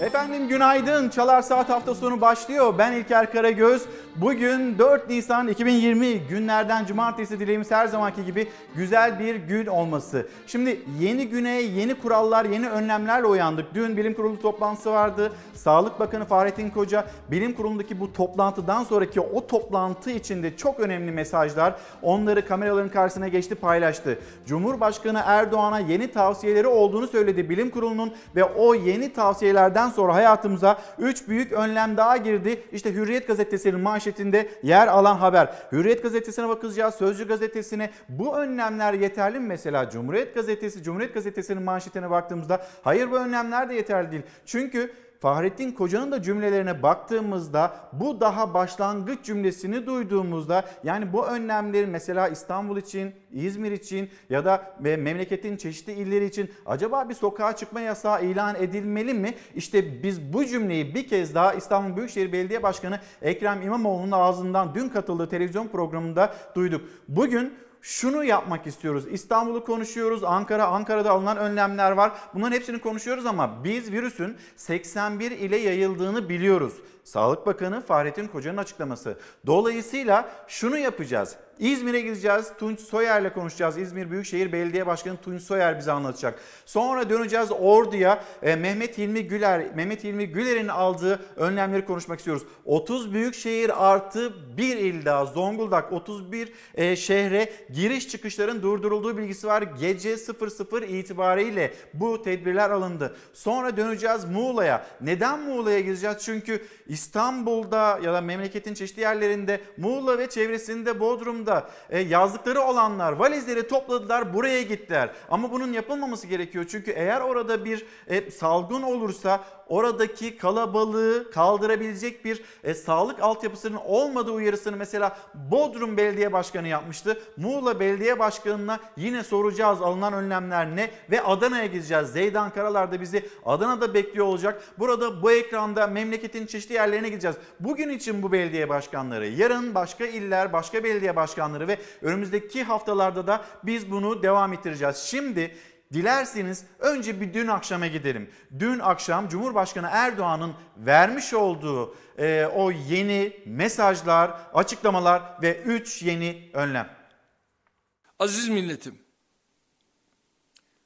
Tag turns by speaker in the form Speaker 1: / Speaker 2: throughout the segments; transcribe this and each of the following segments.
Speaker 1: Efendim günaydın. Çalar Saat hafta sonu başlıyor. Ben İlker Karagöz. Bugün 4 Nisan 2020 günlerden cumartesi dileğimiz her zamanki gibi güzel bir gün olması. Şimdi yeni güne yeni kurallar, yeni önlemlerle uyandık. Dün bilim kurulu toplantısı vardı. Sağlık Bakanı Fahrettin Koca bilim kurulundaki bu toplantıdan sonraki o toplantı içinde çok önemli mesajlar onları kameraların karşısına geçti paylaştı. Cumhurbaşkanı Erdoğan'a yeni tavsiyeleri olduğunu söyledi bilim kurulunun ve o yeni tavsiyelerden sonra hayatımıza 3 büyük önlem daha girdi. İşte Hürriyet gazetesinin manşetinde yer alan haber. Hürriyet gazetesine bakacağız, Sözcü gazetesine. Bu önlemler yeterli mi mesela? Cumhuriyet gazetesi, Cumhuriyet gazetesinin manşetine baktığımızda hayır bu önlemler de yeterli değil. Çünkü Fahrettin Koca'nın da cümlelerine baktığımızda bu daha başlangıç cümlesini duyduğumuzda yani bu önlemlerin mesela İstanbul için, İzmir için ya da memleketin çeşitli illeri için acaba bir sokağa çıkma yasağı ilan edilmeli mi? İşte biz bu cümleyi bir kez daha İstanbul Büyükşehir Belediye Başkanı Ekrem İmamoğlu'nun ağzından dün katıldığı televizyon programında duyduk. Bugün şunu yapmak istiyoruz. İstanbul'u konuşuyoruz. Ankara, Ankara'da alınan önlemler var. Bunların hepsini konuşuyoruz ama biz virüsün 81 ile yayıldığını biliyoruz. Sağlık Bakanı Fahrettin Koca'nın açıklaması. Dolayısıyla şunu yapacağız. İzmir'e gideceğiz. Tunç Soyer'le konuşacağız. İzmir Büyükşehir Belediye Başkanı Tunç Soyer bize anlatacak. Sonra döneceğiz Ordu'ya. E, Mehmet Hilmi Güler, Mehmet Hilmi Güler'in aldığı önlemleri konuşmak istiyoruz. 30 büyükşehir artı bir il daha Zonguldak 31 e, şehre giriş çıkışların durdurulduğu bilgisi var. Gece 00 itibariyle bu tedbirler alındı. Sonra döneceğiz Muğla'ya. Neden Muğla'ya gideceğiz? Çünkü İstanbul'da ya da memleketin çeşitli yerlerinde Muğla ve çevresinde Bodrum'da e, yazlıkları olanlar valizleri topladılar buraya gittiler. Ama bunun yapılmaması gerekiyor. Çünkü eğer orada bir e, salgın olursa oradaki kalabalığı kaldırabilecek bir e, sağlık altyapısının olmadığı uyarısını mesela Bodrum Belediye Başkanı yapmıştı. Muğla Belediye Başkanı'na yine soracağız alınan önlemler ne ve Adana'ya gideceğiz. Zeydan Karalar da bizi Adana'da bekliyor olacak. Burada bu ekranda memleketin çeşitli yerlerine gideceğiz. Bugün için bu belediye başkanları, yarın başka iller, başka belediye başkanları ve önümüzdeki haftalarda da biz bunu devam ettireceğiz. Şimdi Dilerseniz önce bir dün akşama gidelim. Dün akşam Cumhurbaşkanı Erdoğan'ın vermiş olduğu e, o yeni mesajlar, açıklamalar ve 3 yeni önlem.
Speaker 2: Aziz milletim,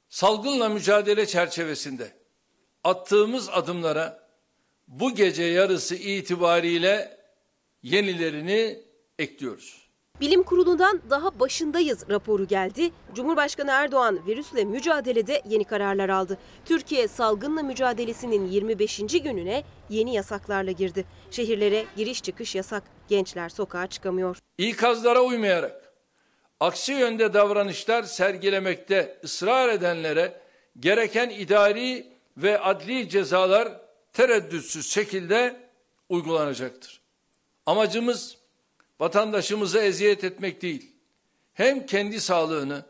Speaker 2: salgınla mücadele çerçevesinde attığımız adımlara bu gece yarısı itibariyle yenilerini ekliyoruz.
Speaker 3: Bilim Kurulu'ndan daha başındayız raporu geldi. Cumhurbaşkanı Erdoğan virüsle mücadelede yeni kararlar aldı. Türkiye salgınla mücadelesinin 25. gününe yeni yasaklarla girdi. Şehirlere giriş çıkış yasak. Gençler sokağa çıkamıyor.
Speaker 2: İkazlara uymayarak aksi yönde davranışlar sergilemekte ısrar edenlere gereken idari ve adli cezalar tereddütsüz şekilde uygulanacaktır. Amacımız vatandaşımıza eziyet etmek değil. Hem kendi sağlığını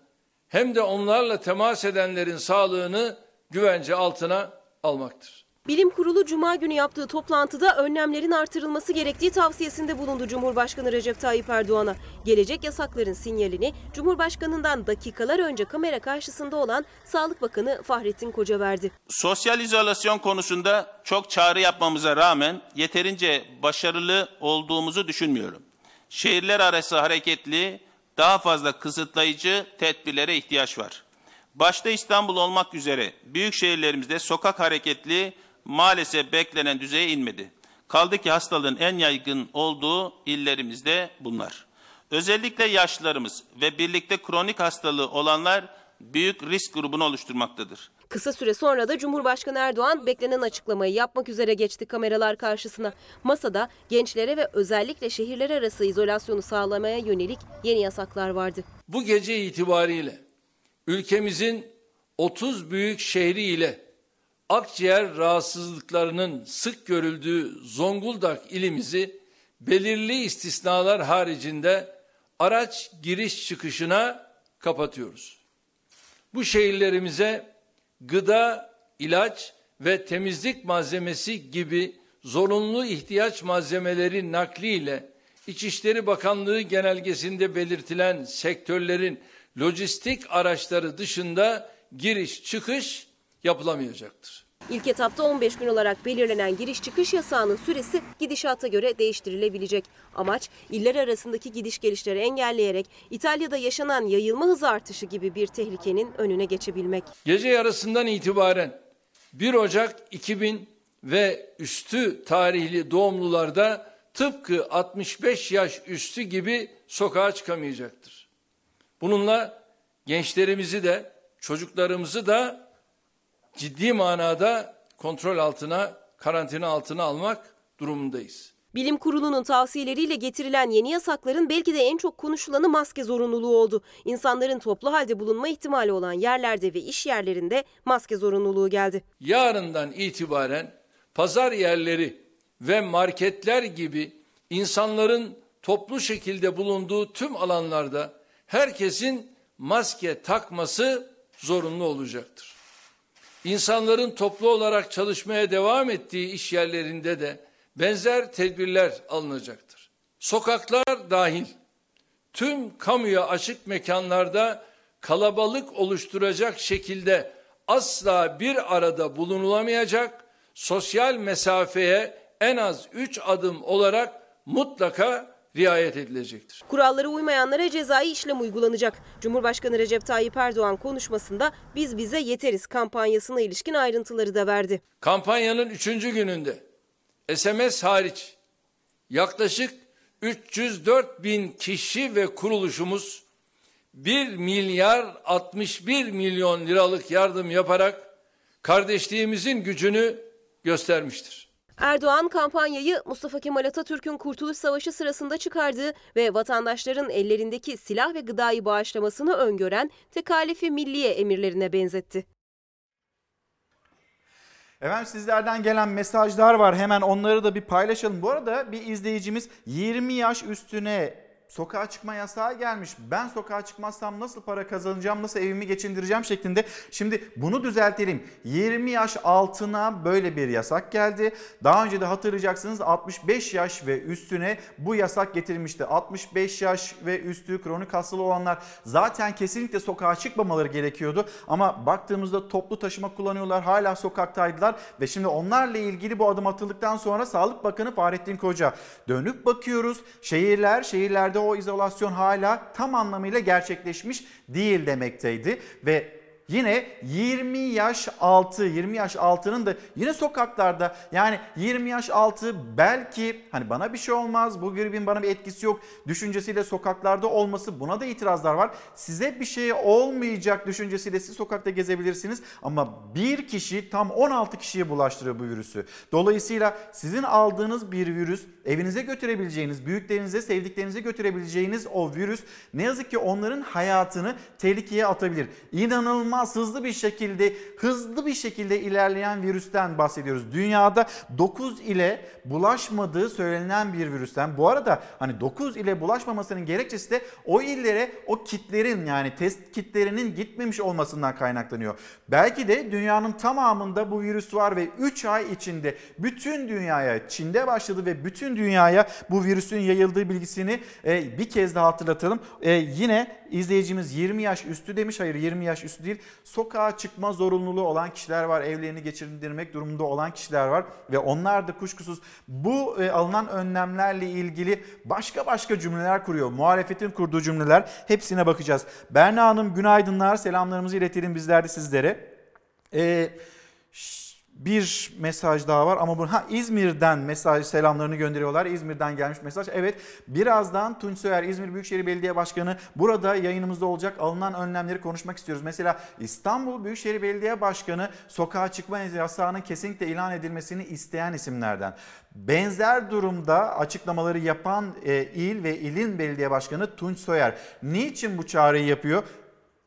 Speaker 2: hem de onlarla temas edenlerin sağlığını güvence altına almaktır.
Speaker 3: Bilim Kurulu Cuma günü yaptığı toplantıda önlemlerin artırılması gerektiği tavsiyesinde bulundu Cumhurbaşkanı Recep Tayyip Erdoğan'a. Gelecek yasakların sinyalini Cumhurbaşkanından dakikalar önce kamera karşısında olan Sağlık Bakanı Fahrettin Koca verdi.
Speaker 4: Sosyal izolasyon konusunda çok çağrı yapmamıza rağmen yeterince başarılı olduğumuzu düşünmüyorum. Şehirler arası hareketli daha fazla kısıtlayıcı tedbirlere ihtiyaç var. Başta İstanbul olmak üzere büyük şehirlerimizde sokak hareketli maalesef beklenen düzeye inmedi. Kaldı ki hastalığın en yaygın olduğu illerimizde bunlar. Özellikle yaşlılarımız ve birlikte kronik hastalığı olanlar büyük risk grubunu oluşturmaktadır.
Speaker 3: Kısa süre sonra da Cumhurbaşkanı Erdoğan beklenen açıklamayı yapmak üzere geçti kameralar karşısına. Masada gençlere ve özellikle şehirler arası izolasyonu sağlamaya yönelik yeni yasaklar vardı.
Speaker 2: Bu gece itibariyle ülkemizin 30 büyük şehri ile akciğer rahatsızlıklarının sık görüldüğü Zonguldak ilimizi belirli istisnalar haricinde araç giriş çıkışına kapatıyoruz. Bu şehirlerimize gıda, ilaç ve temizlik malzemesi gibi zorunlu ihtiyaç malzemeleri nakliyle İçişleri Bakanlığı genelgesinde belirtilen sektörlerin lojistik araçları dışında giriş çıkış yapılamayacaktır.
Speaker 3: İlk etapta 15 gün olarak belirlenen giriş çıkış yasağının süresi gidişata göre değiştirilebilecek. Amaç iller arasındaki gidiş gelişleri engelleyerek İtalya'da yaşanan yayılma hızı artışı gibi bir tehlikenin önüne geçebilmek.
Speaker 2: Gece yarısından itibaren 1 Ocak 2000 ve üstü tarihli doğumlularda tıpkı 65 yaş üstü gibi sokağa çıkamayacaktır. Bununla gençlerimizi de çocuklarımızı da ciddi manada kontrol altına, karantina altına almak durumundayız.
Speaker 3: Bilim Kurulu'nun tavsiyeleriyle getirilen yeni yasakların belki de en çok konuşulanı maske zorunluluğu oldu. İnsanların toplu halde bulunma ihtimali olan yerlerde ve iş yerlerinde maske zorunluluğu geldi.
Speaker 2: Yarından itibaren pazar yerleri ve marketler gibi insanların toplu şekilde bulunduğu tüm alanlarda herkesin maske takması zorunlu olacaktır. İnsanların toplu olarak çalışmaya devam ettiği iş yerlerinde de benzer tedbirler alınacaktır. Sokaklar dahil tüm kamuya açık mekanlarda kalabalık oluşturacak şekilde asla bir arada bulunulamayacak, sosyal mesafeye en az 3 adım olarak mutlaka riayet edilecektir.
Speaker 3: Kurallara uymayanlara cezai işlem uygulanacak. Cumhurbaşkanı Recep Tayyip Erdoğan konuşmasında biz bize yeteriz kampanyasına ilişkin ayrıntıları da verdi.
Speaker 2: Kampanyanın üçüncü gününde SMS hariç yaklaşık 304 bin kişi ve kuruluşumuz 1 milyar 61 milyon liralık yardım yaparak kardeşliğimizin gücünü göstermiştir.
Speaker 3: Erdoğan kampanyayı Mustafa Kemal Atatürk'ün Kurtuluş Savaşı sırasında çıkardığı ve vatandaşların ellerindeki silah ve gıdayı bağışlamasını öngören tekalifi milliye emirlerine benzetti.
Speaker 1: Efendim sizlerden gelen mesajlar var. Hemen onları da bir paylaşalım. Bu arada bir izleyicimiz 20 yaş üstüne sokağa çıkma yasağı gelmiş. Ben sokağa çıkmazsam nasıl para kazanacağım, nasıl evimi geçindireceğim şeklinde. Şimdi bunu düzeltelim. 20 yaş altına böyle bir yasak geldi. Daha önce de hatırlayacaksınız 65 yaş ve üstüne bu yasak getirilmişti. 65 yaş ve üstü kronik hastalığı olanlar zaten kesinlikle sokağa çıkmamaları gerekiyordu. Ama baktığımızda toplu taşıma kullanıyorlar. Hala sokaktaydılar ve şimdi onlarla ilgili bu adım atıldıktan sonra Sağlık Bakanı Fahrettin Koca dönüp bakıyoruz. Şehirler, şehirlerde o izolasyon hala tam anlamıyla gerçekleşmiş değil demekteydi. Ve Yine 20 yaş altı, 20 yaş altının da yine sokaklarda yani 20 yaş altı belki hani bana bir şey olmaz, bu gripin bana bir etkisi yok düşüncesiyle sokaklarda olması buna da itirazlar var. Size bir şey olmayacak düşüncesiyle siz sokakta gezebilirsiniz ama bir kişi tam 16 kişiye bulaştırıyor bu virüsü. Dolayısıyla sizin aldığınız bir virüs evinize götürebileceğiniz, büyüklerinize, sevdiklerinize götürebileceğiniz o virüs ne yazık ki onların hayatını tehlikeye atabilir. İnanılmaz hızlı bir şekilde, hızlı bir şekilde ilerleyen virüsten bahsediyoruz. Dünyada 9 ile bulaşmadığı söylenen bir virüsten. Bu arada hani 9 ile bulaşmamasının gerekçesi de o illere o kitlerin yani test kitlerinin gitmemiş olmasından kaynaklanıyor. Belki de dünyanın tamamında bu virüs var ve 3 ay içinde bütün dünyaya Çin'de başladı ve bütün dünyaya bu virüsün yayıldığı bilgisini e, bir kez daha hatırlatalım. E, yine izleyicimiz 20 yaş üstü demiş. Hayır 20 yaş üstü değil. Sokağa çıkma zorunluluğu olan kişiler var. Evlerini geçirdirmek durumunda olan kişiler var. Ve onlar da kuşkusuz bu e, alınan önlemlerle ilgili başka başka cümleler kuruyor. Muhalefetin kurduğu cümleler. Hepsine bakacağız. Berna Hanım günaydınlar. Selamlarımızı iletelim bizler de sizlere. Eee bir mesaj daha var ama bu ha İzmir'den mesaj selamlarını gönderiyorlar. İzmir'den gelmiş mesaj. Evet birazdan Tunç Soyer İzmir Büyükşehir Belediye Başkanı burada yayınımızda olacak. Alınan önlemleri konuşmak istiyoruz. Mesela İstanbul Büyükşehir Belediye Başkanı sokağa çıkma yasağının kesinlikle ilan edilmesini isteyen isimlerden. Benzer durumda açıklamaları yapan e, il ve ilin belediye başkanı Tunç Soyer. Niçin bu çağrıyı yapıyor?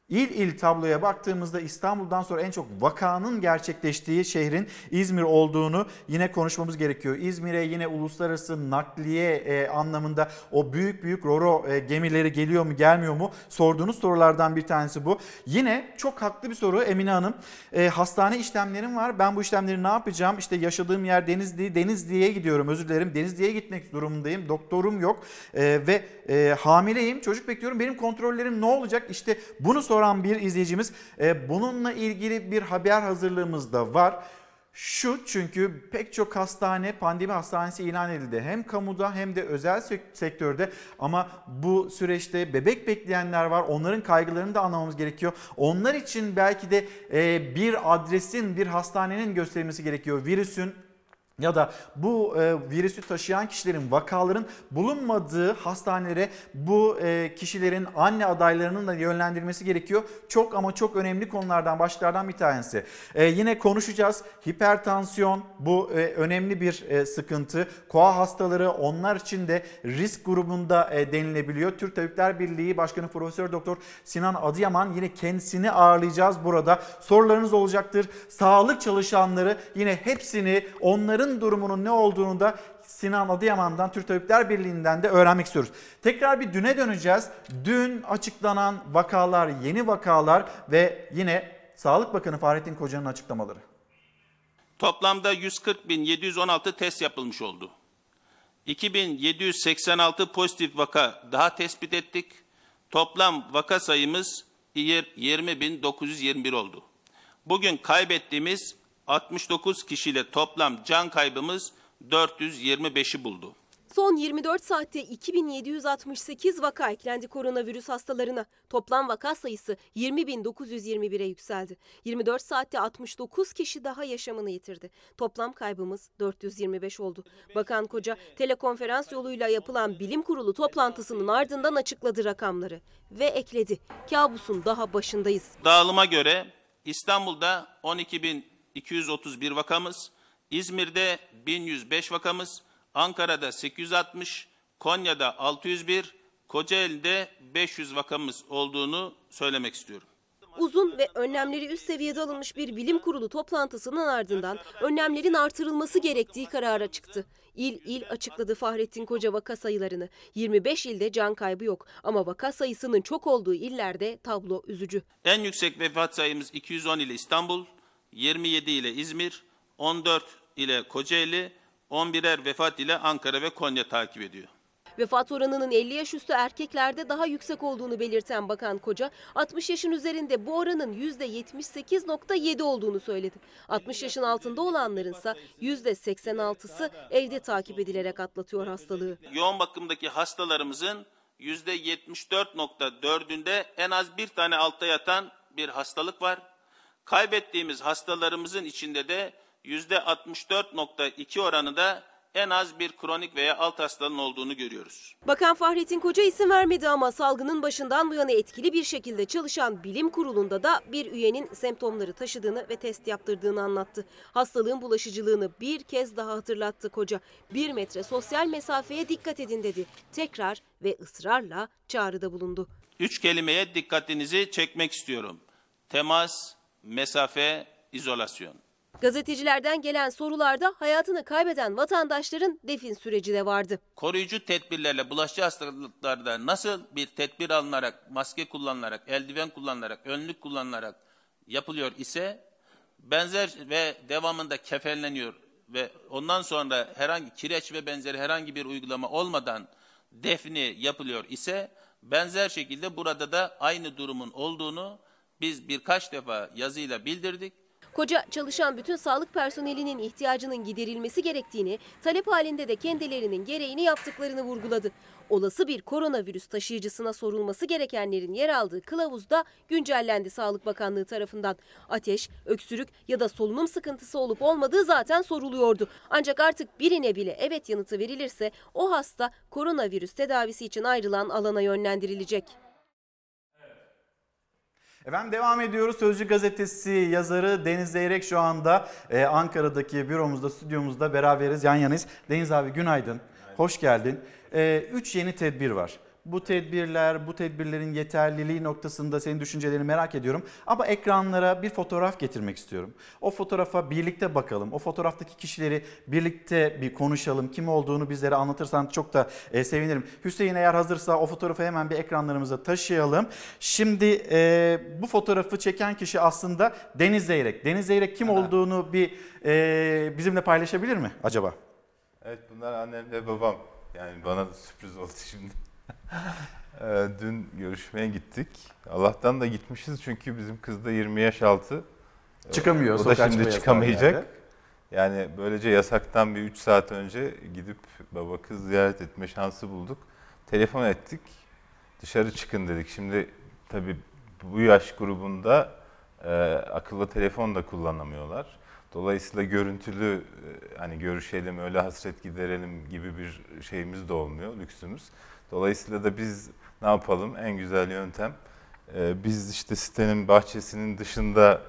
Speaker 1: İl il tabloya baktığımızda İstanbul'dan sonra en çok vakanın gerçekleştiği şehrin İzmir olduğunu yine konuşmamız gerekiyor. İzmir'e yine uluslararası nakliye e, anlamında o büyük büyük roro e, gemileri geliyor mu gelmiyor mu sorduğunuz sorulardan bir tanesi bu. Yine çok haklı bir soru Emine Hanım. E, hastane işlemlerim var. Ben bu işlemleri ne yapacağım? İşte yaşadığım yer Denizli. Denizli'ye gidiyorum özür dilerim. Denizli'ye gitmek durumundayım. Doktorum yok ve hamileyim. Çocuk bekliyorum. Benim kontrollerim ne olacak? İşte bunu soran bir izleyicimiz. E, bununla ilgili bir haber hazırlığımız da var. Şu çünkü pek çok hastane pandemi hastanesi ilan edildi. Hem kamuda hem de özel sek- sektörde ama bu süreçte bebek bekleyenler var. Onların kaygılarını da anlamamız gerekiyor. Onlar için belki de e, bir adresin, bir hastanenin gösterilmesi gerekiyor. Virüsün ya da bu e, virüsü taşıyan kişilerin vakaların bulunmadığı hastanelere bu e, kişilerin anne adaylarının da yönlendirilmesi gerekiyor. Çok ama çok önemli konulardan başlardan bir tanesi. E, yine konuşacağız. Hipertansiyon bu önemli bir sıkıntı. Koa hastaları onlar için de risk grubunda denilebiliyor. Türk Tabipler Birliği Başkanı Profesör Doktor Sinan Adıyaman yine kendisini ağırlayacağız burada. Sorularınız olacaktır. Sağlık çalışanları yine hepsini onların durumunun ne olduğunu da Sinan Adıyaman'dan Türk Tabipler Birliği'nden de öğrenmek istiyoruz. Tekrar bir düne döneceğiz. Dün açıklanan vakalar, yeni vakalar ve yine Sağlık Bakanı Fahrettin Koca'nın açıklamaları.
Speaker 4: Toplamda 140.716 test yapılmış oldu. 2786 pozitif vaka daha tespit ettik. Toplam vaka sayımız 20.921 oldu. Bugün kaybettiğimiz 69 kişiyle toplam can kaybımız 425'i buldu.
Speaker 3: Son 24 saatte 2768 vaka eklendi koronavirüs hastalarına. Toplam vaka sayısı 20.921'e yükseldi. 24 saatte 69 kişi daha yaşamını yitirdi. Toplam kaybımız 425 oldu. Bakan Koca telekonferans yoluyla yapılan bilim kurulu toplantısının ardından açıkladı rakamları ve ekledi. Kabusun daha başındayız.
Speaker 4: Dağılıma göre İstanbul'da 12.231 vakamız, İzmir'de 1105 vakamız, Ankara'da 860, Konya'da 601, Kocaeli'de 500 vakamız olduğunu söylemek istiyorum.
Speaker 3: Uzun ve önlemleri üst seviyede alınmış bir bilim kurulu toplantısının ardından önlemlerin artırılması gerektiği karara çıktı. İl il açıkladı Fahrettin Koca vaka sayılarını. 25 ilde can kaybı yok ama vaka sayısının çok olduğu illerde tablo üzücü.
Speaker 4: En yüksek vefat sayımız 210 ile İstanbul, 27 ile İzmir, 14 ile Kocaeli, 11'er vefat ile Ankara ve Konya takip ediyor.
Speaker 3: Vefat oranının 50 yaş üstü erkeklerde daha yüksek olduğunu belirten Bakan Koca, 60 yaşın üzerinde bu oranın %78.7 olduğunu söyledi. 60 yaşın altında olanların ise %86'sı evde takip edilerek atlatıyor hastalığı.
Speaker 4: Yoğun bakımdaki hastalarımızın %74.4'ünde en az bir tane altta yatan bir hastalık var. Kaybettiğimiz hastalarımızın içinde de %64.2 oranında en az bir kronik veya alt hastalığın olduğunu görüyoruz.
Speaker 3: Bakan Fahrettin Koca isim vermedi ama salgının başından bu yana etkili bir şekilde çalışan bilim kurulunda da bir üyenin semptomları taşıdığını ve test yaptırdığını anlattı. Hastalığın bulaşıcılığını bir kez daha hatırlattı Koca. Bir metre sosyal mesafeye dikkat edin dedi. Tekrar ve ısrarla çağrıda bulundu.
Speaker 4: Üç kelimeye dikkatinizi çekmek istiyorum. Temas, mesafe, izolasyon.
Speaker 3: Gazetecilerden gelen sorularda hayatını kaybeden vatandaşların defin süreci de vardı.
Speaker 4: Koruyucu tedbirlerle bulaşıcı hastalıklarda nasıl bir tedbir alınarak, maske kullanılarak, eldiven kullanılarak, önlük kullanılarak yapılıyor ise benzer ve devamında kefenleniyor ve ondan sonra herhangi kireç ve benzeri herhangi bir uygulama olmadan defni yapılıyor ise benzer şekilde burada da aynı durumun olduğunu biz birkaç defa yazıyla bildirdik.
Speaker 3: Koca çalışan bütün sağlık personelinin ihtiyacının giderilmesi gerektiğini, talep halinde de kendilerinin gereğini yaptıklarını vurguladı. Olası bir koronavirüs taşıyıcısına sorulması gerekenlerin yer aldığı kılavuzda güncellendi Sağlık Bakanlığı tarafından. Ateş, öksürük ya da solunum sıkıntısı olup olmadığı zaten soruluyordu. Ancak artık birine bile evet yanıtı verilirse o hasta koronavirüs tedavisi için ayrılan alana yönlendirilecek.
Speaker 1: Efendim devam ediyoruz. Sözcü gazetesi yazarı Deniz Zeyrek şu anda e, Ankara'daki büromuzda, stüdyomuzda beraberiz, yan yanayız. Deniz abi günaydın, hoş geldin. E, üç yeni tedbir var. Bu tedbirler, bu tedbirlerin yeterliliği noktasında senin düşüncelerini merak ediyorum. Ama ekranlara bir fotoğraf getirmek istiyorum. O fotoğrafa birlikte bakalım. O fotoğraftaki kişileri birlikte bir konuşalım. Kim olduğunu bizlere anlatırsan çok da e, sevinirim. Hüseyin eğer hazırsa o fotoğrafı hemen bir ekranlarımıza taşıyalım. Şimdi e, bu fotoğrafı çeken kişi aslında Deniz Zeyrek. Deniz Zeyrek kim olduğunu bir e, bizimle paylaşabilir mi acaba?
Speaker 5: Evet bunlar annem ve babam. Yani bana da sürpriz oldu şimdi. Ee, Dün görüşmeye gittik. Allah'tan da gitmişiz çünkü bizim kız da 20 yaş altı.
Speaker 1: Çıkamıyor
Speaker 5: O da şimdi çıkamayacak.
Speaker 1: yani.
Speaker 5: Yani böylece yasaktan bir 3 saat önce gidip baba kız ziyaret etme şansı bulduk. Telefon ettik. Dışarı çıkın dedik. Şimdi tabii bu yaş grubunda e, akıllı telefon da kullanamıyorlar. Dolayısıyla görüntülü e, hani görüşelim, öyle hasret giderelim gibi bir şeyimiz de olmuyor, lüksümüz. Dolayısıyla da biz ne yapalım? En güzel yöntem e, biz işte sitenin bahçesinin dışında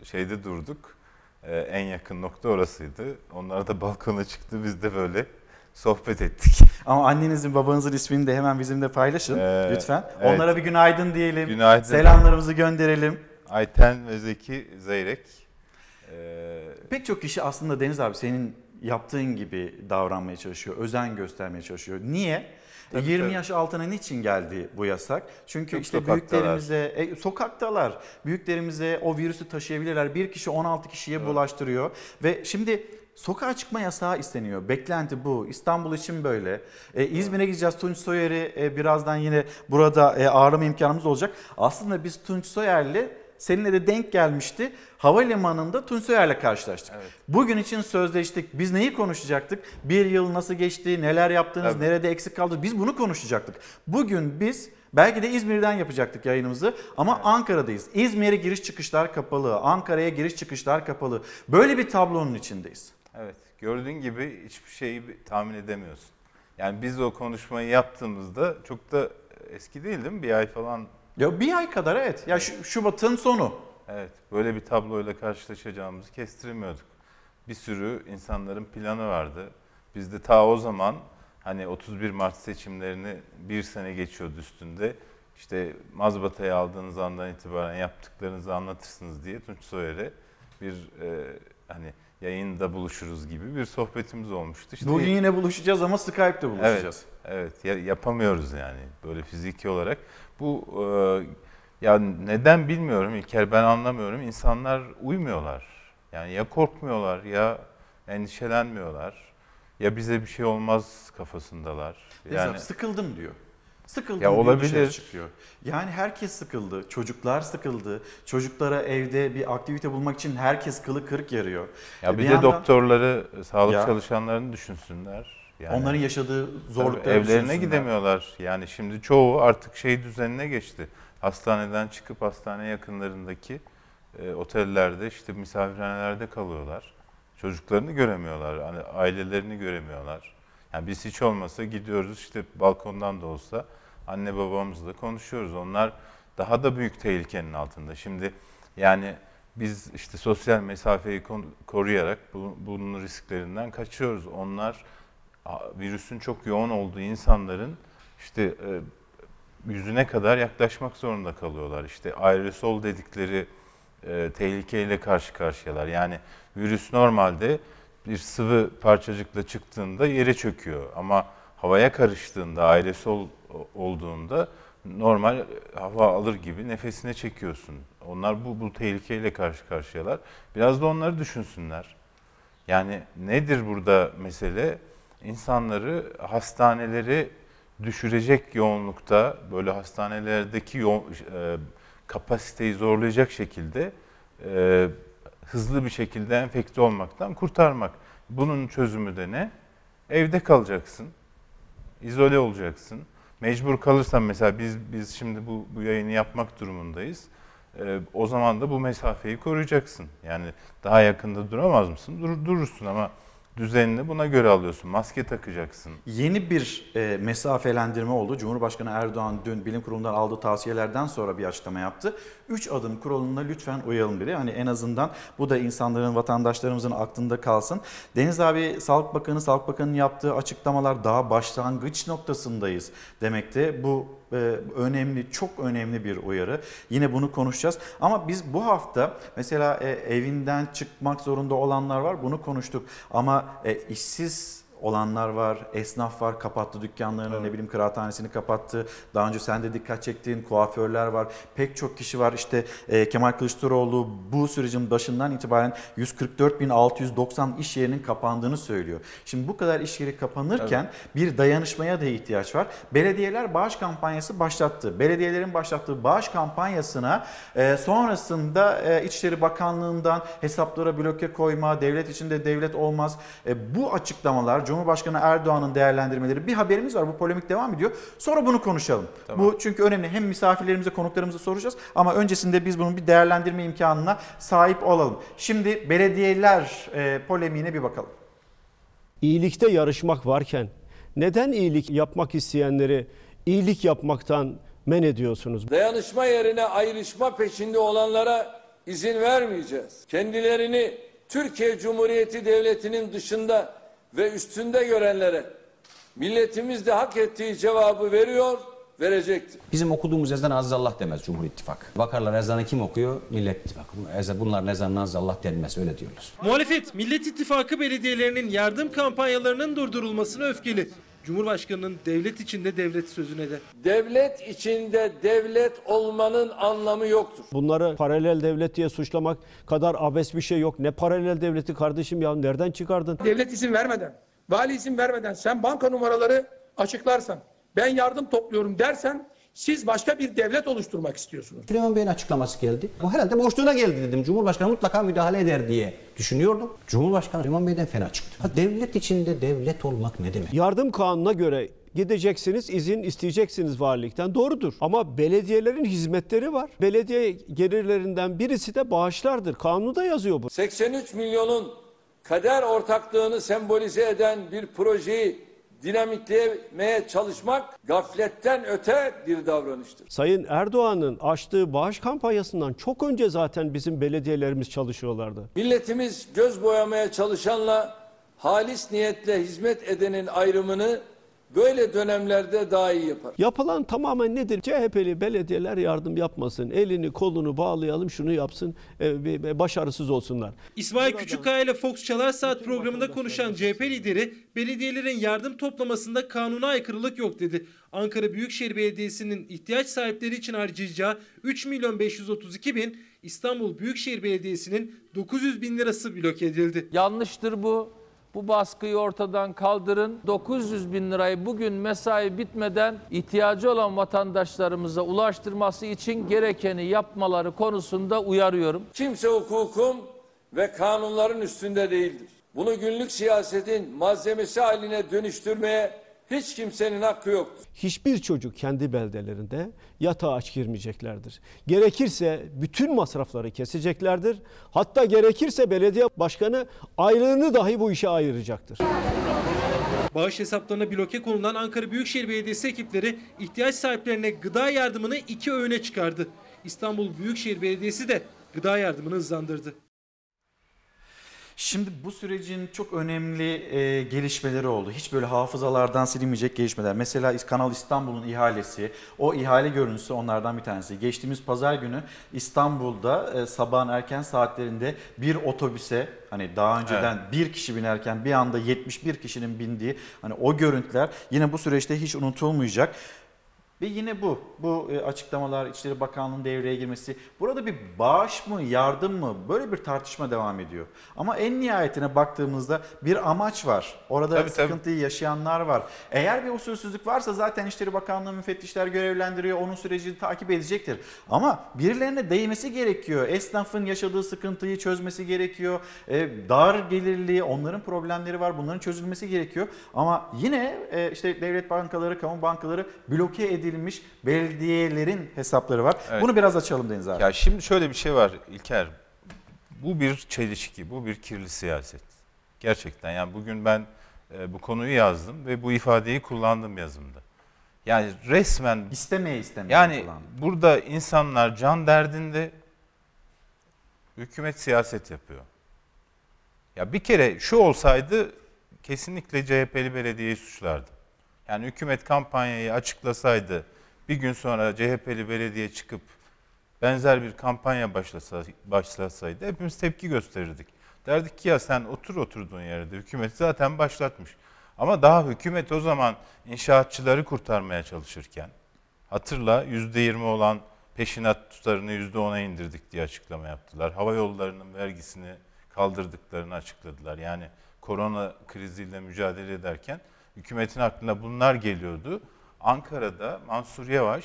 Speaker 5: e, şeyde durduk. E, en yakın nokta orasıydı. Onlar da balkona çıktı. Biz de böyle sohbet ettik.
Speaker 1: Ama annenizin babanızın ismini de hemen bizimle paylaşın
Speaker 5: Ee,
Speaker 1: lütfen.
Speaker 5: evet.
Speaker 1: Onlara bir günaydın diyelim.
Speaker 5: Günaydın.
Speaker 1: Selamlarımızı gönderelim.
Speaker 5: Ayten ve Zeki Zeyrek. E,
Speaker 1: Pek çok kişi aslında Deniz abi senin yaptığın gibi davranmaya çalışıyor, özen göstermeye çalışıyor. Niye?
Speaker 5: Tabii,
Speaker 1: 20
Speaker 5: tabii.
Speaker 1: yaş altına niçin geldi bu yasak? Çünkü
Speaker 5: Çok
Speaker 1: işte
Speaker 5: sokaktalar.
Speaker 1: büyüklerimize, e, sokaktalar, büyüklerimize o virüsü taşıyabilirler. Bir kişi 16 kişiye bulaştırıyor ve şimdi sokağa çıkma yasağı isteniyor. Beklenti bu. İstanbul için böyle. E, İzmir'e gideceğiz. Tunç Soyer'i e, birazdan yine burada e, ağırlama imkanımız olacak. Aslında biz Tunç Soyer'le seninle de denk gelmişti. Havalimanında Tunç Soyer'le karşılaştık.
Speaker 5: Evet.
Speaker 1: Bugün için sözleştik. Biz neyi konuşacaktık? Bir yıl nasıl geçti, neler yaptınız,
Speaker 5: Tabii.
Speaker 1: nerede eksik kaldı? Biz bunu konuşacaktık. Bugün biz belki de İzmir'den yapacaktık yayınımızı ama Ankara'dayız. İzmir'e giriş çıkışlar kapalı, Ankara'ya giriş çıkışlar kapalı. Böyle bir tablonun içindeyiz.
Speaker 5: Evet, gördüğün gibi hiçbir şeyi tahmin edemiyorsun. Yani biz o konuşmayı yaptığımızda çok da eski değil değil mi? Bir ay falan.
Speaker 1: Ya bir ay kadar evet. Ya şu, Şubat'ın sonu.
Speaker 5: Evet, böyle bir tabloyla karşılaşacağımızı kestiremiyorduk. Bir sürü insanların planı vardı. Biz de ta o zaman hani 31 Mart seçimlerini bir sene geçiyordu üstünde. İşte mazbatayı aldığınız andan itibaren yaptıklarınızı anlatırsınız diye Tunç Soyer'e bir e, hani yayında buluşuruz gibi bir sohbetimiz olmuştu. İşte
Speaker 1: Bugün yine buluşacağız ama Skype'te buluşacağız.
Speaker 5: Evet, ya- yapamıyoruz yani böyle fiziki olarak. Bu e, ya neden bilmiyorum İlker ben anlamıyorum. İnsanlar uymuyorlar. Yani ya korkmuyorlar ya endişelenmiyorlar. Ya bize bir şey olmaz kafasındalar. Yani
Speaker 1: abi, sıkıldım diyor. Sıkıldım
Speaker 5: Ya olabilir.
Speaker 1: çıkıyor. Yani herkes sıkıldı. Çocuklar sıkıldı. Çocuklara evde bir aktivite bulmak için herkes kılı kırk yarıyor.
Speaker 5: ya
Speaker 1: E,
Speaker 5: bir,
Speaker 1: bir
Speaker 5: de
Speaker 1: yandan-
Speaker 5: doktorları, sağlık
Speaker 1: Ya.
Speaker 5: çalışanlarını düşünsünler. Yani
Speaker 1: Onların yaşadığı
Speaker 5: Tabii
Speaker 1: zorlukları
Speaker 5: evlerine gidemiyorlar. Yani şimdi çoğu artık şey düzenine geçti. Hastaneden çıkıp hastane yakınlarındaki e, otellerde işte misafirhanelerde kalıyorlar. Çocuklarını göremiyorlar. Hani ailelerini göremiyorlar. Yani biz hiç olmasa gidiyoruz işte balkondan da olsa anne babamızla konuşuyoruz. Onlar daha da büyük tehlikenin altında. Şimdi yani biz işte sosyal mesafeyi koruyarak bu, bunun risklerinden kaçıyoruz. Onlar virüsün çok yoğun olduğu insanların işte e, yüzüne kadar yaklaşmak zorunda kalıyorlar. İşte aerosol dedikleri e, tehlikeyle karşı karşıyalar. Yani virüs normalde bir sıvı parçacıkla çıktığında yere çöküyor ama havaya karıştığında aerosol olduğunda normal hava alır gibi nefesine çekiyorsun. Onlar bu bu tehlikeyle karşı karşıyalar. Biraz da onları düşünsünler. Yani nedir burada mesele? İnsanları hastaneleri düşürecek yoğunlukta böyle hastanelerdeki yo- e, kapasiteyi zorlayacak şekilde e, hızlı bir şekilde enfekte olmaktan kurtarmak. Bunun çözümü de ne? Evde kalacaksın. izole olacaksın. Mecbur kalırsan mesela biz biz şimdi bu bu yayını yapmak durumundayız. E, o zaman da bu mesafeyi koruyacaksın. Yani daha yakında duramaz mısın? Dur, durursun ama düzenini buna göre alıyorsun. Maske takacaksın.
Speaker 1: Yeni bir e, mesafelendirme oldu. Cumhurbaşkanı Erdoğan dün bilim kurulundan aldığı tavsiyelerden sonra bir açıklama yaptı. Üç adım kuralına lütfen uyalım dedi. Hani en azından bu da insanların, vatandaşlarımızın aklında kalsın. Deniz abi Sağlık Bakanı, Sağlık Bakanı'nın yaptığı açıklamalar daha başlangıç noktasındayız demekte. Bu e, önemli, çok önemli bir uyarı. Yine bunu konuşacağız. Ama biz bu hafta mesela e, evinden çıkmak zorunda olanlar var. Bunu konuştuk. Ama e, işsiz olanlar var, esnaf var, kapattı dükkanlarını, ne bileyim kıraathanesini kapattı. Daha önce sen de dikkat çektiğin kuaförler var. Pek çok kişi var. İşte e, Kemal Kılıçdaroğlu bu sürecin başından itibaren 144.690 iş yerinin kapandığını söylüyor. Şimdi bu kadar iş yeri kapanırken bir dayanışmaya da ihtiyaç var. Belediyeler bağış kampanyası başlattı. Belediyelerin başlattığı bağış kampanyasına e, sonrasında e, İçişleri Bakanlığı'ndan hesaplara bloke koyma, devlet içinde devlet olmaz. E, bu açıklamalar, Cumhurbaşkanı Erdoğan'ın değerlendirmeleri bir haberimiz var. Bu polemik devam ediyor. Sonra bunu konuşalım. Bu çünkü önemli. Hem misafirlerimize, konuklarımıza soracağız ama öncesinde biz bunun bir değerlendirme imkanına sahip olalım. Şimdi belediyeler e, polemiğine bir bakalım.
Speaker 6: İyilikte yarışmak varken neden iyilik yapmak isteyenleri iyilik yapmaktan men ediyorsunuz?
Speaker 2: Dayanışma yerine ayrışma peşinde olanlara izin vermeyeceğiz. Kendilerini Türkiye Cumhuriyeti Devleti'nin dışında ve üstünde görenlere milletimiz de hak ettiği cevabı veriyor, verecektir.
Speaker 7: Bizim okuduğumuz ezan Aziz Allah demez Cumhur İttifakı. Bakarlar ezanı kim okuyor? Millet İttifakı. Ezan- Bunların ezanına Aziz Allah denmez öyle diyorlar.
Speaker 8: Muhalefet, Millet İttifakı belediyelerinin yardım kampanyalarının durdurulmasına öfkeli. Cumhurbaşkanının devlet içinde devlet sözüne de.
Speaker 2: Devlet içinde devlet olmanın anlamı yoktur.
Speaker 6: Bunları paralel devlet diye suçlamak kadar abes bir şey yok. Ne paralel devleti kardeşim ya nereden çıkardın?
Speaker 9: devlet izin vermeden, vali izin vermeden sen banka numaraları açıklarsan, ben yardım topluyorum dersen siz başka bir devlet oluşturmak istiyorsunuz.
Speaker 7: Süleyman Bey'in açıklaması geldi. Bu herhalde boşluğuna geldi dedim. Cumhurbaşkanı mutlaka müdahale eder diye düşünüyordum. Cumhurbaşkanı Süleyman Bey'den fena çıktı. Ha, devlet içinde devlet olmak ne demek?
Speaker 6: Yardım kanununa göre gideceksiniz, izin isteyeceksiniz valilikten. Doğrudur. Ama belediyelerin hizmetleri var. Belediye gelirlerinden birisi de bağışlardır. Kanunda yazıyor bu.
Speaker 2: 83 milyonun kader ortaklığını sembolize eden bir projeyi dinamitlemeye çalışmak gafletten öte bir davranıştır.
Speaker 6: Sayın Erdoğan'ın açtığı bağış kampanyasından çok önce zaten bizim belediyelerimiz çalışıyorlardı.
Speaker 2: Milletimiz göz boyamaya çalışanla halis niyetle hizmet edenin ayrımını böyle dönemlerde daha iyi yapar.
Speaker 6: Yapılan tamamen nedir? CHP'li belediyeler yardım yapmasın. Elini kolunu bağlayalım şunu yapsın. e, başarısız olsunlar.
Speaker 8: İsmail Küçükkaya ile Fox Çalar Saat programında konuşan CHP lideri belediyelerin yardım toplamasında kanuna aykırılık yok dedi. Ankara Büyükşehir Belediyesi'nin ihtiyaç sahipleri için harcayacağı 3 milyon 532 bin, İstanbul Büyükşehir Belediyesi'nin 900 bin lirası bloke edildi.
Speaker 10: Yanlıştır bu. Bu baskıyı ortadan kaldırın. 900 bin lirayı bugün mesai bitmeden ihtiyacı olan vatandaşlarımıza ulaştırması için gerekeni yapmaları konusunda uyarıyorum.
Speaker 2: Kimse hukukun ve kanunların üstünde değildir. Bunu günlük siyasetin malzemesi haline dönüştürmeye hiç kimsenin hakkı yoktur.
Speaker 6: Hiçbir çocuk kendi beldelerinde yatağa aç girmeyeceklerdir. Gerekirse bütün masrafları keseceklerdir. Hatta gerekirse belediye başkanı aylığını dahi bu işe ayıracaktır.
Speaker 8: Bağış hesaplarına bloke konulan Ankara Büyükşehir Belediyesi ekipleri ihtiyaç sahiplerine gıda yardımını iki öğüne çıkardı. İstanbul Büyükşehir Belediyesi de gıda yardımını hızlandırdı.
Speaker 1: Şimdi bu sürecin çok önemli e, gelişmeleri oldu. Hiç böyle hafızalardan silinmeyecek gelişmeler. Mesela Kanal İstanbul'un ihalesi, o ihale görüntüsü onlardan bir tanesi. Geçtiğimiz pazar günü İstanbul'da e, sabahın erken saatlerinde bir otobüse hani daha önceden bir kişi binerken bir anda 71 kişinin bindiği hani o görüntüler yine bu süreçte hiç unutulmayacak. Ve yine bu, bu e, açıklamalar, İçişleri Bakanlığı'nın devreye girmesi. Burada bir bağış mı, yardım mı? Böyle bir tartışma devam ediyor. Ama en nihayetine baktığımızda bir amaç var. Orada
Speaker 5: Tabii, tabii.
Speaker 1: sıkıntıyı yaşayanlar var. Eğer bir usulsüzlük varsa zaten İçişleri Bakanlığı müfettişler görevlendiriyor, onun sürecini takip edecektir. Ama birilerine değmesi gerekiyor. Esnafın yaşadığı sıkıntıyı çözmesi gerekiyor. E, dar gelirli, onların problemleri var. Bunların çözülmesi gerekiyor. Ama yine e, işte devlet bankaları, kamu bankaları bloke edilmiş belediyelerin hesapları var.
Speaker 5: Evet.
Speaker 1: Bunu biraz açalım Deniz abi.
Speaker 5: Ya şimdi şöyle bir şey var İlker. Bu bir çelişki, bu bir kirli siyaset. Gerçekten yani bugün ben e, bu konuyu yazdım ve bu ifadeyi kullandım yazımda. Yani resmen
Speaker 1: İstemeye istemeye
Speaker 5: yani
Speaker 1: falan.
Speaker 5: burada insanlar can derdinde hükümet siyaset yapıyor. Ya bir kere şu olsaydı kesinlikle CHP'li belediyeyi suçlardım. Yani hükümet kampanyayı açıklasaydı bir gün sonra CHP'li belediye çıkıp benzer bir kampanya başlasa, başlasaydı hepimiz tepki gösterirdik. Derdik ki ya sen otur oturduğun yerde hükümet zaten başlatmış. Ama daha hükümet o zaman inşaatçıları kurtarmaya çalışırken hatırla %20 olan peşinat tutarını %10'a indirdik diye açıklama yaptılar. Hava yollarının vergisini kaldırdıklarını açıkladılar. Yani korona kriziyle mücadele ederken hükümetin aklına bunlar geliyordu. Ankara'da Mansur Yavaş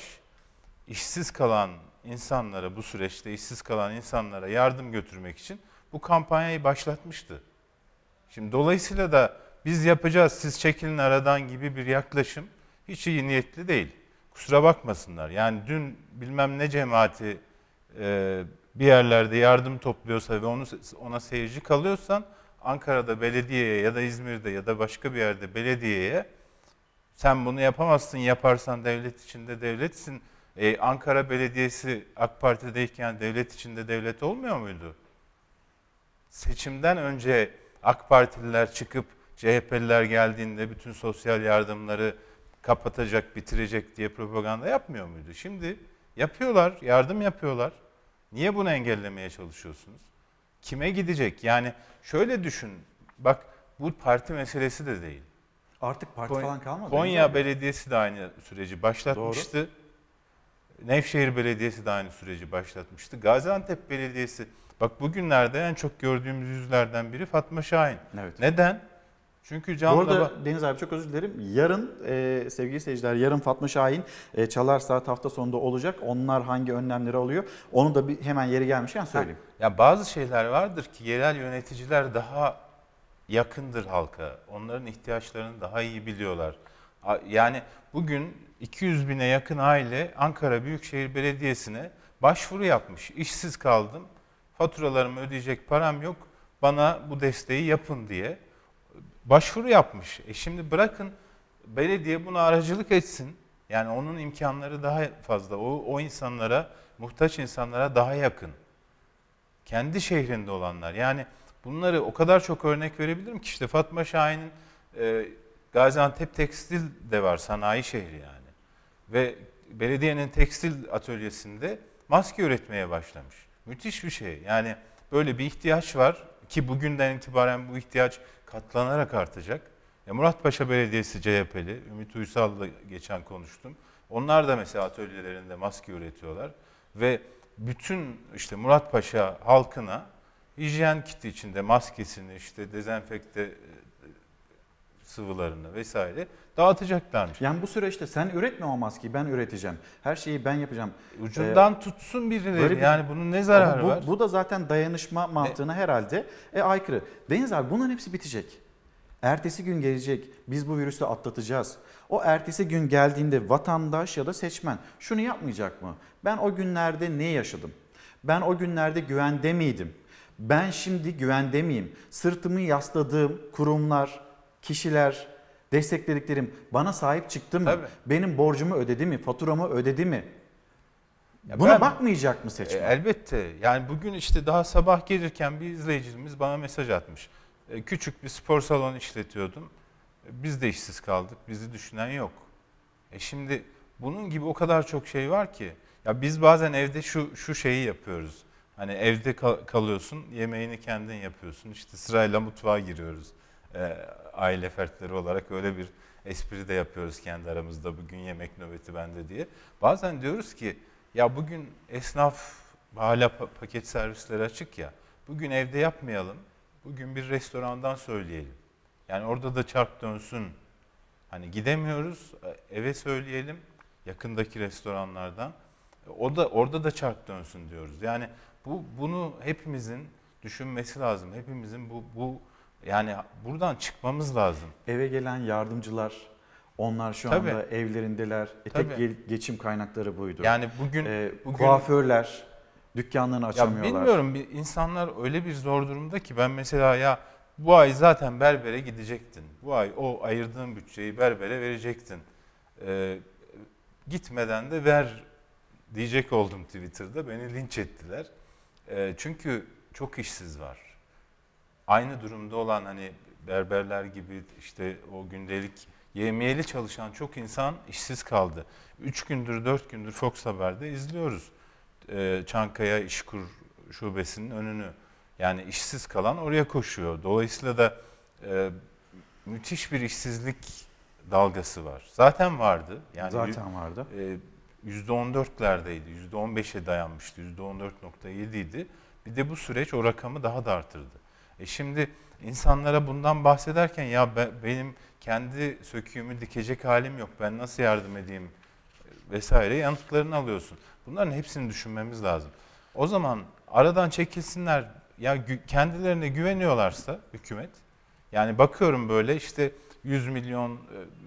Speaker 5: işsiz kalan insanlara bu süreçte işsiz kalan insanlara yardım götürmek için bu kampanyayı başlatmıştı. Şimdi dolayısıyla da biz yapacağız siz çekilin aradan gibi bir yaklaşım hiç iyi niyetli değil. Kusura bakmasınlar. Yani dün bilmem ne cemaati e, bir yerlerde yardım topluyorsa ve onu ona seyirci kalıyorsan Ankara'da belediyeye ya da İzmir'de ya da başka bir yerde belediyeye sen bunu yapamazsın yaparsan devlet içinde devletsin. Ee, Ankara Belediyesi AK Parti'deyken devlet içinde devlet olmuyor muydu? Seçimden önce AK Partililer çıkıp CHP'liler geldiğinde bütün sosyal yardımları kapatacak, bitirecek diye propaganda yapmıyor muydu? Şimdi yapıyorlar, yardım yapıyorlar. Niye bunu engellemeye çalışıyorsunuz? Kime gidecek? Yani şöyle düşün, bak bu parti meselesi de değil.
Speaker 1: Artık parti
Speaker 5: Konya,
Speaker 1: falan kalmadı.
Speaker 5: Konya. Belediyesi de aynı süreci başlatmıştı. Nevşehir Belediyesi de aynı süreci başlatmıştı. Gaziantep Belediyesi, bak bugünlerde en çok gördüğümüz yüzlerden biri Fatma Şahin.
Speaker 1: Evet.
Speaker 5: Neden? Çünkü
Speaker 1: Bu
Speaker 5: canla
Speaker 1: arada Deniz abi çok özür dilerim. Yarın e, sevgili seyirciler yarın Fatma Şahin e, Çalar Saat hafta sonunda olacak. Onlar hangi önlemleri alıyor? Onu da bir hemen yeri gelmişken söyleyeyim.
Speaker 5: Ya bazı şeyler vardır ki yerel yöneticiler daha yakındır halka. Onların ihtiyaçlarını daha iyi biliyorlar. Yani bugün 200 bine yakın aile Ankara Büyükşehir Belediyesi'ne başvuru yapmış. İşsiz kaldım, faturalarımı ödeyecek param yok, bana bu desteği yapın diye başvuru yapmış. E şimdi bırakın belediye buna aracılık etsin. Yani onun imkanları daha fazla. O, o insanlara, muhtaç insanlara daha yakın kendi şehrinde olanlar. Yani bunları o kadar çok örnek verebilirim ki işte Fatma Şahin'in e, Gaziantep Tekstil de var, sanayi şehri yani. Ve belediyenin tekstil atölyesinde maske üretmeye başlamış. Müthiş bir şey. Yani böyle bir ihtiyaç var ki bugünden itibaren bu ihtiyaç katlanarak artacak. E, Muratpaşa Belediyesi CHP'li, Ümit Uysal'la geçen konuştum. Onlar da mesela atölyelerinde maske üretiyorlar ve bütün işte Muratpaşa halkına hijyen kiti içinde maskesini, işte dezenfekte e, sıvılarını vesaire dağıtacaklarmış.
Speaker 1: Yani bu süreçte sen üretme o maskeyi ben üreteceğim. Her şeyi ben yapacağım.
Speaker 5: Ucundan tutsun birileri.
Speaker 1: böyle bir-
Speaker 5: yani bunun ne zararı
Speaker 1: bu,
Speaker 5: var?
Speaker 1: bu da zaten dayanışma mantığına herhalde e, aykırı. Deniz abi bunların hepsi bitecek. Ertesi gün gelecek. Biz bu virüsü atlatacağız. O ertesi gün geldiğinde vatandaş ya da seçmen şunu yapmayacak mı? Ben o günlerde ne yaşadım? Ben o günlerde güvende miydim? Ben şimdi güvende miyim? Sırtımı yasladığım kurumlar, kişiler, desteklediklerim bana sahip çıktı mı?
Speaker 5: Tabii.
Speaker 1: Benim borcumu ödedi mi? Faturamı ödedi mi?
Speaker 5: Ya
Speaker 1: Buna
Speaker 5: ben-
Speaker 1: bakmayacak mı
Speaker 5: E,
Speaker 1: seçmen?
Speaker 5: elbette. Yani bugün işte daha sabah gelirken bir izleyicimiz bana mesaj atmış. E, küçük bir spor salonu işletiyordum. E, biz de işsiz kaldık. Bizi düşünen yok. E şimdi bunun gibi o kadar çok şey var ki. Ya biz bazen evde şu şu şeyi yapıyoruz. Hani evde kal- kalıyorsun, yemeğini kendin yapıyorsun. İşte sırayla mutfağa giriyoruz. E, aile fertleri olarak öyle bir espri de yapıyoruz kendi aramızda. Bugün yemek nöbeti bende diye. Bazen diyoruz ki ya bugün esnaf hala pa- paket servisleri açık ya. Bugün evde yapmayalım. Bugün bir restorandan söyleyelim. Yani orada da çark dönsün. Hani gidemiyoruz, e, eve söyleyelim yakındaki restoranlardan. O da orada da çark dönsün diyoruz. Yani bu bunu hepimizin düşünmesi lazım. Hepimizin bu bu yani buradan çıkmamız lazım.
Speaker 1: Eve gelen yardımcılar onlar şu
Speaker 5: Tabii.
Speaker 1: anda evlerindeler. E, tek
Speaker 5: Tabii.
Speaker 1: ge- geçim kaynakları buydu.
Speaker 5: Yani bugün
Speaker 1: E,
Speaker 5: bugün
Speaker 1: kuaförler dükkanlarını
Speaker 5: Ya
Speaker 1: açamıyorlar.
Speaker 5: bilmiyorum bir insanlar öyle bir zor durumda ki ben mesela ya bu ay zaten berbere gidecektin. Bu ay o ayırdığın bütçeyi berbere verecektin. Ee, gitmeden de ver diyecek oldum Twitter'da. Beni linç ettiler. Ee, çünkü çok işsiz var. Aynı durumda olan hani berberler gibi işte o gündelik yemiyeli çalışan çok insan işsiz kaldı. Üç gündür, dört gündür Fox Haber'de izliyoruz e, Çankaya İşkur Şubesi'nin önünü. Yani işsiz kalan oraya koşuyor. Dolayısıyla da e, müthiş bir işsizlik dalgası var. Zaten vardı. Yani
Speaker 1: Zaten vardı.
Speaker 5: e, %14'lerdeydi. %15'e dayanmıştı. %14.7 idi. Bir de bu süreç o rakamı daha da artırdı. E şimdi insanlara bundan bahsederken ya be- benim kendi söküğümü dikecek halim yok. Ben nasıl yardım edeyim e, vesaire yanıtlarını alıyorsun. Bunların hepsini düşünmemiz lazım. O zaman aradan çekilsinler. Ya kendilerine güveniyorlarsa hükümet yani bakıyorum böyle işte 100 milyon e,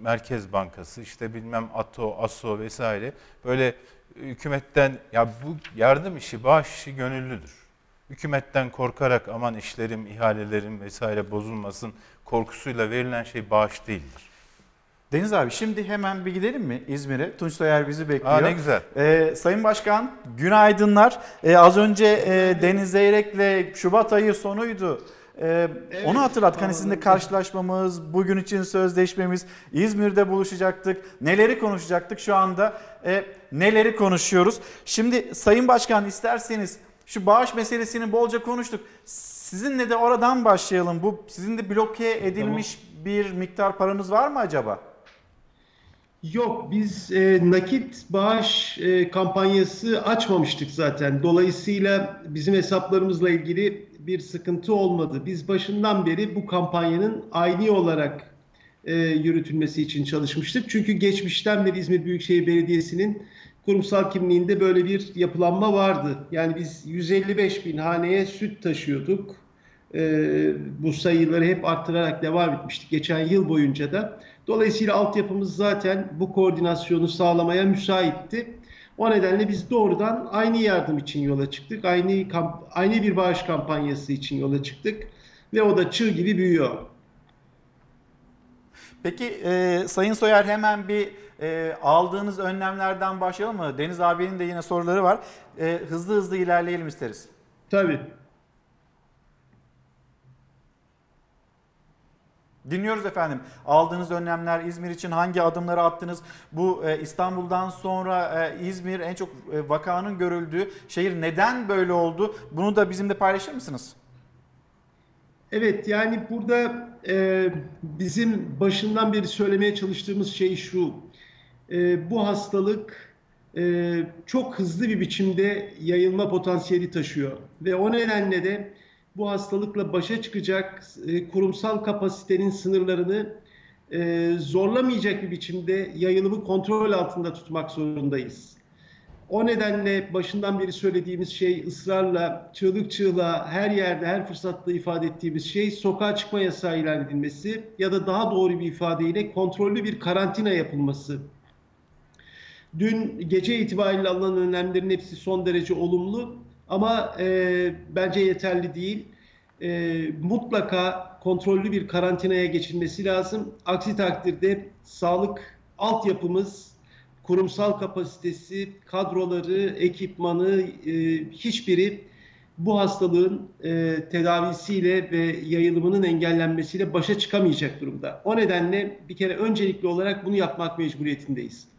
Speaker 5: Merkez Bankası işte bilmem ATO, ASO vesaire böyle hükümetten ya bu yardım işi, bağış işi gönüllüdür. Hükümetten korkarak aman işlerim, ihalelerim vesaire bozulmasın korkusuyla verilen şey bağış değildir.
Speaker 1: Deniz abi şimdi hemen bir gidelim mi İzmir'e? Tunç Soyer bizi bekliyor.
Speaker 5: Aa, ne güzel.
Speaker 1: Ee, Sayın Başkan günaydınlar. Ee, az önce e, Deniz Zeyrek'le Şubat ayı sonuydu. Ee, onu hatırlattık. Hani sizinle karşılaşmamız, bugün için sözleşmemiz, İzmir'de buluşacaktık. Neleri konuşacaktık şu anda? e, neleri konuşuyoruz? Şimdi Sayın Başkan isterseniz şu bağış meselesini bolca konuştuk. Sizinle de oradan başlayalım. Bu sizin de bloke edilmiş bir miktar paranız var mı acaba?
Speaker 11: Yok, biz e, nakit bağış e, kampanyası açmamıştık zaten. Dolayısıyla bizim hesaplarımızla ilgili bir sıkıntı olmadı. Biz başından beri bu kampanyanın ayni olarak e, yürütülmesi için çalışmıştık. Çünkü geçmişten beri İzmir Büyükşehir Belediyesi'nin kurumsal kimliğinde böyle bir yapılanma vardı. Yani biz 155 bin haneye süt taşıyorduk. E, bu sayıları hep arttırarak devam etmiştik geçen yıl boyunca da. Dolayısıyla altyapımız zaten bu koordinasyonu sağlamaya müsaitti. O nedenle biz doğrudan aynı yardım için yola çıktık. Aynı kamp aynı bir bağış kampanyası için yola çıktık ve o da çığ gibi büyüyor.
Speaker 1: Peki e, Sayın Soyer hemen bir e, aldığınız önlemlerden başlayalım mı? Deniz abinin de yine soruları var. E, hızlı hızlı ilerleyelim isteriz.
Speaker 11: Tabii.
Speaker 1: Dinliyoruz efendim. Aldığınız önlemler, İzmir için hangi adımları attınız? Bu e, İstanbul'dan sonra e, İzmir en çok e, vakanın görüldüğü şehir neden böyle oldu? Bunu da bizimle paylaşır mısınız?
Speaker 11: Evet yani burada e, bizim başından beri söylemeye çalıştığımız şey şu. E, bu hastalık e, çok hızlı bir biçimde yayılma potansiyeli taşıyor. Ve o nedenle de bu hastalıkla başa çıkacak e, kurumsal kapasitenin sınırlarını e, zorlamayacak bir biçimde yayılımı kontrol altında tutmak zorundayız. O nedenle başından beri söylediğimiz şey ısrarla, çığlık çığlığa her yerde, her fırsatta ifade ettiğimiz şey sokağa çıkma yasağı ilan edilmesi ya da daha doğru bir ifadeyle kontrollü bir karantina yapılması. Dün gece itibariyle alınan önlemlerin hepsi son derece olumlu ama e, bence yeterli değil. E, mutlaka kontrollü bir karantinaya geçilmesi lazım. Aksi takdirde sağlık altyapımız, kurumsal kapasitesi, kadroları, ekipmanı e, hiçbiri bu hastalığın e, tedavisiyle ve yayılımının engellenmesiyle başa çıkamayacak durumda. O nedenle bir kere öncelikli olarak bunu yapmak mecburiyetindeyiz.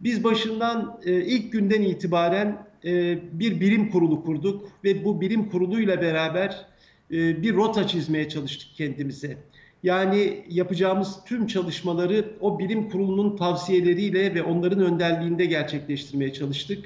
Speaker 11: Biz başından e, ilk günden itibaren e, bir bilim kurulu kurduk ve bu bilim kuruluyla beraber e, bir rota çizmeye çalıştık kendimize. Yani yapacağımız tüm çalışmaları o bilim kurulunun tavsiyeleriyle ve onların önderliğinde gerçekleştirmeye çalıştık.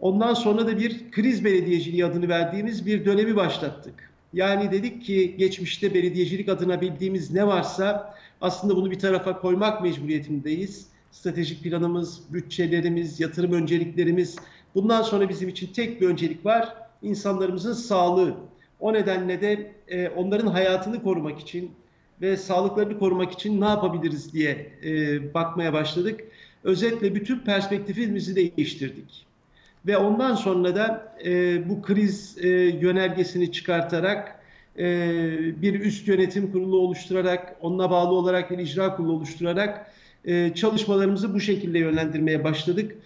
Speaker 11: Ondan sonra da bir kriz belediyeciliği adını verdiğimiz bir dönemi başlattık. Yani dedik ki geçmişte belediyecilik adına bildiğimiz ne varsa aslında bunu bir tarafa koymak mecburiyetindeyiz. Stratejik planımız, bütçelerimiz, yatırım önceliklerimiz. Bundan sonra bizim için tek bir öncelik var. insanlarımızın sağlığı. O nedenle de e, onların hayatını korumak için ve sağlıklarını korumak için ne yapabiliriz diye e, bakmaya başladık. Özetle bütün perspektifimizi değiştirdik. Ve ondan sonra da e, bu kriz e, yönergesini çıkartarak e, bir üst yönetim kurulu oluşturarak, onunla bağlı olarak bir icra kurulu oluşturarak e, çalışmalarımızı bu şekilde yönlendirmeye başladık.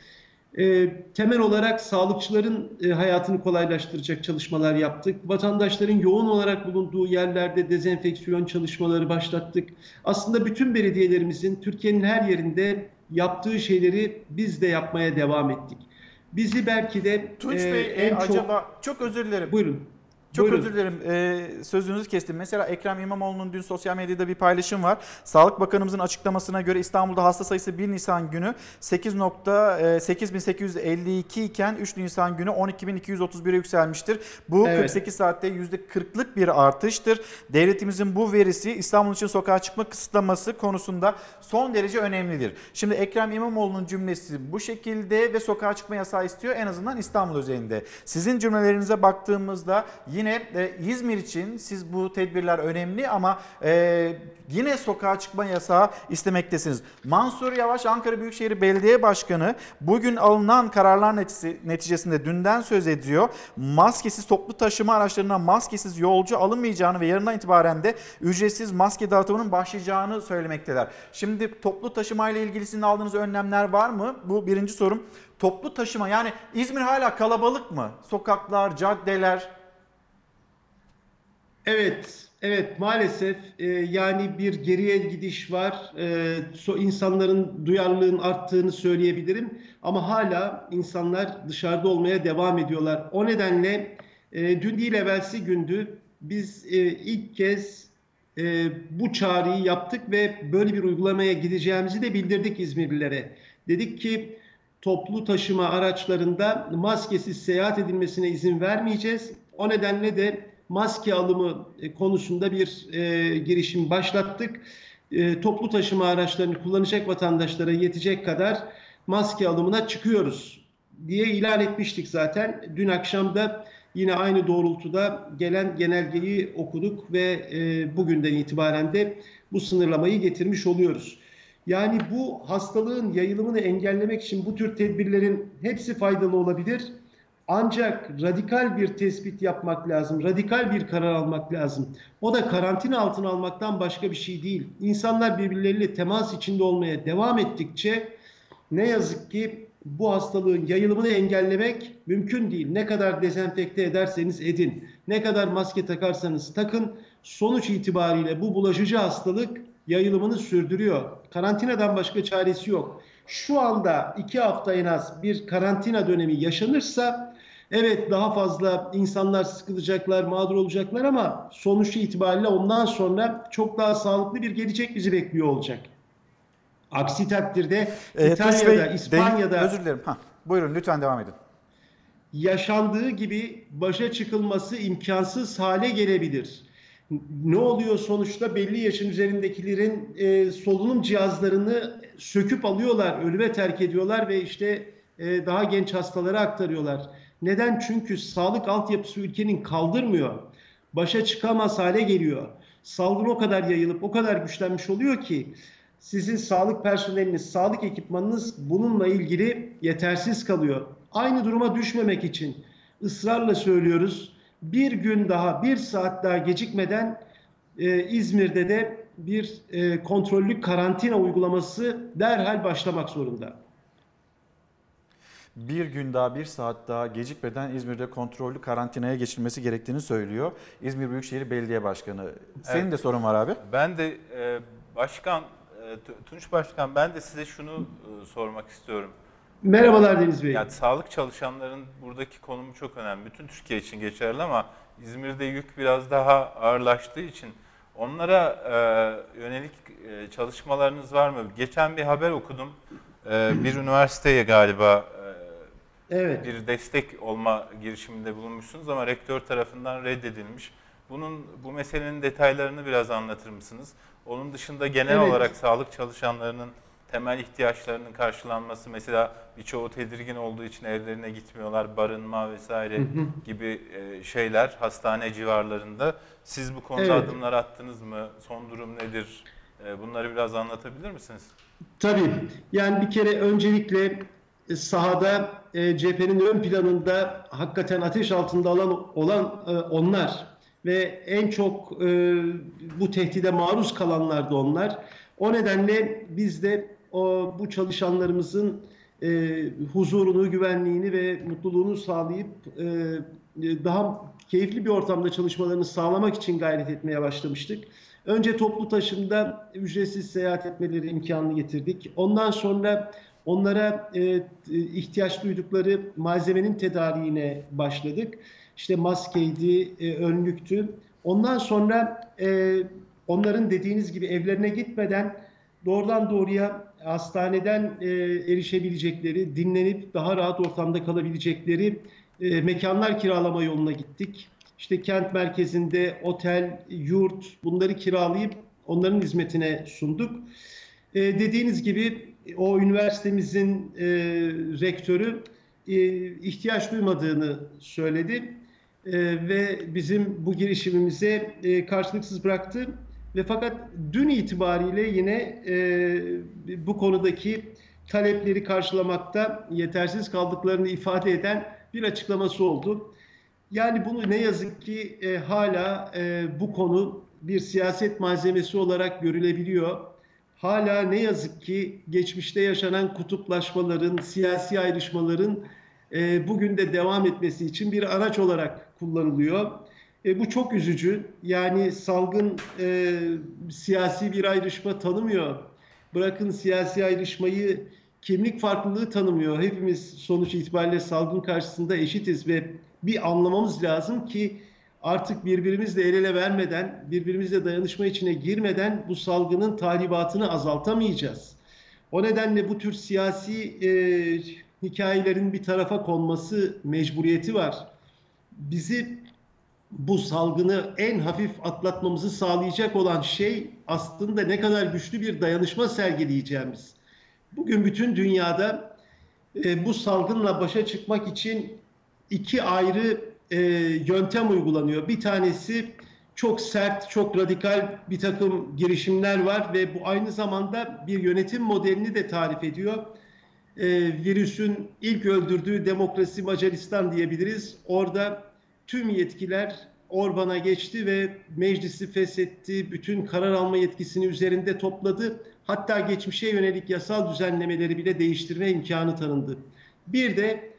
Speaker 11: E, temel olarak sağlıkçıların e, hayatını kolaylaştıracak çalışmalar yaptık. Vatandaşların yoğun olarak bulunduğu yerlerde dezenfeksiyon çalışmaları başlattık. Aslında bütün belediyelerimizin Türkiye'nin her yerinde yaptığı şeyleri biz de yapmaya devam ettik. Bizi belki de
Speaker 1: Tunç
Speaker 11: e,
Speaker 1: Bey e,
Speaker 11: en çok...
Speaker 1: acaba çok özür dilerim.
Speaker 11: Buyurun.
Speaker 1: Çok
Speaker 11: Buyurun.
Speaker 1: özür dilerim. Ee, sözünüzü kestim. Mesela Ekrem İmamoğlu'nun dün sosyal medyada bir paylaşım var. Sağlık Bakanımızın açıklamasına göre İstanbul'da hasta sayısı 1 Nisan günü 8.8852 iken 3 Nisan günü 12.231'e yükselmiştir. Bu
Speaker 11: Evet.
Speaker 1: 48 saatte %40'lık bir artıştır. Devletimizin bu verisi İstanbul için sokağa çıkma kısıtlaması konusunda son derece önemlidir. Şimdi Ekrem İmamoğlu'nun cümlesi bu şekilde ve sokağa çıkma yasağı istiyor en azından İstanbul özelinde. Sizin cümlelerinize baktığımızda yine e, İzmir için siz bu tedbirler önemli ama e, yine sokağa çıkma yasağı istemektesiniz. Mansur Yavaş Ankara Büyükşehir Belediye Başkanı bugün alınan kararlar neticesi- neticesinde dünden söz ediyor. Maskesiz toplu taşıma araçlarına maskesiz yolcu alınmayacağını ve yarından itibaren de ücretsiz maske dağıtımının başlayacağını söylemekteler. Şimdi toplu taşıma ile ilgili sizin aldığınız önlemler var mı? Bu birinci sorum. Toplu taşıma yani İzmir hala kalabalık mı? Sokaklar, caddeler.
Speaker 11: Evet, evet maalesef e, yani bir geriye gidiş var. E, so, insanların duyarlılığın arttığını söyleyebilirim. Ama hala insanlar dışarıda olmaya devam ediyorlar. O nedenle e, dün değil evvelsi gündü biz e, ilk kez e, bu çağrıyı yaptık ve böyle bir uygulamaya gideceğimizi de bildirdik İzmirlilere. Dedik ki toplu taşıma araçlarında maskesiz seyahat edilmesine izin vermeyeceğiz. O nedenle de maske alımı e, konusunda bir e, girişim başlattık. E, toplu taşıma araçlarını kullanacak vatandaşlara yetecek kadar maske alımına çıkıyoruz diye ilan etmiştik zaten. Dün akşam da yine aynı doğrultuda gelen genelgeyi okuduk ve e, bugünden itibaren de bu sınırlamayı getirmiş oluyoruz. Yani bu hastalığın yayılımını engellemek için bu tür tedbirlerin hepsi faydalı olabilir. Ancak radikal bir tespit yapmak lazım, radikal bir karar almak lazım. O da karantina altına almaktan başka bir şey değil. İnsanlar birbirleriyle temas içinde olmaya devam ettikçe ne yazık ki bu hastalığın yayılımını engellemek mümkün değil. Ne kadar dezenfekte ederseniz edin, ne kadar maske takarsanız takın, sonuç itibariyle bu bulaşıcı hastalık yayılımını sürdürüyor. Karantinadan başka çaresi yok. Şu anda iki hafta en az bir karantina dönemi yaşanırsa evet daha fazla insanlar sıkılacaklar, mağdur olacaklar ama sonuç itibariyle ondan sonra çok daha sağlıklı bir gelecek bizi bekliyor olacak. Aksi takdirde
Speaker 1: Ee,
Speaker 11: İtalya'da,
Speaker 1: Bey,
Speaker 11: İspanya'da
Speaker 1: özür dilerim. Ha, buyurun lütfen devam edin.
Speaker 11: yaşandığı gibi başa çıkılması imkansız hale gelebilir. Ne oluyor sonuçta belli yaşın üzerindekilerin e, solunum cihazlarını söküp alıyorlar, ölüme terk ediyorlar ve işte e, daha genç hastalara aktarıyorlar. Neden? Çünkü sağlık altyapısı ülkenin kaldırmıyor. Başa çıkamaz hale geliyor. Salgın o kadar yayılıp o kadar güçlenmiş oluyor ki sizin sağlık personeliniz, sağlık ekipmanınız bununla ilgili yetersiz kalıyor. Aynı duruma düşmemek için ısrarla söylüyoruz. Bir gün daha, bir saat daha gecikmeden e, İzmir'de de bir e, kontrollü karantina uygulaması derhal başlamak zorunda.
Speaker 1: Bir gün daha, bir saat daha gecikmeden İzmir'de kontrollü karantinaya geçilmesi gerektiğini söylüyor. İzmir Büyükşehir Belediye Başkanı. Senin
Speaker 5: Evet.
Speaker 1: de sorun var abi.
Speaker 5: Ben de e, başkan, e, Tu- Tunç Başkan ben de size şunu e, sormak istiyorum.
Speaker 11: Merhabalar Deniz Bey.
Speaker 5: Yani sağlık çalışanların buradaki konumu çok önemli. Bütün Türkiye için geçerli ama İzmir'de yük biraz daha ağırlaştığı için onlara e, yönelik e, çalışmalarınız var mı? Geçen bir haber okudum. E, bir üniversiteye galiba
Speaker 11: Evet.
Speaker 5: bir destek olma girişiminde bulunmuşsunuz ama rektör tarafından reddedilmiş. Bunun bu meselenin detaylarını biraz anlatır mısınız? Onun dışında genel
Speaker 11: Evet.
Speaker 5: olarak sağlık çalışanlarının temel ihtiyaçlarının karşılanması mesela birçoğu tedirgin olduğu için evlerine gitmiyorlar, barınma vesaire gibi e, şeyler hastane civarlarında. Siz bu konuda
Speaker 11: Evet.
Speaker 5: adımlar attınız mı? Son durum nedir? E, Bunları biraz anlatabilir misiniz?
Speaker 11: Tabii. Yani bir kere öncelikle sahada e, cephenin ön planında hakikaten ateş altında olan olan e, onlar ve en çok e, bu tehdide maruz kalanlar da onlar. O nedenle biz de o bu çalışanlarımızın e, huzurunu, güvenliğini ve mutluluğunu sağlayıp e, e, daha keyifli bir ortamda çalışmalarını sağlamak için gayret etmeye başlamıştık. Önce toplu taşımda ücretsiz seyahat etmeleri imkanını getirdik. Ondan sonra onlara e, ihtiyaç duydukları malzemenin tedariğine başladık. işte maskeydi, e, önlüktü. Ondan sonra e, onların dediğiniz gibi evlerine gitmeden doğrudan doğruya hastaneden e, erişebilecekleri, dinlenip daha rahat ortamda kalabilecekleri e, mekanlar kiralama yoluna gittik. İşte kent merkezinde otel, yurt bunları kiralayıp onların hizmetine sunduk. E, dediğiniz gibi o üniversitemizin e, rektörü e, ihtiyaç duymadığını söyledi E, ve bizim bu girişimimize e, karşılıksız bıraktı. Ve fakat dün itibariyle yine e, bu konudaki talepleri karşılamakta yetersiz kaldıklarını ifade eden bir açıklaması oldu. Yani bunu ne yazık ki e, hala e, bu konu bir siyaset malzemesi olarak görülebiliyor. Hala ne yazık ki geçmişte yaşanan kutuplaşmaların, siyasi ayrışmaların e, bugün de devam etmesi için bir araç olarak kullanılıyor. E, bu çok üzücü. Yani salgın e, siyasi bir ayrışma tanımıyor. Bırakın siyasi ayrışmayı kimlik farklılığı tanımıyor. Hepimiz sonuç itibariyle salgın karşısında eşitiz ve bir anlamamız lazım ki artık birbirimizle el ele vermeden, birbirimizle dayanışma içine girmeden bu salgının tahribatını azaltamayacağız. O nedenle bu tür siyasi e, hikayelerin bir tarafa konması mecburiyeti var. Bizi bu salgını en hafif atlatmamızı sağlayacak olan şey aslında ne kadar güçlü bir dayanışma sergileyeceğimiz. Bugün bütün dünyada e, bu salgınla başa çıkmak için iki ayrı e, yöntem uygulanıyor. Bir tanesi çok sert, çok radikal bir takım girişimler var ve bu aynı zamanda bir yönetim modelini de tarif ediyor. E, virüsün ilk öldürdüğü demokrasi Macaristan diyebiliriz. Orada tüm yetkiler Orban'a geçti ve meclisi feshetti, bütün karar alma yetkisini üzerinde topladı. Hatta geçmişe yönelik yasal düzenlemeleri bile değiştirme imkanı tanındı. Bir de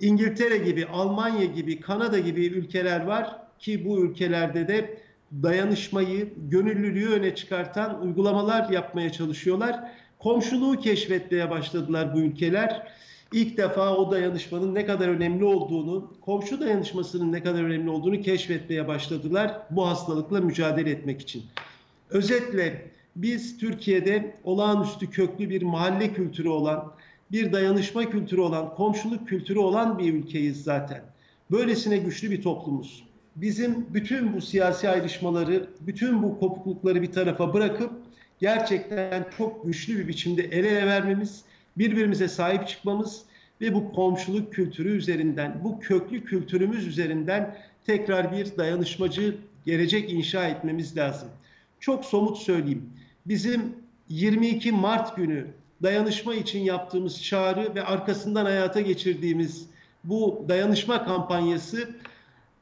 Speaker 11: İngiltere gibi, Almanya gibi, Kanada gibi ülkeler var ki bu ülkelerde de dayanışmayı, gönüllülüğü öne çıkartan uygulamalar yapmaya çalışıyorlar. Komşuluğu keşfetmeye başladılar bu ülkeler. İlk defa o dayanışmanın ne kadar önemli olduğunu, komşu dayanışmasının ne kadar önemli olduğunu keşfetmeye başladılar bu hastalıkla mücadele etmek için. Özetle biz Türkiye'de olağanüstü köklü bir mahalle kültürü olan, bir dayanışma kültürü olan, komşuluk kültürü olan bir ülkeyiz zaten. Böylesine güçlü bir toplumuz. Bizim bütün bu siyasi ayrışmaları, bütün bu kopuklukları bir tarafa bırakıp gerçekten çok güçlü bir biçimde el ele vermemiz, birbirimize sahip çıkmamız ve bu komşuluk kültürü üzerinden, bu köklü kültürümüz üzerinden tekrar bir dayanışmacı gelecek inşa etmemiz lazım. Çok somut söyleyeyim. Bizim 22 Mart günü dayanışma için yaptığımız çağrı ve arkasından hayata geçirdiğimiz bu dayanışma kampanyası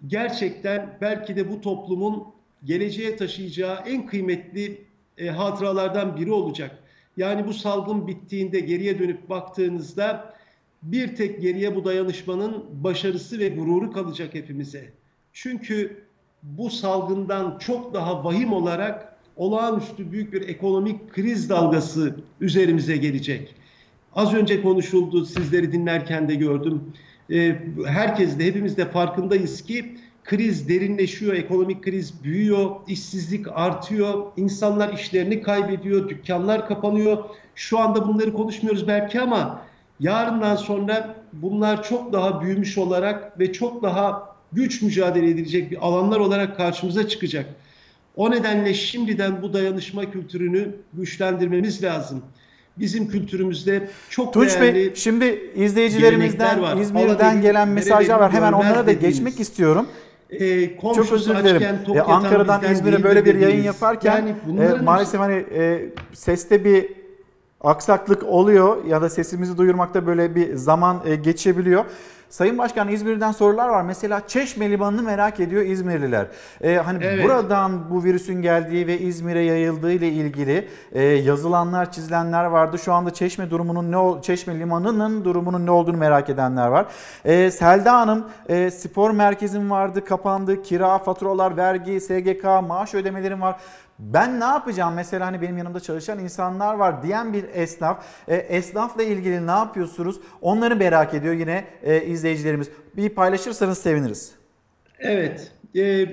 Speaker 11: gerçekten belki de bu toplumun geleceğe taşıyacağı en kıymetli e, hatıralardan biri olacak. Yani bu salgın bittiğinde geriye dönüp baktığınızda bir tek geriye bu dayanışmanın başarısı ve gururu kalacak hepimize. Çünkü bu salgından çok daha vahim olarak olağanüstü büyük bir ekonomik kriz dalgası üzerimize gelecek. Az önce konuşuldu, sizleri dinlerken de gördüm. Ee, herkes de hepimiz de farkındayız ki kriz derinleşiyor, ekonomik kriz büyüyor, işsizlik artıyor, insanlar işlerini kaybediyor, dükkanlar kapanıyor. Şu anda bunları konuşmuyoruz belki ama yarından sonra bunlar çok daha büyümüş olarak ve çok daha güç mücadele edilecek bir alanlar olarak karşımıza çıkacak. O nedenle şimdiden bu dayanışma kültürünü güçlendirmemiz lazım. Bizim kültürümüzde çok
Speaker 1: Tunç
Speaker 11: değerli
Speaker 1: Bey şimdi izleyicilerimizden
Speaker 11: var.
Speaker 1: İzmir'den
Speaker 11: Aladenin,
Speaker 1: gelen mesajlar var. Hemen onlara da
Speaker 11: Görmez
Speaker 1: geçmek
Speaker 11: dediğimiz.
Speaker 1: istiyorum.
Speaker 11: e,
Speaker 1: Çok özür dilerim. E, Ankara'dan İzmir'e böyle bir yayın
Speaker 11: dediğimiz.
Speaker 1: yaparken
Speaker 11: Yani
Speaker 1: e, maalesef hani e, seste bir aksaklık oluyor ya da sesimizi duyurmakta böyle bir zaman e, geçebiliyor. Sayın Başkan İzmir'den sorular var. Mesela Çeşme Limanı'nı merak ediyor İzmirliler. E, hani
Speaker 11: Evet.
Speaker 1: buradan bu virüsün geldiği ve İzmir'e yayıldığı ile ilgili e, yazılanlar, çizilenler vardı. Şu anda Çeşme durumunun ne Çeşme Limanı'nın durumunun ne olduğunu merak edenler var. E, Selda Hanım e, spor merkezim vardı, kapandı. Kira, faturalar, vergi, SGK, maaş ödemelerim var. Ben ne yapacağım? Mesela hani benim yanımda çalışan insanlar var diyen bir esnaf. E, esnafla ilgili ne yapıyorsunuz? Onları merak ediyor yine e, izleyicilerimiz. Bir paylaşırsanız seviniriz.
Speaker 11: Evet. E,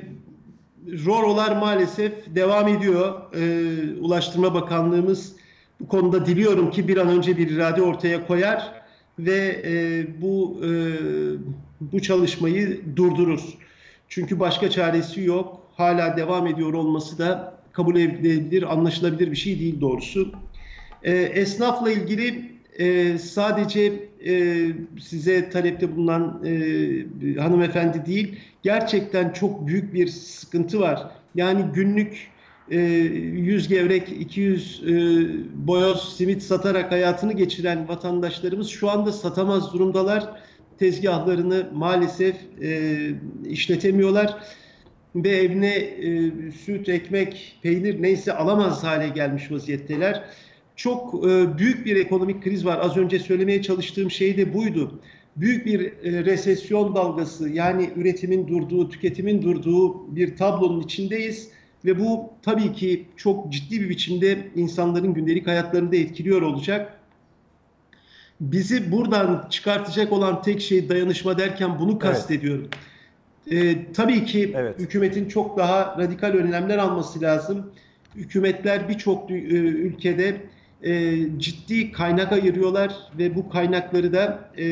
Speaker 11: Rorolar maalesef devam ediyor. E, Ulaştırma Bakanlığımız bu konuda diliyorum ki bir an önce bir irade ortaya koyar ve e, bu e, bu çalışmayı durdurur. Çünkü başka çaresi yok. Hala devam ediyor olması da kabul edilebilir, anlaşılabilir bir şey değil doğrusu. E, esnafla ilgili e, sadece e, size talepte bulunan e, hanımefendi değil, gerçekten çok büyük bir sıkıntı var. Yani günlük e, 100 gevrek, 200 e, boyoz simit satarak hayatını geçiren vatandaşlarımız şu anda satamaz durumdalar. Tezgahlarını maalesef e, işletemiyorlar ve evine e, süt, ekmek, peynir neyse alamaz hale gelmiş vaziyetteler. Çok e, büyük bir ekonomik kriz var. Az önce söylemeye çalıştığım şey de buydu. Büyük bir e, resesyon dalgası yani üretimin durduğu, tüketimin durduğu bir tablonun içindeyiz. Ve bu tabii ki çok ciddi bir biçimde insanların gündelik hayatlarını da etkiliyor olacak. Bizi buradan çıkartacak olan tek şey dayanışma derken bunu kastediyorum. Ee, tabii ki
Speaker 1: Evet.
Speaker 11: hükümetin çok daha radikal önlemler alması lazım. Hükümetler birçok e, ülkede e, ciddi kaynak ayırıyorlar ve bu kaynakları da e,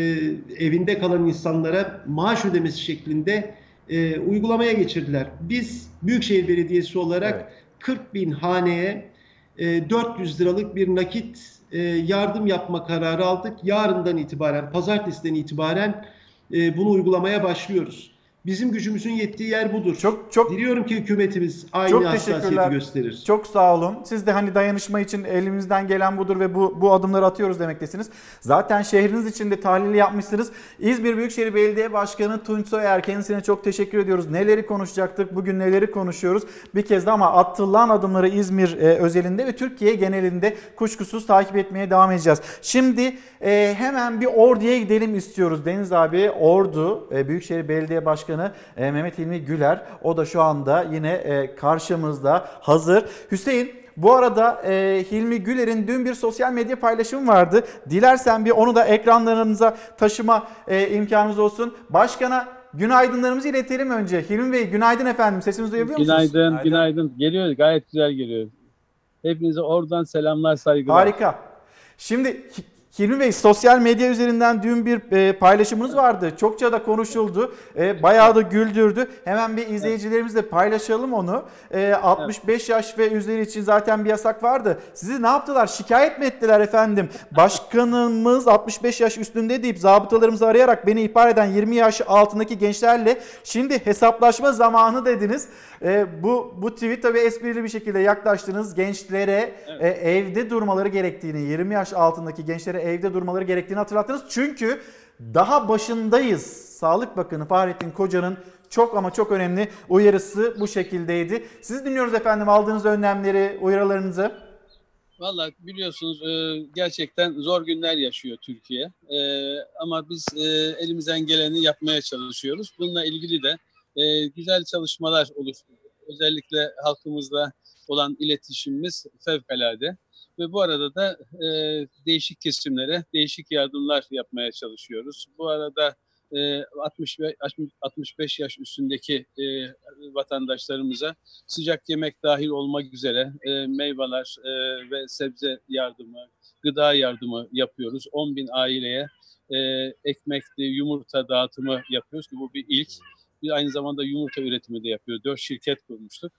Speaker 11: evinde kalan insanlara maaş ödemesi şeklinde e, uygulamaya geçirdiler. Biz Büyükşehir Belediyesi olarak
Speaker 1: Evet.
Speaker 11: 40 bin haneye e, 400 liralık bir nakit e, yardım yapma kararı aldık. Yarından itibaren, pazartesiden itibaren e, bunu uygulamaya başlıyoruz. Bizim gücümüzün yettiği yer budur.
Speaker 1: Çok çok
Speaker 11: Diliyorum ki hükümetimiz aynı
Speaker 1: Çok
Speaker 11: hassasiyeti
Speaker 1: teşekkürler.
Speaker 11: gösterir.
Speaker 1: Çok sağ olun. Siz de hani dayanışma için elimizden gelen budur ve bu, bu adımları atıyoruz demektesiniz. Zaten şehriniz için de tahlili yapmışsınız. İzmir Büyükşehir Belediye Başkanı Tunç Soyer kendisine çok teşekkür ediyoruz. Neleri konuşacaktık, bugün neleri konuşuyoruz. Bir kez de ama atılan adımları İzmir e, özelinde ve Türkiye genelinde kuşkusuz takip etmeye devam edeceğiz. Şimdi e, hemen bir Ordu'ya gidelim istiyoruz. Deniz abi Ordu e, Büyükşehir Belediye Başkanı e, Mehmet İlmi Güler. O da şu anda yine e, karşımızda hazır. Hüseyin bu arada e, Hilmi Güler'in dün bir sosyal medya paylaşımı vardı. Dilersen bir onu da ekranlarınıza taşıma e, imkanımız olsun. Başkana günaydınlarımızı iletelim önce. Hilmi Bey günaydın efendim. Sesimizi duyabiliyor musunuz?
Speaker 12: Günaydın, günaydın. Geliyor, gayet güzel geliyor. Hepinize oradan selamlar, saygılar.
Speaker 1: Harika. Şimdi Hilmi Bey sosyal medya üzerinden dün bir e, paylaşımınız vardı. Çokça da konuşuldu. E, bayağı da güldürdü. Hemen bir izleyicilerimizle paylaşalım onu. E, 65 yaş ve üzeri için zaten bir yasak vardı. Sizi ne yaptılar? Şikayet mi ettiler efendim? Başkanımız 65 yaş üstünde deyip zabıtalarımızı arayarak beni ihbar eden 20 yaş altındaki gençlerle şimdi hesaplaşma zamanı dediniz. E, bu bu tweet tabii esprili bir şekilde yaklaştınız. Gençlere e, evde durmaları gerektiğini, 20 yaş altındaki gençlere evde durmaları gerektiğini hatırlattınız. Çünkü daha başındayız. Sağlık Bakanı Fahrettin Koca'nın çok ama çok önemli uyarısı bu şekildeydi. Siz dinliyoruz efendim aldığınız önlemleri, uyarılarınızı.
Speaker 12: Valla biliyorsunuz e, gerçekten zor günler yaşıyor Türkiye. E, ama biz e, elimizden geleni yapmaya çalışıyoruz. Bununla ilgili de güzel çalışmalar oluşturduk. Özellikle halkımızla olan iletişimimiz fevkalade. Ve bu arada da e, değişik kesimlere değişik yardımlar yapmaya çalışıyoruz. Bu arada e, 60 ve 60 65 yaş üstündeki e, vatandaşlarımıza sıcak yemek dahil olmak üzere e, meyveler e, ve sebze yardımı, gıda yardımı yapıyoruz. 10 bin aileye e, ekmekli, yumurta dağıtımı yapıyoruz ki bu bir ilk. Biz aynı zamanda yumurta üretimi de yapıyor. Dört şirket kurmuştuk.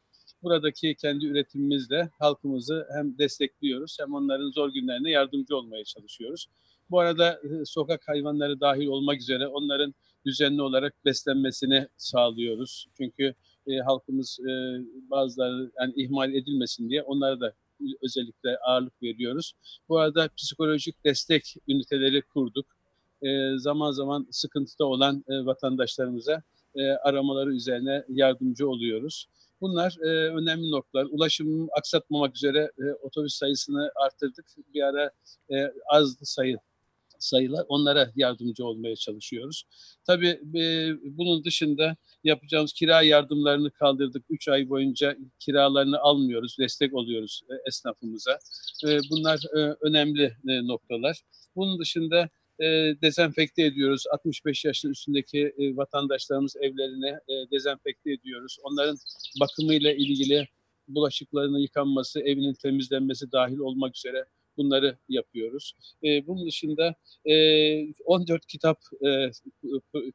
Speaker 12: Buradaki kendi üretimimizle halkımızı hem destekliyoruz hem onların zor günlerine yardımcı olmaya çalışıyoruz. Bu arada e, sokak hayvanları dahil olmak üzere onların düzenli olarak beslenmesini sağlıyoruz. Çünkü e, halkımız e, bazıları yani ihmal edilmesin diye onlara da özellikle ağırlık veriyoruz. Bu arada psikolojik destek üniteleri kurduk. E, zaman zaman sıkıntıda olan e, vatandaşlarımıza e, aramaları üzerine yardımcı oluyoruz. Bunlar e, önemli noktalar. Ulaşımı aksatmamak üzere e, otobüs sayısını arttırdık. Bir ara e, azdı sayı sayılar. Onlara yardımcı olmaya çalışıyoruz. Tabii e, bunun dışında yapacağımız kira yardımlarını kaldırdık. 3 ay boyunca kiralarını almıyoruz. Destek oluyoruz e, esnafımıza. E, bunlar e, önemli e, noktalar. Bunun dışında e, dezenfekte ediyoruz. 65 yaşın üstündeki e, vatandaşlarımız evlerini e, dezenfekte ediyoruz. Onların bakımıyla ilgili bulaşıklarının yıkanması, evinin temizlenmesi dahil olmak üzere bunları yapıyoruz. E, bunun dışında e, 14 kitap e,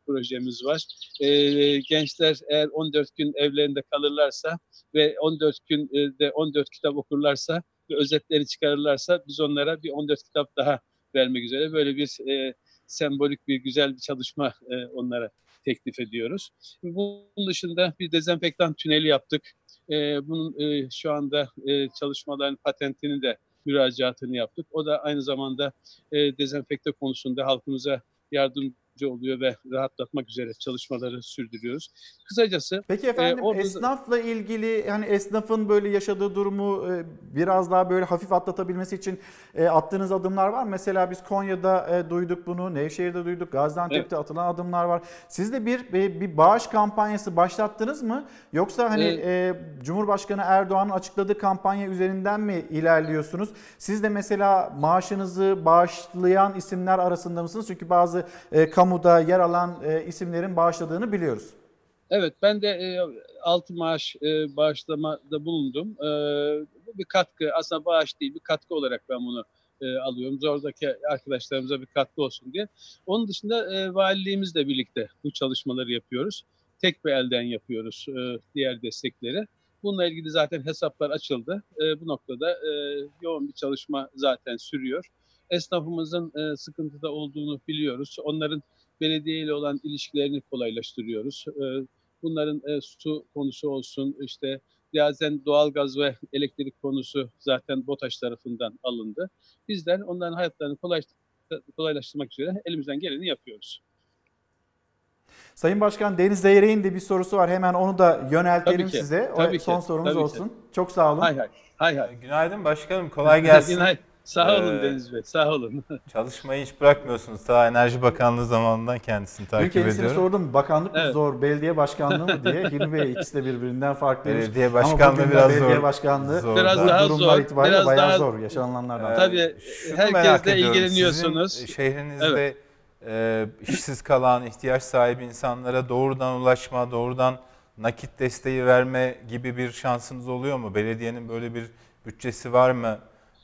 Speaker 12: projemiz var. E, gençler eğer 14 gün evlerinde kalırlarsa ve 14 gün e, de 14 kitap okurlarsa ve özetleri çıkarırlarsa biz onlara bir 14 kitap daha vermek üzere böyle bir e, sembolik bir güzel bir çalışma e, onlara teklif ediyoruz. Bunun dışında bir dezenfektan tüneli yaptık. E, bunun e, şu anda e, çalışmaların patentini de müracaatını yaptık. O da aynı zamanda e, dezenfekte konusunda halkımıza yardımcı oluyor ve rahatlatmak üzere çalışmaları sürdürüyoruz. Kısacası
Speaker 1: Peki efendim
Speaker 12: e, orada-
Speaker 1: esnafla ilgili hani esnafın böyle yaşadığı durumu e, biraz daha böyle hafif atlatabilmesi için e, attığınız adımlar var. Mesela biz Konya'da e, duyduk bunu, Nevşehir'de duyduk, Gaziantep'te atılan adımlar var. Siz de bir bir bir bağış kampanyası başlattınız mı? Yoksa hani
Speaker 12: Evet.
Speaker 1: e, Cumhurbaşkanı Erdoğan'ın açıkladığı kampanya üzerinden mi ilerliyorsunuz? Siz de mesela maaşınızı bağışlayan isimler arasında mısınız? Çünkü bazı e, kamuda yer alan e, isimlerin bağışladığını biliyoruz.
Speaker 12: Evet ben de e, altı maaş e, bağışlamada bulundum. E, bu bir katkı aslında bağış değil bir katkı olarak ben bunu e, alıyorum. Oradaki arkadaşlarımıza bir katkı olsun diye. Onun dışında e, valiliğimizle birlikte bu çalışmaları yapıyoruz. Tek bir elden yapıyoruz e, diğer destekleri. Bununla ilgili zaten hesaplar açıldı. E, bu noktada e, yoğun bir çalışma zaten sürüyor. Esnafımızın e, sıkıntıda olduğunu biliyoruz. Onların belediye ile olan ilişkilerini kolaylaştırıyoruz. E, bunların e, su konusu olsun, işte bazen doğalgaz ve elektrik konusu zaten BOTAŞ tarafından alındı. Bizler onların hayatlarını kolay, kolaylaştırmak üzere elimizden geleni yapıyoruz.
Speaker 1: Sayın Başkan Deniz Zeyrek'in de bir sorusu var. Hemen onu da yöneltelim
Speaker 12: Tabii ki,
Speaker 1: size. O
Speaker 12: tabii ki,
Speaker 1: son sorumuz
Speaker 12: tabii ki.
Speaker 1: olsun. Çok sağ olun.
Speaker 12: Hay hay, hay hay.
Speaker 5: Günaydın başkanım, kolay gelsin.
Speaker 12: Günaydın. Sağ olun
Speaker 5: Ee,
Speaker 12: Deniz Bey, sağ olun.
Speaker 5: Çalışmayı hiç bırakmıyorsunuz. Ta Enerji Bakanlığı zamanından kendisini
Speaker 1: Dün
Speaker 5: takip
Speaker 1: kendisine
Speaker 5: ediyorum.
Speaker 1: sordum bakanlık mı
Speaker 12: Evet.
Speaker 1: zor, belediye başkanlığı mı diye. Hilmi Bey ikisi de birbirinden farklıymış.
Speaker 5: Belediye
Speaker 1: Ama
Speaker 5: başkanlığı
Speaker 1: de
Speaker 5: biraz
Speaker 1: belediye
Speaker 5: zor.
Speaker 1: başkanlığı
Speaker 5: Zor
Speaker 12: Biraz
Speaker 5: da.
Speaker 12: daha
Speaker 1: durumlar
Speaker 12: zor,
Speaker 1: itibariyle
Speaker 12: biraz
Speaker 1: bayağı
Speaker 12: daha-
Speaker 1: zor yaşananlardan.
Speaker 5: Ee,
Speaker 12: Tabii,
Speaker 5: şunu
Speaker 12: herkes
Speaker 5: merak
Speaker 12: de
Speaker 5: ediyorum.
Speaker 12: ilgileniyorsunuz.
Speaker 5: Sizin şehrinizde e, işsiz kalan, ihtiyaç sahibi insanlara doğrudan ulaşma, doğrudan nakit desteği verme gibi bir şansınız oluyor mu? Belediyenin böyle bir bütçesi var mı?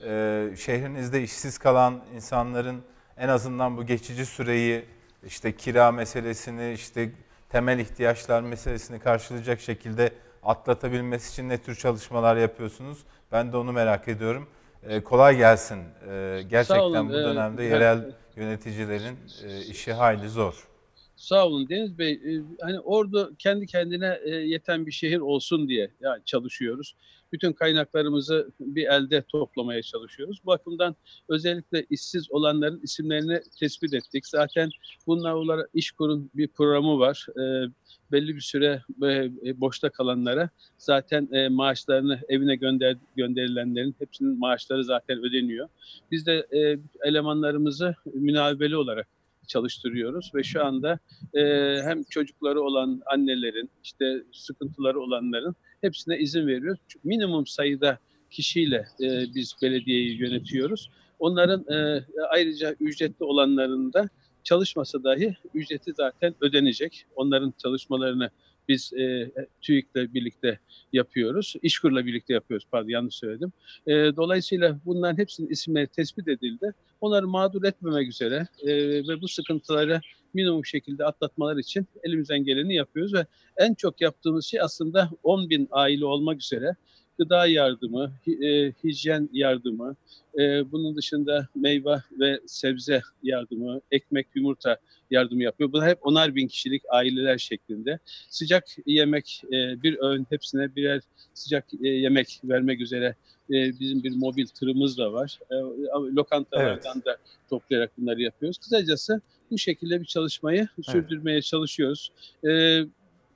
Speaker 5: Ee, şehrinizde işsiz kalan insanların en azından bu geçici süreyi işte kira meselesini, işte temel ihtiyaçlar meselesini karşılayacak şekilde atlatabilmesi için ne tür çalışmalar yapıyorsunuz? Ben de onu merak ediyorum. Ee, kolay gelsin. Ee, gerçekten
Speaker 12: olun,
Speaker 5: bu
Speaker 12: ee,
Speaker 5: dönemde
Speaker 12: ben-
Speaker 5: yerel yöneticilerin e, işi hayli zor.
Speaker 12: Sağ olun Deniz Bey. Hani Ordu kendi kendine e, yeten bir şehir olsun diye yani çalışıyoruz. Bütün kaynaklarımızı bir elde toplamaya çalışıyoruz. Bu bakımdan özellikle işsiz olanların isimlerini tespit ettik. Zaten bununla olarak İşkur'un bir programı var. Ee, belli bir süre e, boşta kalanlara zaten e, maaşlarını evine gönder gönderilenlerin hepsinin maaşları zaten ödeniyor. Biz de e, elemanlarımızı münavebeli olarak çalıştırıyoruz ve şu anda e, hem çocukları olan annelerin işte sıkıntıları olanların hepsine izin veriyoruz. Çünkü minimum sayıda kişiyle e, biz belediyeyi yönetiyoruz. Onların e, ayrıca ücretli olanların da çalışmasa dahi ücreti zaten ödenecek. Onların çalışmalarını biz e, TÜİK'le birlikte yapıyoruz. İşkur'la birlikte yapıyoruz pardon yanlış söyledim. E, dolayısıyla bunların hepsinin isimleri tespit edildi. Onları mağdur etmemek üzere e, ve bu sıkıntıları minimum şekilde atlatmalar için elimizden geleni yapıyoruz ve en çok yaptığımız şey aslında 10 bin aile olmak üzere gıda yardımı, e, hijyen yardımı, e, bunun dışında meyve ve sebze yardımı, ekmek, yumurta yardımı yapıyor. Bunlar hep onar bin kişilik aileler şeklinde. Sıcak yemek, e, bir öğün hepsine birer sıcak e, yemek vermek üzere e, bizim bir mobil tırımız da var. E, lokantalardan da toplayarak bunları yapıyoruz. Kısacası bu şekilde bir çalışmayı sürdürmeye çalışıyoruz. E,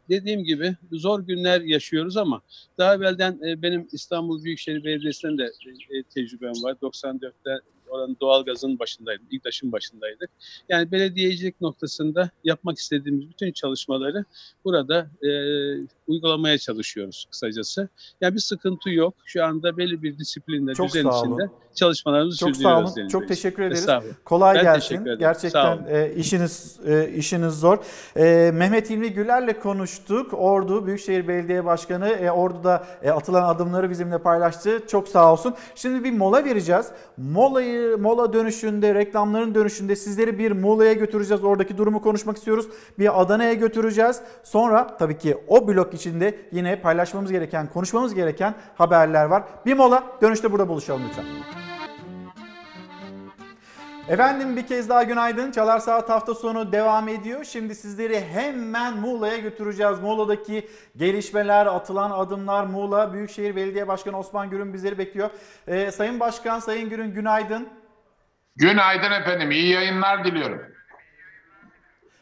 Speaker 12: dediğim gibi zor günler yaşıyoruz ama daha evvelden e, benim İstanbul Büyükşehir Belediyesi'nden de e, tecrübem var. 94'te oranın doğalgazın başındaydım, İGDAŞ'ın başındaydık. Yani belediyecilik noktasında yapmak istediğimiz bütün çalışmaları burada e, uygulamaya çalışıyoruz kısacası. Yani bir sıkıntı yok. Şu anda belli bir disiplinle,
Speaker 1: Çok
Speaker 12: düzen
Speaker 1: sağ olun.
Speaker 12: içinde çalışmalarımızı
Speaker 1: Çok sağ
Speaker 12: sürdürüyoruz.
Speaker 1: olun.
Speaker 12: Deniz
Speaker 1: Çok
Speaker 12: Bey.
Speaker 1: teşekkür ederiz. Kolay
Speaker 12: Ben
Speaker 1: gelsin.
Speaker 12: Sağ
Speaker 1: Gerçekten
Speaker 12: olun.
Speaker 1: e, işiniz e, işiniz zor. E, Mehmet İlmi Güler'le konuştuk. Ordu Büyükşehir Belediye Başkanı e, Ordu'da e, atılan adımları bizimle paylaştı. Çok sağ olsun. Şimdi bir mola vereceğiz. Molayı mola dönüşünde, reklamların dönüşünde sizleri bir Muğla'ya götüreceğiz. Oradaki durumu konuşmak istiyoruz. Bir Adana'ya götüreceğiz. Sonra tabii ki o blok içinde yine paylaşmamız gereken, konuşmamız gereken haberler var. Bir mola, dönüşte burada buluşalım lütfen. Efendim bir kez daha günaydın. Çalar Saat hafta sonu devam ediyor. Şimdi sizleri hemen Muğla'ya götüreceğiz. Muğla'daki gelişmeler, atılan adımlar, Muğla Büyükşehir Belediye Başkanı Osman Gürün bizleri bekliyor. Ee, Sayın Başkan, Sayın Gürün günaydın.
Speaker 13: Günaydın efendim. İyi yayınlar diliyorum.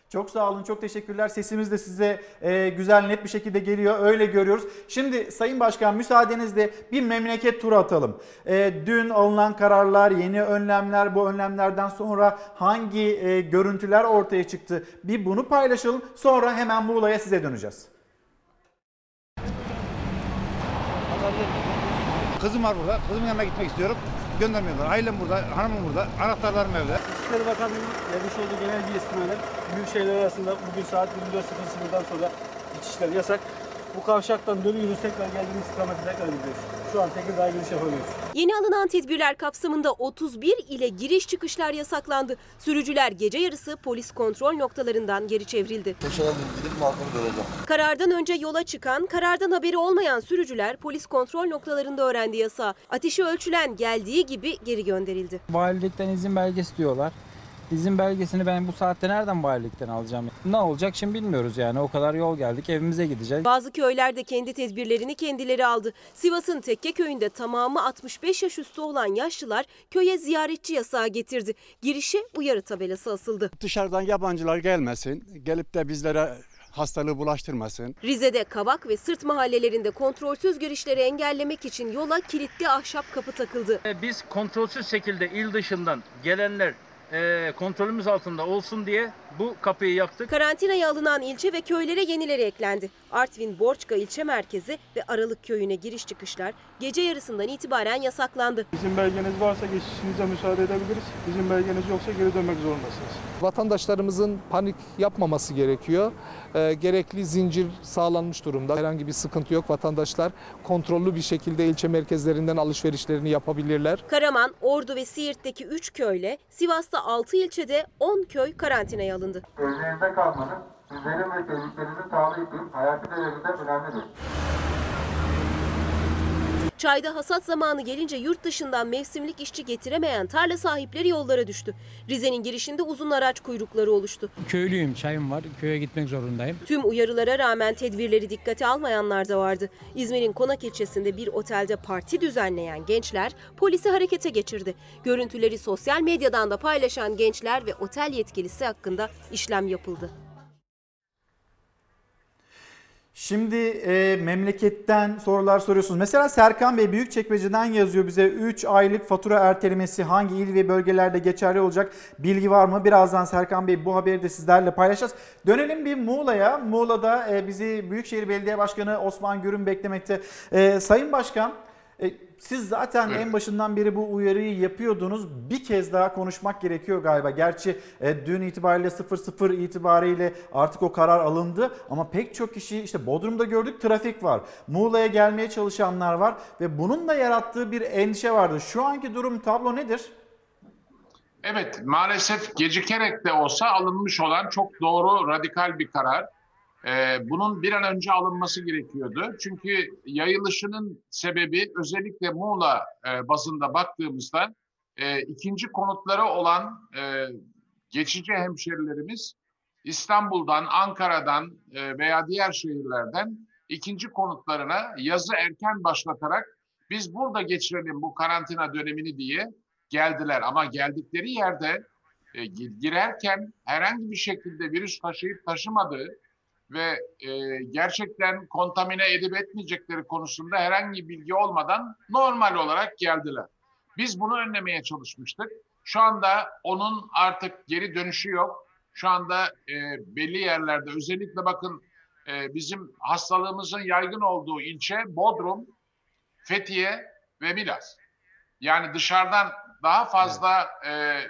Speaker 1: Çok sağ olun, çok teşekkürler. Sesimiz de size e, güzel, net bir şekilde geliyor. Öyle görüyoruz. Şimdi Sayın Başkan müsaadenizle bir memleket turu atalım. E, dün alınan kararlar, yeni önlemler, bu önlemlerden sonra hangi e, görüntüler ortaya çıktı? Bir bunu paylaşalım. Sonra hemen Muğla'ya size döneceğiz.
Speaker 14: Kızım var burada. Kızımın yanına gitmek istiyorum. Göndermiyorlar. Ailem burada, hanımım burada, anahtarlarım evde.
Speaker 15: İçişleri Bakanlığı'nın vermiş olduğu genel bir istinaden büyük şehirler arasında bugün saat 24.00'dan sonra geçişler yasak. Bu kavşaktan dönüyoruz tekrar geldiğimiz istikamete tekrar gidiyoruz. Şu an Tekirdağ'a giriş yapamıyoruz.
Speaker 3: Yeni alınan tedbirler kapsamında 31 ile giriş çıkışlar yasaklandı. Sürücüler gece yarısı polis kontrol noktalarından geri çevrildi.
Speaker 16: gidip balkonu döneceğim.
Speaker 3: Karardan önce yola çıkan, karardan haberi olmayan sürücüler polis kontrol noktalarında öğrendi yasağı. Ateşi ölçülen geldiği gibi geri gönderildi.
Speaker 17: Valilikten izin belgesi diyorlar. İzin belgesini ben bu saatte nereden valilikten alacağım? Ne olacak şimdi bilmiyoruz yani. O kadar yol geldik evimize gideceğiz.
Speaker 3: Bazı köyler de kendi tedbirlerini kendileri aldı. Sivas'ın Tekke köyünde tamamı 65 yaş üstü olan yaşlılar köye ziyaretçi yasağı getirdi. Girişe uyarı tabelası asıldı.
Speaker 18: Dışarıdan yabancılar gelmesin, gelip de bizlere hastalığı bulaştırmasın.
Speaker 3: Rize'de Kavak ve Sırt mahallelerinde kontrolsüz girişleri engellemek için yola kilitli ahşap kapı takıldı.
Speaker 19: Biz kontrolsüz şekilde il dışından gelenler e, kontrolümüz altında olsun diye bu kapıyı yaptık.
Speaker 3: Karantinaya alınan ilçe ve köylere yenileri eklendi. Artvin Borçka ilçe merkezi ve Aralık köyüne giriş çıkışlar gece yarısından itibaren yasaklandı.
Speaker 15: Bizim belgeniz varsa geçişinize müsaade edebiliriz. Bizim belgeniz yoksa geri dönmek zorundasınız.
Speaker 20: Vatandaşlarımızın panik yapmaması gerekiyor. Ee, gerekli zincir sağlanmış durumda. Herhangi bir sıkıntı yok. Vatandaşlar kontrollü bir şekilde ilçe merkezlerinden alışverişlerini yapabilirler.
Speaker 3: Karaman, Ordu ve Siirt'teki 3 köyle, Sivas'ta 6 ilçede 10 köy karantinaya alındı.
Speaker 16: Evinizde kalmanız sizlerin ve sevdiklerinizin sağlığı için hayati derecede önemlidir.
Speaker 3: Çayda hasat zamanı gelince yurt dışından mevsimlik işçi getiremeyen tarla sahipleri yollara düştü. Rize'nin girişinde uzun araç kuyrukları oluştu.
Speaker 17: Köylüyüm, çayım var. Köye gitmek zorundayım.
Speaker 3: Tüm uyarılara rağmen tedbirleri dikkate almayanlar da vardı. İzmir'in Konak ilçesinde bir otelde parti düzenleyen gençler polisi harekete geçirdi. Görüntüleri sosyal medyadan da paylaşan gençler ve otel yetkilisi hakkında işlem yapıldı.
Speaker 1: Şimdi e, memleketten sorular soruyorsunuz. Mesela Serkan Bey Büyükçekmece'den yazıyor bize 3 aylık fatura ertelemesi hangi il ve bölgelerde geçerli olacak bilgi var mı? Birazdan Serkan Bey bu haberi de sizlerle paylaşacağız. Dönelim bir Muğla'ya. Muğla'da e, bizi Büyükşehir Belediye Başkanı Osman Gürün beklemekte. E, Sayın Başkan e, siz zaten en başından beri bu uyarıyı yapıyordunuz. Bir kez daha konuşmak gerekiyor galiba. Gerçi e, dün itibariyle 00 itibariyle artık o karar alındı. Ama pek çok kişi işte Bodrum'da gördük trafik var. Muğla'ya gelmeye çalışanlar var. Ve bunun da yarattığı bir endişe vardı. Şu anki durum tablo nedir?
Speaker 13: Evet, maalesef gecikerek de olsa alınmış olan çok doğru, radikal bir karar. Ee, bunun bir an önce alınması gerekiyordu. Çünkü yayılışının sebebi özellikle Muğla e, bazında baktığımızda e, ikinci konutları olan e, geçici hemşerilerimiz İstanbul'dan, Ankara'dan e, veya diğer şehirlerden ikinci konutlarına yazı erken başlatarak biz burada geçirelim bu karantina dönemini diye geldiler. Ama geldikleri yerde e, girerken herhangi bir şekilde virüs taşıyıp taşımadığı ve e, gerçekten kontamine edip etmeyecekleri konusunda herhangi bilgi olmadan normal olarak geldiler. Biz bunu önlemeye çalışmıştık. Şu anda onun artık geri dönüşü yok. Şu anda e, belli yerlerde özellikle bakın e, bizim hastalığımızın yaygın olduğu ilçe Bodrum, Fethiye ve Milas. Yani dışarıdan daha fazla e,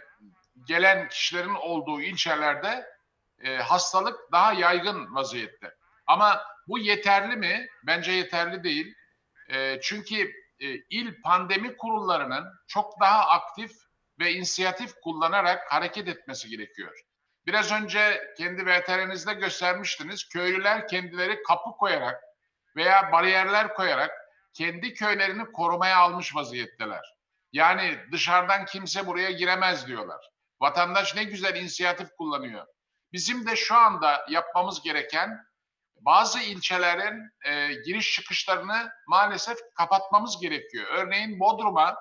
Speaker 13: gelen kişilerin olduğu ilçelerde e, hastalık daha yaygın vaziyette. Ama bu yeterli mi? Bence yeterli değil. E, çünkü e, il pandemi kurullarının çok daha aktif ve inisiyatif kullanarak hareket etmesi gerekiyor. Biraz önce kendi VTR'nizde göstermiştiniz. Köylüler kendileri kapı koyarak veya bariyerler koyarak kendi köylerini korumaya almış vaziyetteler. Yani dışarıdan kimse buraya giremez diyorlar. Vatandaş ne güzel inisiyatif kullanıyor. Bizim de şu anda yapmamız gereken bazı ilçelerin e, giriş çıkışlarını maalesef kapatmamız gerekiyor. Örneğin Bodrum'a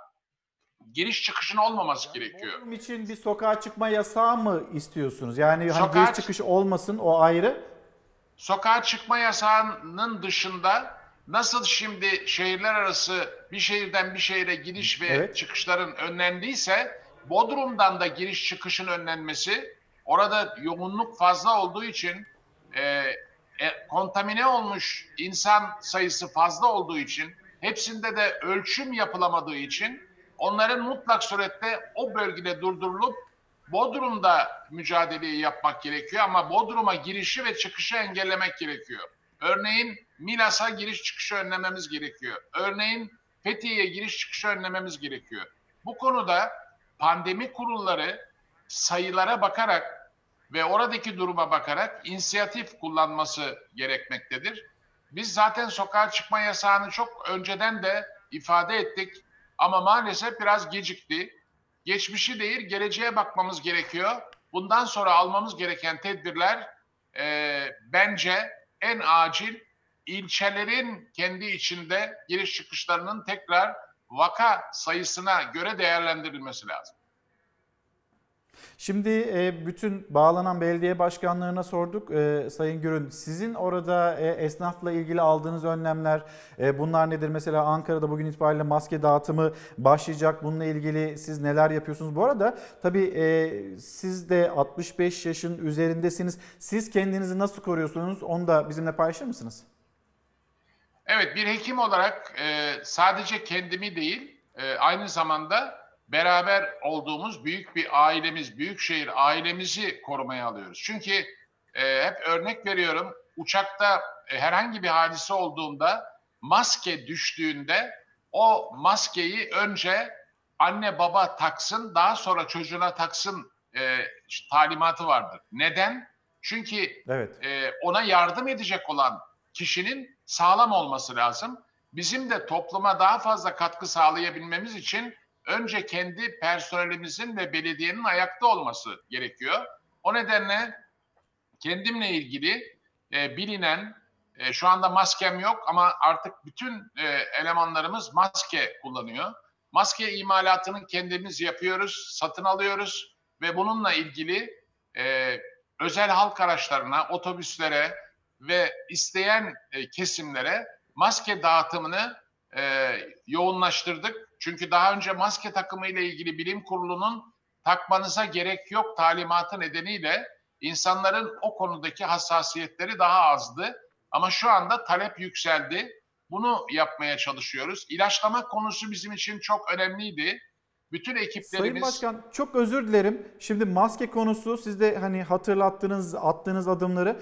Speaker 13: giriş çıkışın olmaması gerekiyor.
Speaker 1: Bunun için bir sokağa çıkma yasağı mı istiyorsunuz? Yani hani
Speaker 13: Sokağa
Speaker 1: giriş çıkış olmasın o ayrı.
Speaker 13: Sokağa çıkma yasağının dışında nasıl şimdi şehirler arası bir şehirden bir şehire gidiş ve
Speaker 1: Evet.
Speaker 13: çıkışların önlendiyse Bodrum'dan da giriş çıkışın önlenmesi orada yoğunluk fazla olduğu için e, e, kontamine olmuş insan sayısı fazla olduğu için hepsinde de ölçüm yapılamadığı için onların mutlak surette o bölgede durdurulup Bodrum'da mücadeleyi yapmak gerekiyor ama Bodrum'a girişi ve çıkışı engellemek gerekiyor. Örneğin Milas'a giriş çıkışı önlememiz gerekiyor. Örneğin Fethiye'ye giriş çıkışı önlememiz gerekiyor. Bu konuda pandemi kurulları sayılara bakarak ve oradaki duruma bakarak inisiyatif kullanması gerekmektedir. Biz zaten sokağa çıkma yasağını çok önceden de ifade ettik ama maalesef biraz gecikti. Geçmişi değil, geleceğe bakmamız gerekiyor. Bundan sonra almamız gereken tedbirler e, bence en acil ilçelerin kendi içinde giriş çıkışlarının tekrar vaka sayısına göre değerlendirilmesi lazım.
Speaker 1: Şimdi e, bütün bağlanan belediye başkanlarına sorduk. E, Sayın Gürün sizin orada e, esnafla ilgili aldığınız önlemler bunlar nedir? Mesela Ankara'da bugün itibariyle maske dağıtımı başlayacak. Bununla ilgili siz neler yapıyorsunuz? Bu arada tabii siz de 65 yaşın üzerindesiniz. Siz kendinizi nasıl koruyorsunuz? Onu da bizimle paylaşır mısınız?
Speaker 13: Evet bir hekim olarak sadece kendimi değil aynı zamanda beraber olduğumuz büyük bir ailemiz, büyükşehir ailemizi korumaya alıyoruz. Çünkü e, hep örnek veriyorum uçakta e, herhangi bir hadise olduğunda maske düştüğünde o maskeyi önce anne baba taksın daha sonra çocuğuna taksın e, talimatı vardır. Neden? Çünkü
Speaker 1: Evet.
Speaker 13: e, ona yardım edecek olan kişinin sağlam olması lazım. Bizim de topluma daha fazla katkı sağlayabilmemiz için önce kendi personelimizin ve belediyenin ayakta olması gerekiyor. O nedenle kendimle ilgili e, bilinen, e, şu anda maskem yok ama artık bütün e, elemanlarımız maske kullanıyor. Maske imalatını kendimiz yapıyoruz, satın alıyoruz ve bununla ilgili e, özel halk araçlarına, otobüslere ve isteyen e, kesimlere maske dağıtımını e, yoğunlaştırdık. Çünkü daha önce maske takımı ile ilgili bilim kurulunun takmanıza gerek yok talimatı nedeniyle insanların o konudaki hassasiyetleri daha azdı. Ama şu anda talep yükseldi. Bunu yapmaya çalışıyoruz. İlaçlama konusu bizim için çok önemliydi. Bütün ekiplerimiz...
Speaker 1: Sayın Başkan çok özür dilerim. Şimdi maske konusu siz de hani hatırlattığınız attığınız adımları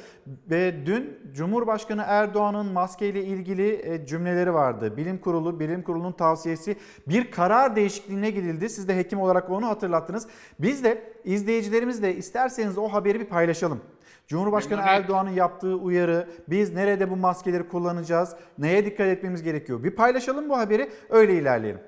Speaker 1: ve dün Cumhurbaşkanı Erdoğan'ın maskeyle ilgili e, cümleleri vardı. Bilim Kurulu, Bilim Kurulu'nun tavsiyesi bir karar değişikliğine gidildi. Siz de hekim olarak onu hatırlattınız. Biz de izleyicilerimizle isterseniz o haberi bir paylaşalım. Cumhurbaşkanı. Erdoğan'ın yaptığı uyarı, biz nerede bu maskeleri kullanacağız, neye dikkat etmemiz gerekiyor? Bir paylaşalım bu haberi, öyle ilerleyelim.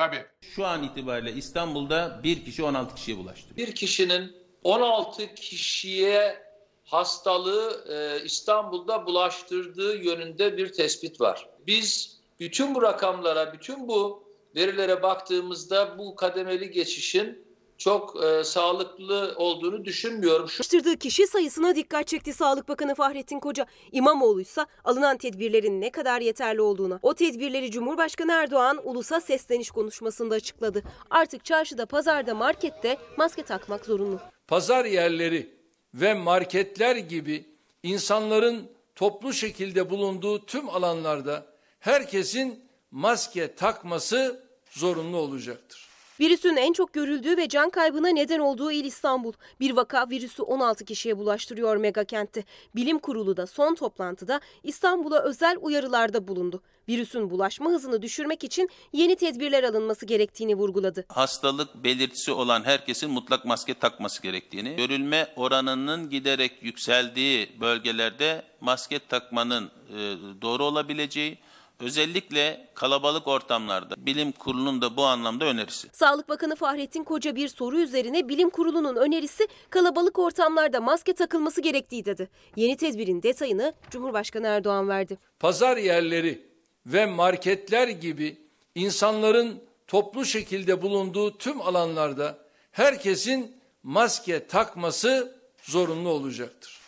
Speaker 13: Tabii.
Speaker 4: Şu an itibariyle İstanbul'da bir kişi 16 kişiye bulaştı.
Speaker 2: Bir kişinin 16 kişiye hastalığı e, İstanbul'da bulaştırdığı yönünde bir tespit var. Biz bütün bu rakamlara, bütün bu verilere baktığımızda bu kademeli geçişin çok e, sağlıklı olduğunu düşünmüyorum. Şu
Speaker 3: Bulaştırdığı kişi sayısına dikkat çekti Sağlık Bakanı Fahrettin Koca. İmamoğlu ise alınan tedbirlerin ne kadar yeterli olduğuna, o tedbirleri Cumhurbaşkanı Erdoğan ulusa sesleniş konuşmasında açıkladı. Artık çarşıda, pazarda, markette maske takmak zorunlu.
Speaker 2: pazar yerleri ve marketler gibi insanların toplu şekilde bulunduğu tüm alanlarda herkesin maske takması zorunlu olacaktır.
Speaker 3: Virüsün en çok görüldüğü ve can kaybına neden olduğu il İstanbul. Bir vaka virüsü 16 kişiye bulaştırıyor megakentte. Bilim kurulu da son toplantıda İstanbul'a özel uyarılarda bulundu. Virüsün bulaşma hızını düşürmek için yeni tedbirler alınması gerektiğini vurguladı.
Speaker 4: Hastalık belirtisi olan herkesin mutlak maske takması gerektiğini, görülme oranının giderek yükseldiği bölgelerde maske takmanın e, doğru olabileceği, özellikle kalabalık ortamlarda bilim kurulunun da bu anlamda önerisi.
Speaker 3: Sağlık Bakanı Fahrettin Koca bir soru üzerine bilim kurulunun önerisi kalabalık ortamlarda maske takılması gerektiği dedi. Yeni tedbirin detayını Cumhurbaşkanı Erdoğan verdi.
Speaker 2: Pazar yerleri ve marketler gibi insanların toplu şekilde bulunduğu tüm alanlarda herkesin maske takması zorunlu olacaktır.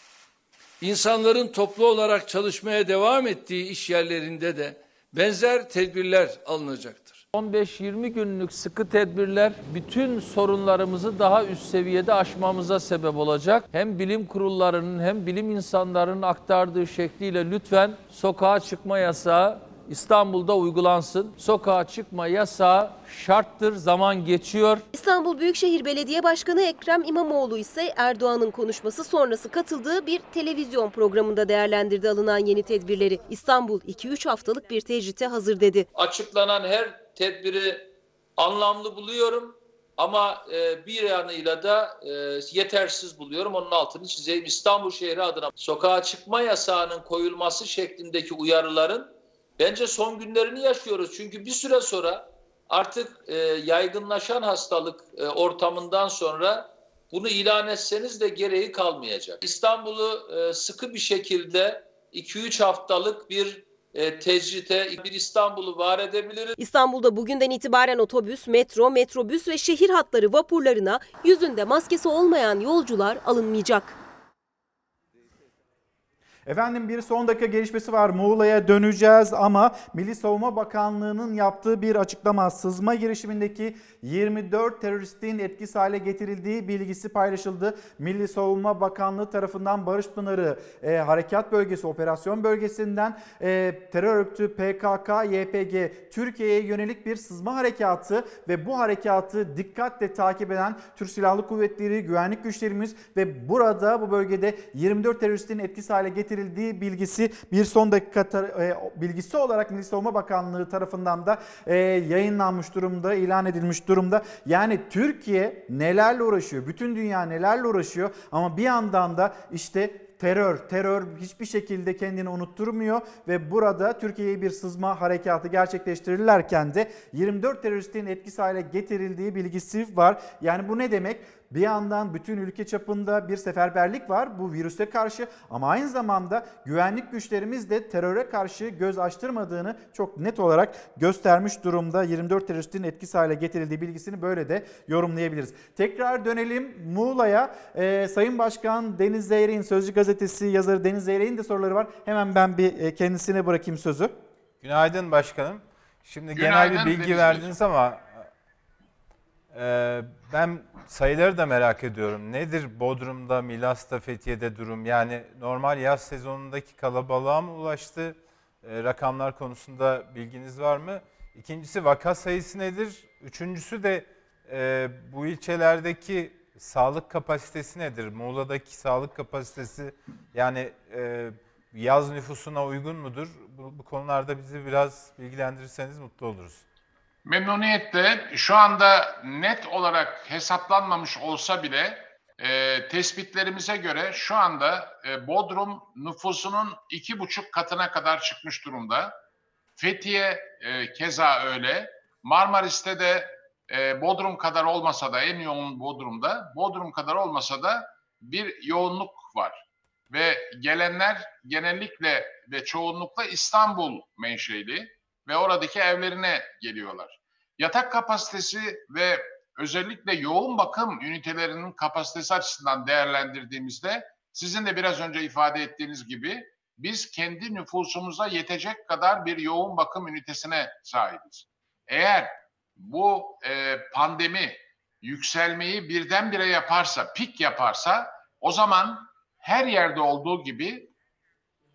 Speaker 2: İnsanların toplu olarak çalışmaya devam ettiği iş yerlerinde de benzer tedbirler alınacaktır.
Speaker 10: 15-20 günlük sıkı tedbirler bütün sorunlarımızı daha üst seviyede aşmamıza sebep olacak. Hem bilim kurullarının hem bilim insanlarının aktardığı şekliyle lütfen sokağa çıkma yasağı İstanbul'da uygulansın. Sokağa çıkma yasağı şarttır, zaman geçiyor.
Speaker 3: İstanbul Büyükşehir Belediye Başkanı Ekrem İmamoğlu ise Erdoğan'ın konuşması sonrası katıldığı bir televizyon programında değerlendirdi alınan yeni tedbirleri. İstanbul 2-3 haftalık bir tecrite hazır dedi.
Speaker 2: Açıklanan her tedbiri anlamlı buluyorum ama e, bir yanıyla da e, yetersiz buluyorum. Onun altını çizeyim. İstanbul şehri adına sokağa çıkma yasağının koyulması şeklindeki uyarıların bence son günlerini yaşıyoruz. Çünkü bir süre sonra artık e, yaygınlaşan hastalık e, ortamından sonra bunu ilan etseniz de gereği kalmayacak. İstanbul'u e, sıkı bir şekilde 2-3 haftalık bir e, tecrite bir İstanbul'u var edebiliriz.
Speaker 3: İstanbul'da bugünden itibaren otobüs, metro, metrobüs ve şehir hatları vapurlarına yüzünde maskesi olmayan yolcular alınmayacak.
Speaker 1: Efendim bir son dakika gelişmesi var. Muğla'ya döneceğiz ama Milli Savunma Bakanlığı'nın yaptığı bir açıklama sızma girişimindeki 24 teröristin etkisiz hale getirildiği bilgisi paylaşıldı. Milli Savunma Bakanlığı tarafından Barış Pınarı e, Harekat Bölgesi Operasyon Bölgesi'nden e, terör örgütü PKK, YPG Türkiye'ye yönelik bir sızma harekatı ve bu harekatı dikkatle takip eden Türk Silahlı Kuvvetleri, güvenlik güçlerimiz ve burada bu bölgede 24 teröristin etkisiz hale getirildiği getirildiği bilgisi bir son dakika e, bilgisi olarak Milli Savunma Bakanlığı tarafından da e, yayınlanmış durumda, ilan edilmiş durumda. Yani Türkiye nelerle uğraşıyor, bütün dünya nelerle uğraşıyor ama bir yandan da işte terör, terör hiçbir şekilde kendini unutturmuyor ve burada Türkiye'ye bir sızma harekatı gerçekleştirirlerken de 24 teröristin etkisiz hale getirildiği bilgisi var. Yani bu ne demek? Bir yandan bütün ülke çapında bir seferberlik var bu virüse karşı ama aynı zamanda güvenlik güçlerimiz de teröre karşı göz açtırmadığını çok net olarak göstermiş durumda. 24 teröristin etkisiz hale getirildiği bilgisini böyle de yorumlayabiliriz. Tekrar dönelim Muğla'ya. Ee, Sayın Başkan Deniz Zeyrek'in Sözcü Gazetesi yazarı Deniz Zeyrek'in de soruları var. Hemen ben bir e, kendisine bırakayım sözü.
Speaker 5: Günaydın başkanım. Şimdi
Speaker 13: Günaydın
Speaker 5: genel bir bilgi
Speaker 13: Deniz
Speaker 5: verdiniz ama e, ben sayıları da merak ediyorum. Nedir Bodrum'da, Milas'ta, Fethiye'de durum? Yani normal yaz sezonundaki kalabalığa mı ulaştı? E, rakamlar konusunda bilginiz var mı? İkincisi vaka sayısı nedir? Üçüncüsü de e, bu ilçelerdeki sağlık kapasitesi nedir? Muğla'daki sağlık kapasitesi yani e, yaz nüfusuna uygun mudur? Bu, bu konularda bizi biraz bilgilendirirseniz mutlu oluruz.
Speaker 13: Memnuniyetle şu anda net olarak hesaplanmamış olsa bile e, tespitlerimize göre şu anda e, Bodrum nüfusunun iki buçuk katına kadar çıkmış durumda. Fethiye e, keza öyle. Marmaris'te de e, Bodrum kadar olmasa da en yoğun Bodrum'da, Bodrum kadar olmasa da bir yoğunluk var. Ve gelenler genellikle ve çoğunlukla İstanbul menşeli ve oradaki evlerine geliyorlar. Yatak kapasitesi ve özellikle yoğun bakım ünitelerinin kapasitesi açısından değerlendirdiğimizde sizin de biraz önce ifade ettiğiniz gibi biz kendi nüfusumuza yetecek kadar bir yoğun bakım ünitesine sahibiz. Eğer bu e, pandemi yükselmeyi birdenbire yaparsa, pik yaparsa o zaman her yerde olduğu gibi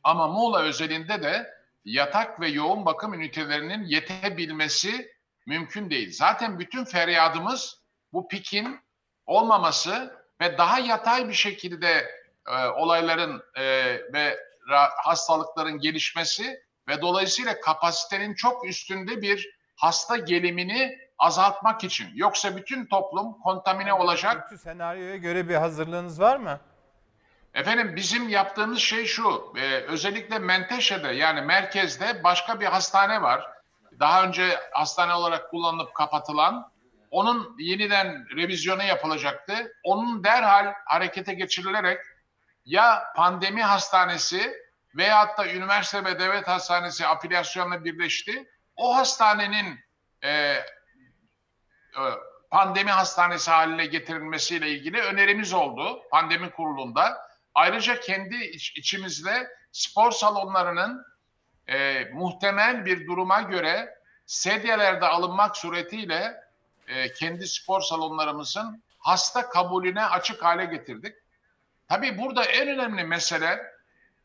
Speaker 13: Ama Muğla özelinde de yatak ve yoğun bakım ünitelerinin yetebilmesi mümkün değil. Zaten bütün feryadımız bu pikin olmaması ve daha yatay bir şekilde e, olayların e, ve hastalıkların gelişmesi ve dolayısıyla kapasitenin çok üstünde bir hasta gelimini azaltmak için. Yoksa bütün toplum kontamine olacak.
Speaker 5: Senaryoya göre bir hazırlığınız var mı?
Speaker 13: Efendim bizim yaptığımız şey şu, e, özellikle Menteşe'de yani merkezde başka bir hastane var. Daha önce hastane olarak kullanılıp kapatılan, onun yeniden revizyonu yapılacaktı. Onun derhal harekete geçirilerek ya pandemi hastanesi veyahut da üniversite ve devlet hastanesi afilyasyonla birleşti. O hastanenin e, e, pandemi hastanesi haline getirilmesiyle ilgili önerimiz oldu pandemi kurulunda. Ayrıca kendi iç- içimizde spor salonlarının e, muhtemel bir duruma göre sedyelerde alınmak suretiyle e, kendi spor salonlarımızın hasta kabulüne açık hale getirdik. Tabii burada en önemli mesele,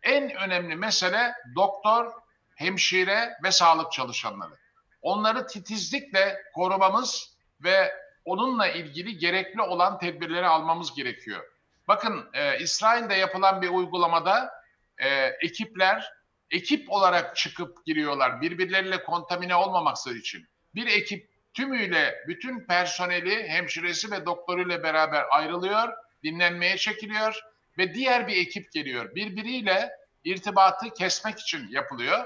Speaker 13: en önemli mesele doktor, hemşire ve sağlık çalışanları. Onları titizlikle korumamız ve onunla ilgili gerekli olan tedbirleri almamız gerekiyor. Bakın e, İsrail'de yapılan bir uygulamada e, ekipler ekip olarak çıkıp giriyorlar birbirleriyle kontamine olmaması için. Bir ekip tümüyle bütün personeli, hemşiresi ve doktoruyla beraber ayrılıyor, dinlenmeye çekiliyor ve diğer bir ekip geliyor. Birbiriyle irtibatı kesmek için yapılıyor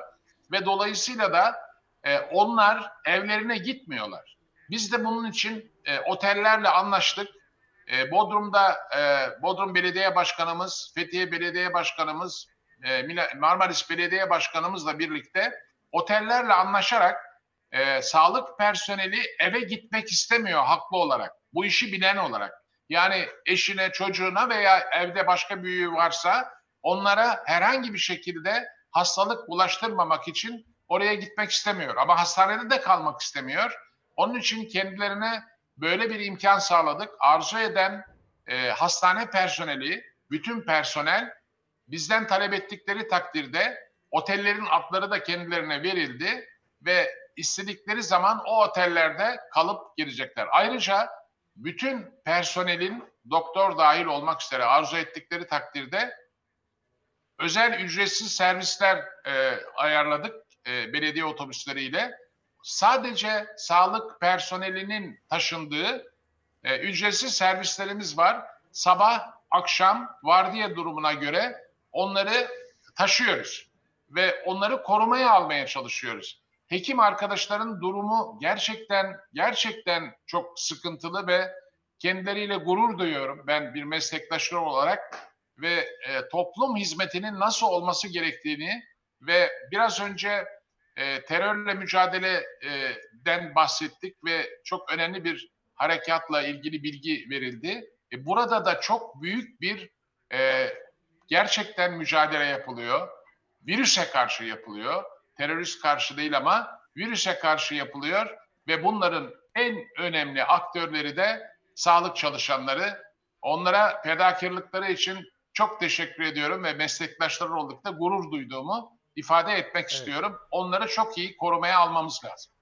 Speaker 13: ve dolayısıyla da e, onlar evlerine gitmiyorlar. Biz de bunun için e, otellerle anlaştık. E, Bodrum'da e, Bodrum Belediye Başkanımız, Fethiye Belediye Başkanımız, e, Marmaris Belediye Başkanımızla birlikte otellerle anlaşarak e, sağlık personeli eve gitmek istemiyor haklı olarak. Bu işi bilen olarak. Yani eşine, çocuğuna veya evde başka büyüğü varsa onlara herhangi bir şekilde hastalık bulaştırmamak için oraya gitmek istemiyor. Ama hastanede de kalmak istemiyor. Onun için kendilerine böyle bir imkan sağladık. Arzu eden e, hastane personeli, bütün personel bizden talep ettikleri takdirde otellerin adları da kendilerine verildi ve istedikleri zaman o otellerde kalıp girecekler. Ayrıca bütün personelin doktor dahil olmak üzere arzu ettikleri takdirde özel ücretsiz servisler e, ayarladık e, belediye otobüsleriyle. Sadece sağlık personelinin taşındığı e, ücretsiz servislerimiz var. Sabah, akşam vardiya durumuna göre onları taşıyoruz ve onları korumaya almaya çalışıyoruz. Hekim arkadaşların durumu gerçekten gerçekten çok sıkıntılı ve kendileriyle gurur duyuyorum ben bir meslektaşlar olarak ve e, toplum hizmetinin nasıl olması gerektiğini ve biraz önce e, terörle mücadeleden bahsettik ve çok önemli bir harekatla ilgili bilgi verildi. E, burada da çok büyük bir e, gerçekten mücadele yapılıyor. Virüse karşı yapılıyor. Terörist karşı değil ama virüse karşı yapılıyor ve bunların en önemli aktörleri de sağlık çalışanları. Onlara fedakarlıkları için çok teşekkür ediyorum ve meslektaşlar oldukta gurur duyduğumu ifade etmek istiyorum. Onları çok iyi korumaya almamız lazım.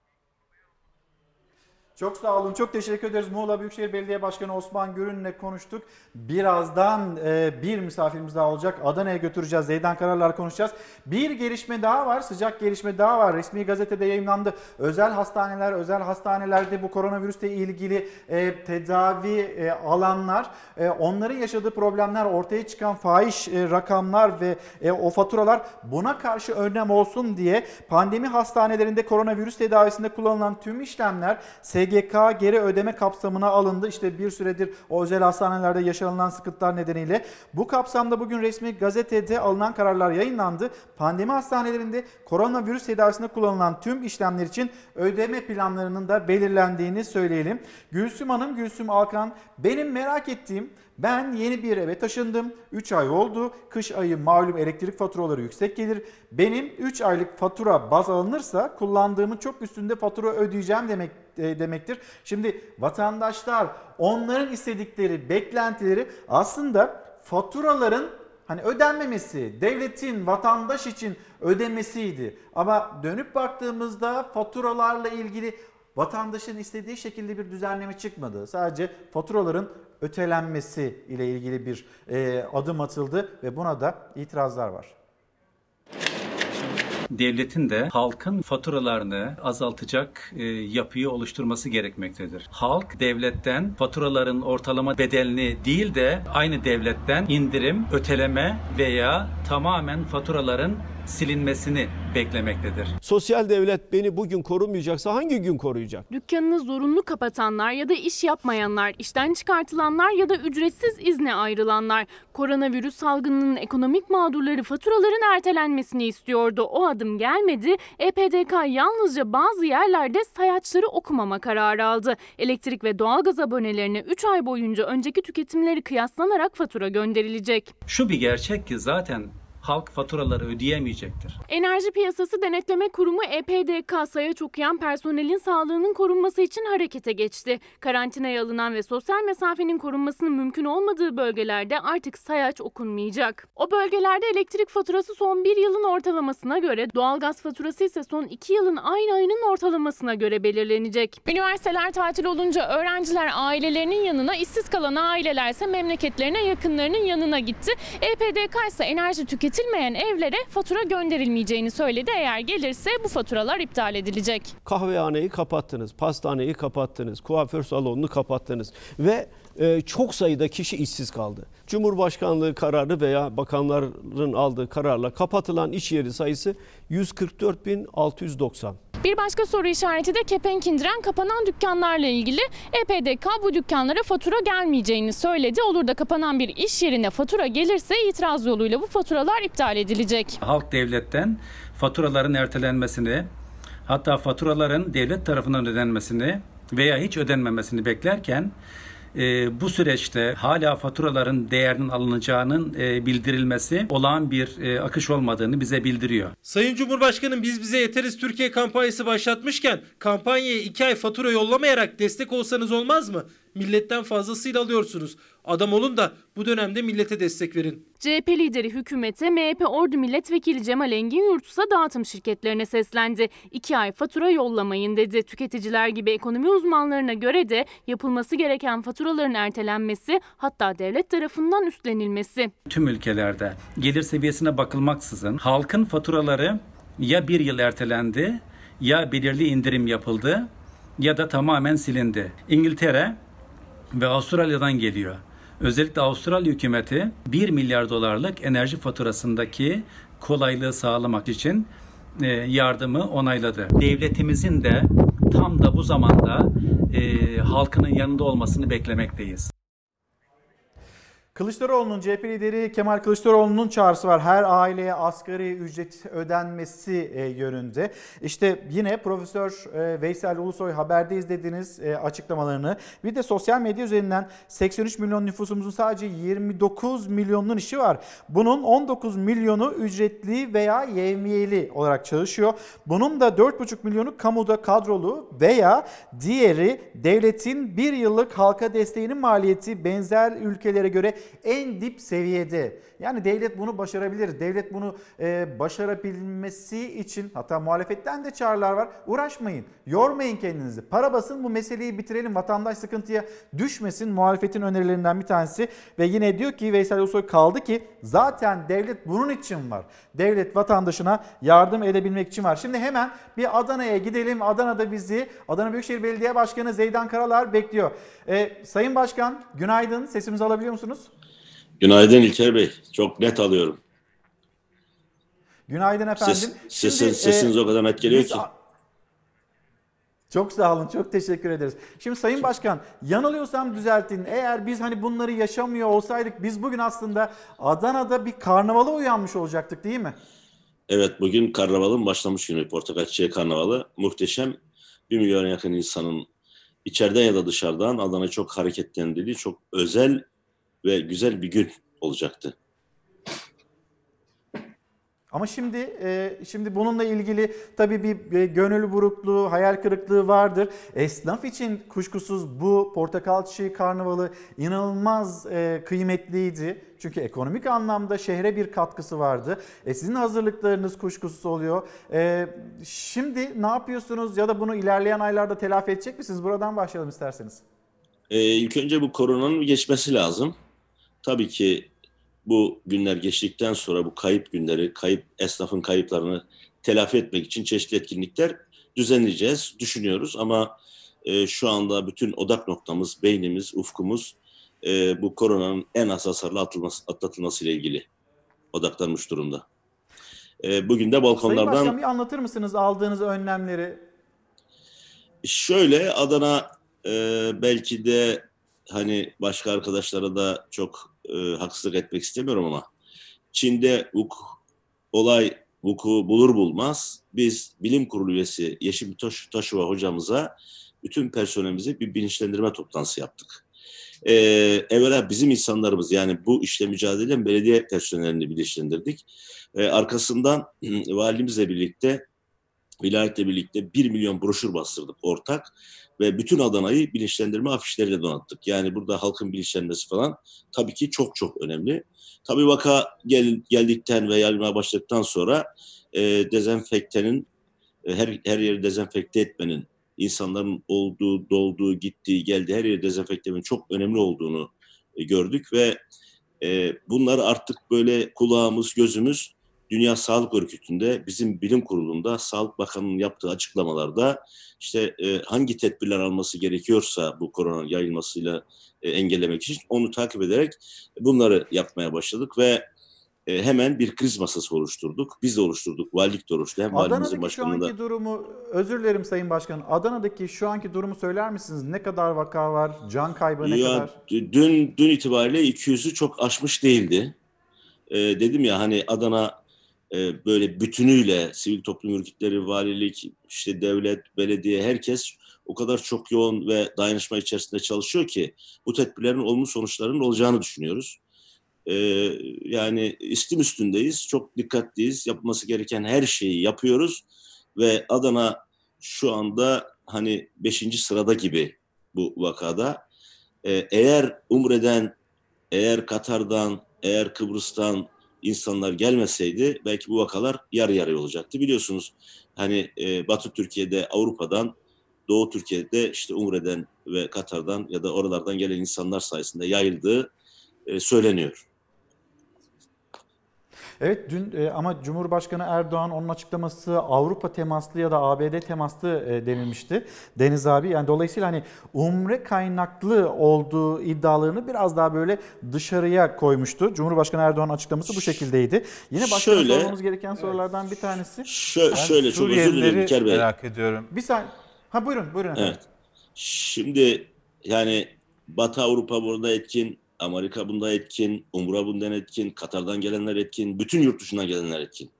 Speaker 1: Çok sağ olun. Çok teşekkür ederiz. Muğla Büyükşehir Belediye Başkanı Osman Görün'le konuştuk. Birazdan e, bir misafirimiz daha olacak. Adana'ya götüreceğiz. Zeydan Kararlar konuşacağız. Bir gelişme daha var. Sıcak gelişme daha var. Resmi gazetede yayınlandı. Özel hastaneler, özel hastanelerde bu koronavirüsle ilgili e, tedavi e, alanlar, onların yaşadığı problemler, ortaya çıkan fahiş rakamlar ve o faturalar buna karşı önlem olsun diye pandemi hastanelerinde koronavirüs tedavisinde kullanılan tüm işlemler SGK geri ödeme kapsamına alındı. İşte bir süredir o özel hastanelerde yaşanılan sıkıntılar nedeniyle. Bu kapsamda bugün resmi gazetede alınan kararlar yayınlandı. Pandemi hastanelerinde koronavirüs tedavisinde kullanılan tüm işlemler için ödeme planlarının da belirlendiğini söyleyelim. Gülsüm Hanım, Gülsüm Alkan benim merak ettiğim ben yeni bir eve taşındım. 3 ay oldu. Kış ayı malum elektrik faturaları yüksek gelir. Benim 3 aylık fatura baz alınırsa kullandığımın çok üstünde fatura ödeyeceğim demek e, demektir. Şimdi vatandaşlar onların istedikleri beklentileri aslında faturaların hani ödenmemesi, devletin vatandaş için ödemesiydi. Ama dönüp baktığımızda faturalarla ilgili vatandaşın istediği şekilde bir düzenleme çıkmadı. Sadece faturaların ötelenmesi ile ilgili bir e, adım atıldı ve buna da itirazlar var.
Speaker 21: devletin de halkın faturalarını azaltacak e, yapıyı oluşturması gerekmektedir. Halk devletten faturaların ortalama bedelini değil de aynı devletten indirim, öteleme veya tamamen faturaların silinmesini beklemektedir.
Speaker 6: Sosyal devlet beni bugün korumayacaksa hangi gün koruyacak?
Speaker 22: Dükkanını zorunlu kapatanlar ya da iş yapmayanlar, işten çıkartılanlar ya da ücretsiz izne ayrılanlar, koronavirüs salgınının ekonomik mağdurları faturaların ertelenmesini istiyordu. O adım gelmedi. EPDK yalnızca bazı yerlerde sayaçları okumama kararı aldı. Elektrik ve doğalgaz abonelerine 3 ay boyunca önceki tüketimleri kıyaslanarak fatura gönderilecek.
Speaker 21: Şu bir gerçek ki zaten halk faturaları ödeyemeyecektir.
Speaker 22: Enerji Piyasası Denetleme Kurumu EPDK sayaç okuyan personelin sağlığının korunması için harekete geçti. Karantinaya alınan ve sosyal mesafenin korunmasının mümkün olmadığı bölgelerde artık sayaç okunmayacak. O bölgelerde elektrik faturası son bir yılın ortalamasına göre, doğalgaz faturası ise son iki yılın aynı ayının ortalamasına göre belirlenecek. Üniversiteler tatil olunca öğrenciler ailelerinin yanına, işsiz kalan aileler ise memleketlerine yakınlarının yanına gitti. EPDK ise enerji tüketimi üretilmeyen evlere fatura gönderilmeyeceğini söyledi. Eğer gelirse bu faturalar iptal edilecek.
Speaker 6: Kahvehaneyi kapattınız, pastaneyi kapattınız, kuaför salonunu kapattınız ve e, çok sayıda kişi işsiz kaldı. Cumhurbaşkanlığı kararı veya bakanların aldığı kararla kapatılan iş yeri sayısı 144.690.
Speaker 22: Bir başka soru işareti de kepenk indiren kapanan dükkanlarla ilgili. EPDK bu dükkanlara fatura gelmeyeceğini söyledi. Olur da kapanan bir iş yerine fatura gelirse itiraz yoluyla bu faturalar iptal edilecek.
Speaker 21: Halk devletten faturaların ertelenmesini, hatta faturaların devlet tarafından ödenmesini veya hiç ödenmemesini beklerken e, bu süreçte hala faturaların değerinin alınacağının e, bildirilmesi olağan bir e, akış olmadığını bize bildiriyor.
Speaker 8: Sayın Cumhurbaşkanım biz bize yeteriz Türkiye kampanyası başlatmışken kampanyaya 2 ay fatura yollamayarak destek olsanız olmaz mı? Milletten fazlasıyla alıyorsunuz. Adam olun da bu dönemde millete destek verin.
Speaker 22: CHP lideri hükümete MHP Ordu Milletvekili Cemal Engin Yurtsa dağıtım şirketlerine seslendi. İki ay fatura yollamayın dedi. Tüketiciler gibi ekonomi uzmanlarına göre de yapılması gereken faturaların ertelenmesi hatta devlet tarafından üstlenilmesi.
Speaker 21: Tüm ülkelerde gelir seviyesine bakılmaksızın halkın faturaları ya bir yıl ertelendi ya belirli indirim yapıldı ya da tamamen silindi. İngiltere ve Avustralya'dan geliyor. Özellikle Avustralya hükümeti 1 milyar dolarlık enerji faturasındaki kolaylığı sağlamak için e, yardımı onayladı. Devletimizin de tam da bu zamanda e, halkının yanında olmasını beklemekteyiz.
Speaker 1: Kılıçdaroğlu'nun CHP lideri Kemal Kılıçdaroğlu'nun çağrısı var. Her aileye asgari ücret ödenmesi e, yönünde. İşte yine Profesör e, Veysel Ulusoy haberde izlediğiniz e, açıklamalarını. Bir de sosyal medya üzerinden 83 milyon nüfusumuzun sadece 29 milyonun işi var. Bunun 19 milyonu ücretli veya yevmiyeli olarak çalışıyor. Bunun da 4,5 milyonu kamuda kadrolu veya diğeri devletin bir yıllık halka desteğinin maliyeti benzer ülkelere göre en dip seviyede. Yani devlet bunu başarabilir. Devlet bunu e, başarabilmesi için hatta muhalefetten de çağrılar var. Uğraşmayın. Yormayın kendinizi. Para basın bu meseleyi bitirelim. Vatandaş sıkıntıya düşmesin. Muhalefetin önerilerinden bir tanesi. Ve yine diyor ki Veysel Ulusoy kaldı ki zaten devlet bunun için var. Devlet vatandaşına yardım edebilmek için var. Şimdi hemen bir Adana'ya gidelim. Adana'da bizi Adana Büyükşehir Belediye Başkanı Zeydan Karalar bekliyor. E, Sayın Başkan günaydın. Sesimizi alabiliyor musunuz?
Speaker 23: Günaydın İlker Bey. Çok net alıyorum.
Speaker 1: Günaydın efendim.
Speaker 23: Ses, sesin,
Speaker 1: Şimdi,
Speaker 23: sesiniz
Speaker 1: e,
Speaker 23: o kadar net geliyor
Speaker 1: biz-
Speaker 23: ki.
Speaker 1: Çok sağ olun, çok teşekkür ederiz. Şimdi Sayın Başkan, yanılıyorsam düzeltin. Eğer biz hani bunları yaşamıyor olsaydık biz bugün aslında Adana'da bir karnavala uyanmış olacaktık değil mi?
Speaker 23: Evet bugün karnavalın başlamış günü. Portakal Çiçeği Karnavalı. Muhteşem. Bir milyona yakın insanın içeriden ya da dışarıdan Adana çok hareketlendirdiği çok özel ve güzel bir gün olacaktı.
Speaker 1: Ama şimdi e, şimdi bununla ilgili tabii bir, bir gönül burukluğu, hayal kırıklığı vardır. Esnaf için kuşkusuz bu portakal çiçeği karnavalı inanılmaz e, kıymetliydi. Çünkü ekonomik anlamda şehre bir katkısı vardı. E, sizin hazırlıklarınız kuşkusuz oluyor. E, şimdi ne yapıyorsunuz ya da bunu ilerleyen aylarda telafi edecek misiniz? Buradan başlayalım isterseniz.
Speaker 23: Ee, ilk önce bu koronanın geçmesi lazım. Tabii ki bu günler geçtikten sonra bu kayıp günleri, kayıp esnafın kayıplarını telafi etmek için çeşitli etkinlikler düzenleyeceğiz, düşünüyoruz. Ama e, şu anda bütün odak noktamız, beynimiz, ufkumuz e, bu koronanın en az hasarlı atılması, atlatılması ile ilgili odaklanmış durumda. E, bugün de
Speaker 1: Sayın
Speaker 23: balkonlardan...
Speaker 1: Başkan bir anlatır mısınız aldığınız önlemleri?
Speaker 23: Şöyle Adana e, belki de hani başka arkadaşlara da çok e, haksızlık etmek istemiyorum ama Çin'de vuk, olay vuku bulur bulmaz biz bilim kurulu üyesi Yeşim Taş, Taşova hocamıza bütün personelimize bir bilinçlendirme toplantısı yaptık. Ee, evvela bizim insanlarımız yani bu işle mücadele belediye personelini bilinçlendirdik. Ee, arkasından valimizle birlikte vilayetle birlikte 1 milyon broşür bastırdık ortak ve bütün Adana'yı bilinçlendirme afişleriyle donattık. Yani burada halkın bilinçlenmesi falan tabii ki çok çok önemli. Tabii vaka gel, geldikten ve yayılmaya başladıktan sonra e, dezenfektenin e, her, her yeri dezenfekte etmenin insanların olduğu, dolduğu, gittiği, geldiği her yeri dezenfekte etmenin çok önemli olduğunu e, gördük ve e, bunları artık böyle kulağımız, gözümüz Dünya Sağlık Örgütü'nde bizim bilim kurulunda Sağlık Bakanı'nın yaptığı açıklamalarda işte e, hangi tedbirler alması gerekiyorsa bu korona yayılmasıyla e, engellemek için onu takip ederek bunları yapmaya başladık ve e, hemen bir kriz masası oluşturduk. Biz de oluşturduk, valilik de oluştu. Hem valimizin
Speaker 1: Adana'daki şu anki durumu, özür dilerim Sayın Başkan. Adana'daki şu anki durumu söyler misiniz? Ne kadar vaka var? Can kaybı ne
Speaker 23: Ya,
Speaker 1: kadar?
Speaker 23: dün dün itibariyle 200'ü çok aşmış değildi. Ee, dedim ya hani Adana e, böyle bütünüyle sivil toplum örgütleri, valilik, işte devlet, belediye herkes o kadar çok yoğun ve dayanışma içerisinde çalışıyor ki bu tedbirlerin olumlu sonuçlarının olacağını düşünüyoruz. Ee, yani istim üstündeyiz, çok dikkatliyiz, yapılması gereken her şeyi yapıyoruz ve Adana şu anda hani beşinci sırada gibi bu vakada. Ee, eğer Umre'den, eğer Katar'dan, eğer Kıbrıs'tan insanlar gelmeseydi belki bu vakalar yarı yarıya olacaktı. Biliyorsunuz hani e, Batı Türkiye'de, Avrupa'dan, Doğu Türkiye'de işte Umre'den ve Katar'dan ya da oralardan gelen insanlar sayesinde yayıldığı e, söyleniyor.
Speaker 1: Evet dün e, ama Cumhurbaşkanı Erdoğan onun açıklaması Avrupa temaslı ya da ABD temaslı e, denilmişti. Deniz abi yani dolayısıyla hani umre kaynaklı olduğu iddialarını biraz daha böyle dışarıya koymuştu. Cumhurbaşkanı Erdoğan açıklaması bu şekildeydi. Yine başkana
Speaker 23: Şöyle-
Speaker 1: sormamız gereken sorulardan bir tanesi.
Speaker 23: Şö- şöyle çok özür dilerim İlker Bey.
Speaker 5: merak ediyorum.
Speaker 1: Bir saniye. Ha buyurun buyurun efendim.
Speaker 23: Evet. Şimdi yani Batı Avrupa burada etkin, Amerika bunda etkin, Umre bundan etkin, Katar'dan gelenler etkin, bütün yurt dışından gelenler etkin.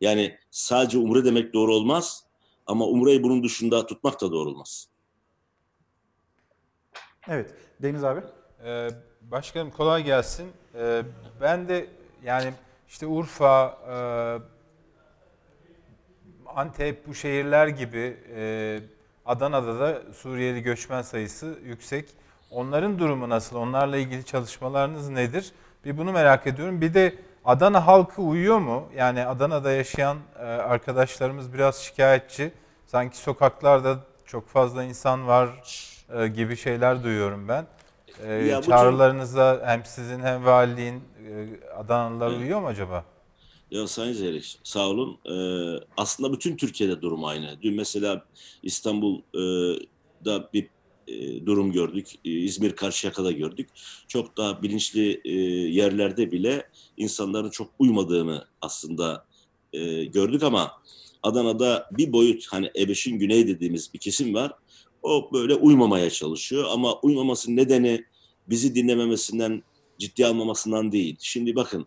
Speaker 23: Yani sadece Umre demek doğru olmaz ama Umre'yi bunun dışında tutmak da doğru olmaz.
Speaker 1: Evet Deniz abi.
Speaker 5: Ee, başkanım kolay gelsin. Ee, ben de yani işte Urfa, e, Antep bu şehirler gibi e, Adana'da da Suriyeli göçmen sayısı yüksek. Onların durumu nasıl? Onlarla ilgili çalışmalarınız nedir? Bir bunu merak ediyorum. Bir de Adana halkı uyuyor mu? Yani Adana'da yaşayan e, arkadaşlarımız biraz şikayetçi. Sanki sokaklarda çok fazla insan var e, gibi şeyler duyuyorum ben. E,
Speaker 23: Ya
Speaker 5: çağrılarınıza hem sizin hem valiliğin Adanalılar
Speaker 23: Evet.
Speaker 5: uyuyor mu acaba?
Speaker 23: Ya Sayın Zeyrik sağ olun. Ee, aslında bütün Türkiye'de durum aynı. Dün mesela İstanbul'da bir durum gördük. E, İzmir Karşıyaka'da gördük. Çok daha bilinçli e, yerlerde bile insanların çok uymadığını aslında e, gördük ama Adana'da bir boyut hani Ebeş'in güney dediğimiz bir kesim var. O böyle uymamaya çalışıyor ama uymamasının nedeni bizi dinlememesinden, ciddi almamasından değil. Şimdi bakın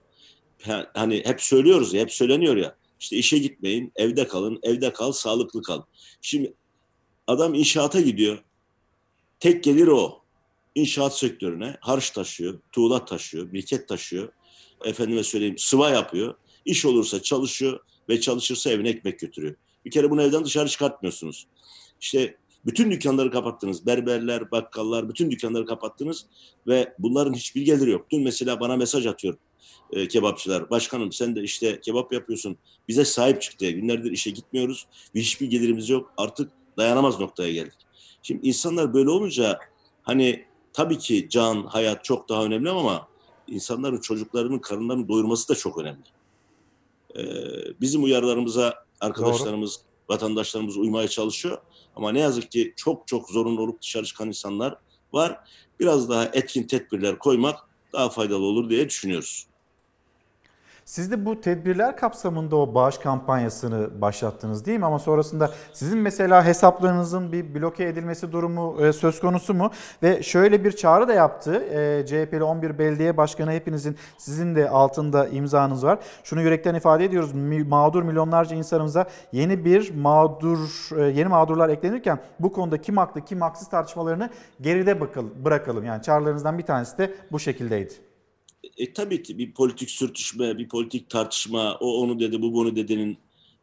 Speaker 23: ha- hani hep söylüyoruz ya, hep söyleniyor ya. İşte işe gitmeyin, evde kalın, evde kal, sağlıklı kal. Şimdi adam inşaata gidiyor. Tek gelir o. İnşaat sektörüne harç taşıyor, tuğla taşıyor, briket taşıyor. Efendime söyleyeyim sıva yapıyor. İş olursa çalışıyor ve çalışırsa evine ekmek götürüyor. Bir kere bunu evden dışarı çıkartmıyorsunuz. İşte bütün dükkanları kapattınız. Berberler, bakkallar, bütün dükkanları kapattınız ve bunların hiçbir geliri yok. Dün mesela bana mesaj atıyor e, kebapçılar. Başkanım sen de işte kebap yapıyorsun. Bize sahip çık. Günlerdir işe gitmiyoruz. Hiçbir gelirimiz yok. Artık dayanamaz noktaya geldik. Şimdi insanlar böyle olunca hani tabii ki can, hayat çok daha önemli ama insanların çocuklarının karınlarını doyurması da çok önemli. Ee, bizim uyarılarımıza arkadaşlarımız, vatandaşlarımız uymaya çalışıyor. Ama ne yazık ki çok çok zorunlu olup dışarı çıkan insanlar var. Biraz daha etkin tedbirler koymak daha faydalı olur diye düşünüyoruz.
Speaker 1: Siz de bu tedbirler kapsamında o bağış kampanyasını başlattınız değil mi? Ama sonrasında sizin mesela hesaplarınızın bir bloke edilmesi durumu e, söz konusu mu? Ve şöyle bir çağrı da yaptı. E, CHP'li 11 belediye başkanı hepinizin sizin de altında imzanız var. Şunu yürekten ifade ediyoruz. Mağdur milyonlarca insanımıza yeni bir mağdur e, yeni mağdurlar eklenirken bu konuda kim haklı kim haksız tartışmalarını geride bırakalım. Yani çağrılarınızdan bir tanesi de bu şekildeydi.
Speaker 23: E, tabii ki bir politik sürtüşme, bir politik tartışma, o onu dedi, bu bunu dedinin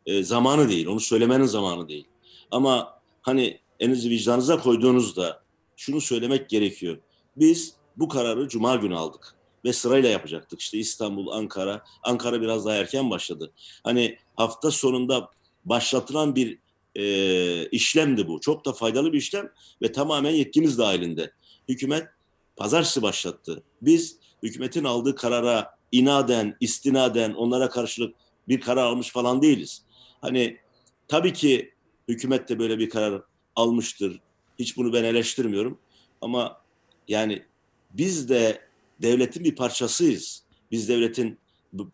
Speaker 23: e, zamanı değil. Onu söylemenin zamanı değil. Ama hani elinizi vicdanınıza koyduğunuzda şunu söylemek gerekiyor. Biz bu kararı Cuma günü aldık. Ve sırayla yapacaktık. İşte İstanbul, Ankara. Ankara biraz daha erken başladı. Hani hafta sonunda başlatılan bir e, işlemdi bu. Çok da faydalı bir işlem ve tamamen yetkimiz dahilinde. Hükümet pazartesi başlattı. Biz hükümetin aldığı karara inaden, istinaden onlara karşılık bir karar almış falan değiliz. Hani tabii ki hükümet de böyle bir karar almıştır. Hiç bunu ben eleştirmiyorum. Ama yani biz de devletin bir parçasıyız. Biz devletin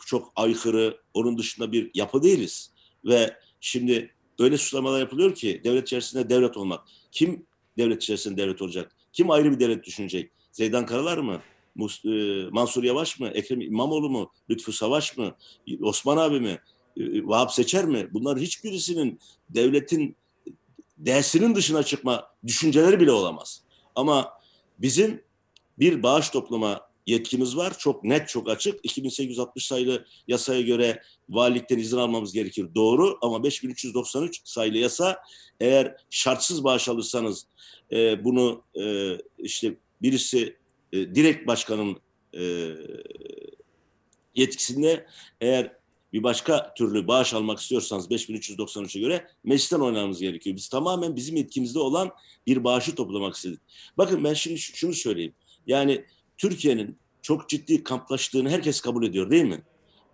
Speaker 23: çok aykırı, onun dışında bir yapı değiliz. Ve şimdi öyle suçlamalar yapılıyor ki devlet içerisinde devlet olmak. Kim devlet içerisinde devlet olacak? Kim ayrı bir devlet düşünecek? Zeydan Karalar mı? E, Mansur Yavaş mı? Ekrem İmamoğlu mu? Lütfü Savaş mı? Osman abi mi? E, Vahap Seçer mi? Bunlar hiçbirisinin devletin dersinin dışına çıkma düşünceleri bile olamaz. Ama bizim bir bağış toplama yetkimiz var. Çok net, çok açık. 2860 sayılı yasaya göre valilikten izin almamız gerekir. Doğru ama 5393 sayılı yasa eğer şartsız bağış alırsanız e, bunu e, işte birisi e, direkt başkanın e, yetkisinde eğer bir başka türlü bağış almak istiyorsanız 5393'e göre meclisten oynamamız gerekiyor. Biz tamamen bizim yetkimizde olan bir bağışı toplamak istedik. Bakın ben şimdi şunu söyleyeyim. Yani Türkiye'nin çok ciddi kamplaştığını herkes kabul ediyor değil mi?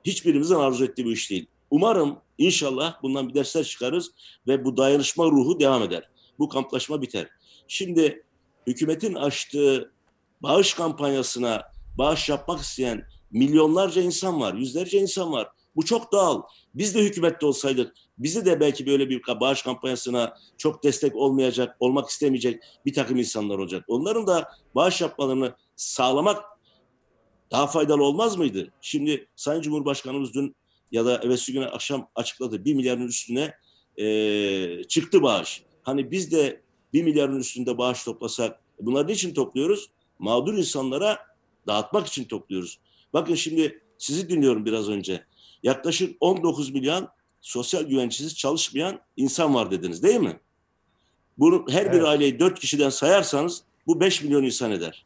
Speaker 23: Hiçbirimizin arzu ettiği bu iş değil. Umarım inşallah bundan bir dersler çıkarız ve bu dayanışma ruhu devam eder. Bu kamplaşma biter. Şimdi hükümetin açtığı bağış kampanyasına bağış yapmak isteyen milyonlarca insan var, yüzlerce insan var. Bu çok doğal. Biz de hükümette olsaydık, bizi de belki böyle bir bağış kampanyasına çok destek olmayacak, olmak istemeyecek bir takım insanlar olacak. Onların da bağış yapmalarını sağlamak daha faydalı olmaz mıydı? Şimdi Sayın Cumhurbaşkanımız dün ya da evvelsi gün akşam açıkladı. Bir milyarın üstüne eee, çıktı bağış. Hani biz de bir milyarın üstünde bağış toplasak, bunları niçin topluyoruz? Mağdur insanlara dağıtmak için topluyoruz. Bakın şimdi sizi dinliyorum biraz önce. Yaklaşık 19 milyon sosyal güvencesiz çalışmayan insan var dediniz değil mi? Bunu her bir
Speaker 1: Evet.
Speaker 23: aileyi 4 kişiden sayarsanız bu 5 milyon insan eder.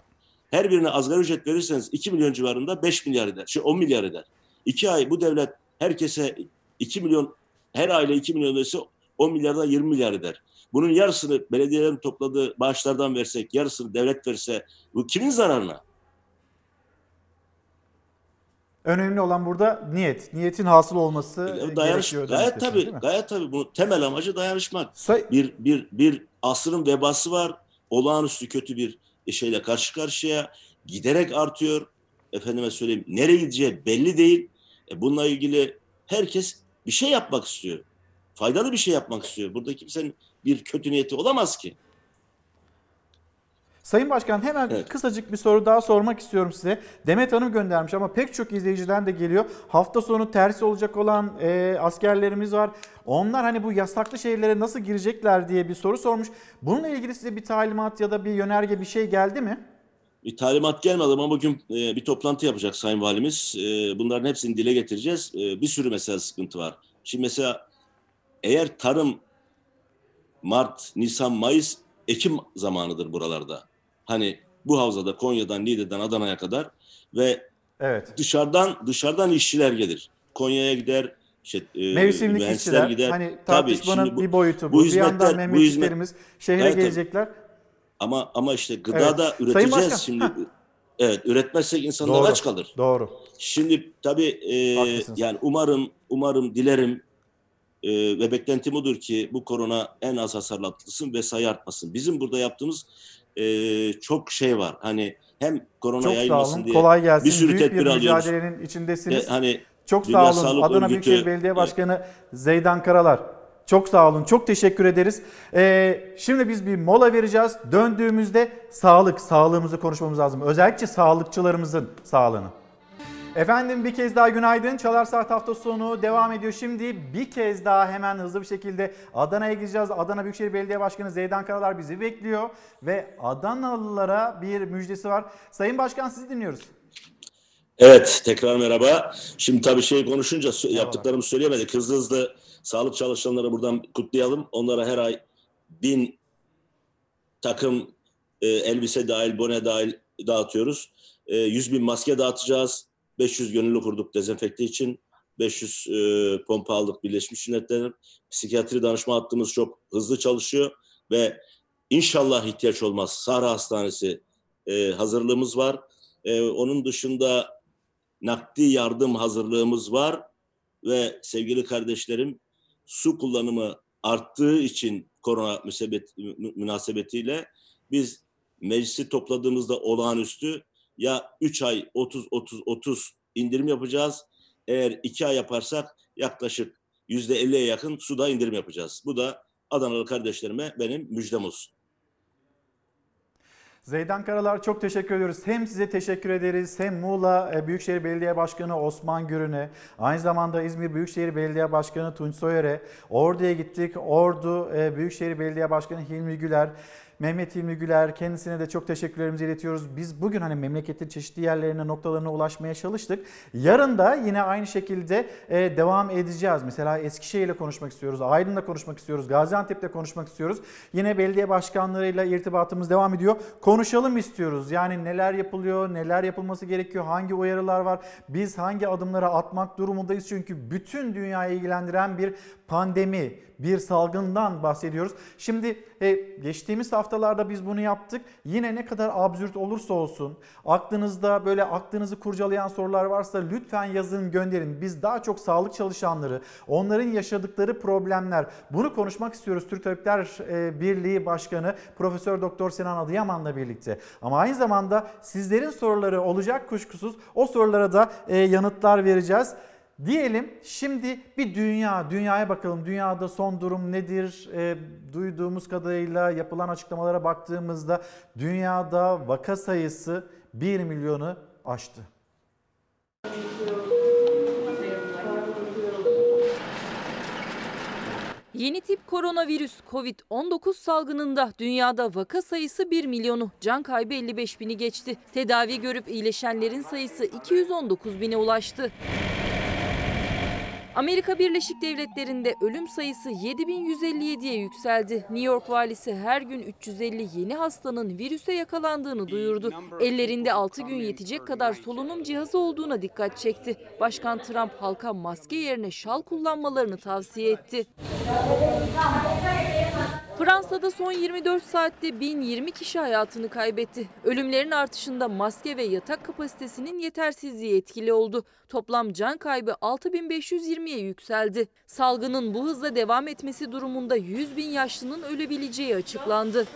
Speaker 23: Her birine asgari ücret verirseniz 2 milyon civarında 5 milyar eder. Şey 10 milyar eder. 2 ay bu devlet herkese 2 milyon her aile 2 milyon ise 10 milyardan 20 milyar eder. Bunun yarısını belediyelerin topladığı bağışlardan versek, yarısını devlet verse bu kimin zararına?
Speaker 1: Önemli olan burada niyet. Niyetin hasıl olması
Speaker 23: Dayanış,
Speaker 1: gerekiyor.
Speaker 23: gayet tabii, gayet tabii. Bu temel amacı dayanışmak. bir bir bir asrın vebası var. Olağanüstü kötü bir şeyle karşı karşıya giderek artıyor. Efendime söyleyeyim nereye gideceği belli değil. E, bununla ilgili herkes bir şey yapmak istiyor. Faydalı bir şey yapmak istiyor. Burada kimsenin bir kötü niyeti olamaz ki.
Speaker 1: Sayın Başkan hemen kısacık bir soru daha sormak istiyorum size. Demet Hanım göndermiş ama pek çok izleyiciden de geliyor. Hafta sonu tersi olacak olan e, askerlerimiz var. Onlar hani bu yasaklı şehirlere nasıl girecekler diye bir soru sormuş. Bununla ilgili size bir talimat ya da bir yönerge bir şey geldi mi?
Speaker 23: bir talimat gelmedi ama bugün e, bir toplantı yapacak Sayın Valimiz. E, bunların hepsini dile getireceğiz. E, bir sürü mesela sıkıntı var. Şimdi mesela eğer tarım Mart, Nisan, Mayıs, Ekim zamanıdır buralarda. Hani bu havzada Konya'dan, Niğde'den Adana'ya kadar ve
Speaker 1: Evet.
Speaker 23: dışarıdan dışarıdan işçiler gelir. Konya'ya gider, işte, e,
Speaker 1: Mevsimlik işçiler
Speaker 23: gider.
Speaker 1: hani
Speaker 23: Tabii,
Speaker 1: tartışmanın
Speaker 23: şimdi bu-
Speaker 1: bir boyutu bu.
Speaker 23: bu
Speaker 1: bir yandan
Speaker 23: hizmetler-
Speaker 1: memleketlerimiz şehre
Speaker 23: Evet, tabii.
Speaker 1: gelecekler.
Speaker 23: Ama ama işte gıda
Speaker 1: Evet.
Speaker 23: da üreteceğiz şimdi. Evet, üretmezsek insanlar
Speaker 1: Doğru,
Speaker 23: aç kalır.
Speaker 1: Doğru.
Speaker 23: Şimdi tabii e,
Speaker 1: Haklısınız.
Speaker 23: yani umarım umarım dilerim e, ve beklentim odur ki bu korona en az hasarlı atlatılsın ve sayı artmasın. Bizim burada yaptığımız e, çok şey var. Hani hem korona
Speaker 1: Çok sağ
Speaker 23: yayılmasın
Speaker 1: olun.
Speaker 23: diye
Speaker 1: Kolay gelsin.
Speaker 23: bir sürü
Speaker 1: Büyük
Speaker 23: tedbir
Speaker 1: bir
Speaker 23: alıyoruz.
Speaker 1: mücadelenin içindesiniz.
Speaker 23: Ve hani
Speaker 1: Çok sağ olun.
Speaker 23: Sağlık
Speaker 1: Adana
Speaker 23: Örgütü-
Speaker 1: Büyükşehir Belediye
Speaker 23: Evet.
Speaker 1: Başkanı Zeydan Karalar. Çok sağ olun. Çok teşekkür ederiz. Ee, şimdi biz bir mola vereceğiz. Döndüğümüzde sağlık, sağlığımızı konuşmamız lazım. Özellikle sağlıkçılarımızın sağlığını. Efendim bir kez daha günaydın. Çalar Saat hafta sonu devam ediyor. Şimdi bir kez daha hemen hızlı bir şekilde Adana'ya gideceğiz. Adana Büyükşehir Belediye Başkanı Zeydan Karalar bizi bekliyor. Ve Adanalılara bir müjdesi var. Sayın Başkan sizi dinliyoruz.
Speaker 23: Evet, tekrar merhaba. Şimdi tabii şey konuşunca yaptıklarımı söyleyemedik. Hızlı hızlı sağlık çalışanları buradan kutlayalım. Onlara her ay bin takım e, elbise dahil, bone dahil dağıtıyoruz. E, 100 bin maske dağıtacağız. 500 gönüllü kurduk dezenfekte için. 500 e, pompa aldık Birleşmiş Milletler'in. Psikiyatri danışma hattımız çok hızlı çalışıyor ve inşallah ihtiyaç olmaz. Sahra Hastanesi e, hazırlığımız var. E, onun dışında nakdi yardım hazırlığımız var ve sevgili kardeşlerim su kullanımı arttığı için korona müsebet, mü- münasebetiyle biz meclisi topladığımızda olağanüstü ya 3 ay 30 30 30 indirim yapacağız. Eğer 2 ay yaparsak yaklaşık %50'ye yakın suda indirim yapacağız. Bu da Adanalı kardeşlerime benim müjdem olsun.
Speaker 1: Zeydan Karalar çok teşekkür ediyoruz. Hem size teşekkür ederiz hem Muğla e, Büyükşehir Belediye Başkanı Osman Gürün'e, aynı zamanda İzmir Büyükşehir Belediye Başkanı Tunç Soyer'e, Ordu'ya gittik. Ordu e, Büyükşehir Belediye Başkanı Hilmi Güler, Mehmet Hilmi Güler kendisine de çok teşekkürlerimizi iletiyoruz. Biz bugün hani memleketin çeşitli yerlerine noktalarına ulaşmaya çalıştık. Yarın da yine aynı şekilde e, devam edeceğiz. Mesela Eskişehir'le konuşmak istiyoruz, Aydın'la konuşmak istiyoruz, Gaziantep'te konuşmak istiyoruz. Yine belediye başkanlarıyla irtibatımız devam ediyor. Konuşalım istiyoruz. Yani neler yapılıyor, neler yapılması gerekiyor, hangi uyarılar var, biz hangi adımları atmak durumundayız. Çünkü bütün dünyayı ilgilendiren bir pandemi, bir salgından bahsediyoruz. Şimdi e, geçtiğimiz haftalarda biz bunu yaptık. Yine ne kadar absürt olursa olsun aklınızda böyle aklınızı kurcalayan sorular varsa lütfen yazın gönderin. Biz daha çok sağlık çalışanları, onların yaşadıkları problemler bunu konuşmak istiyoruz. Türk Tabipler e, Birliği Başkanı Profesör Doktor Sinan Adıyaman'la birlikte. Ama aynı zamanda sizlerin soruları olacak kuşkusuz. O sorulara da e, yanıtlar vereceğiz. Diyelim şimdi bir dünya, dünyaya bakalım. Dünyada son durum nedir? E, duyduğumuz kadarıyla yapılan açıklamalara baktığımızda dünyada vaka sayısı 1 milyonu aştı.
Speaker 24: Yeni tip koronavirüs COVID-19 salgınında dünyada vaka sayısı 1 milyonu, can kaybı 55 bini geçti. Tedavi görüp iyileşenlerin sayısı 219 bine ulaştı. Amerika Birleşik Devletleri'nde ölüm sayısı 7157'ye yükseldi. New York valisi her gün 350 yeni hastanın virüse yakalandığını duyurdu. Ellerinde 6 gün yetecek kadar solunum cihazı olduğuna dikkat çekti. Başkan Trump halka maske yerine şal kullanmalarını tavsiye etti. Fransa'da son 24 saatte 1020 kişi hayatını kaybetti. Ölümlerin artışında maske ve yatak kapasitesinin yetersizliği etkili oldu. Toplam can kaybı 6520'ye yükseldi. Salgının bu hızla devam etmesi durumunda 100 bin yaşlının ölebileceği açıklandı.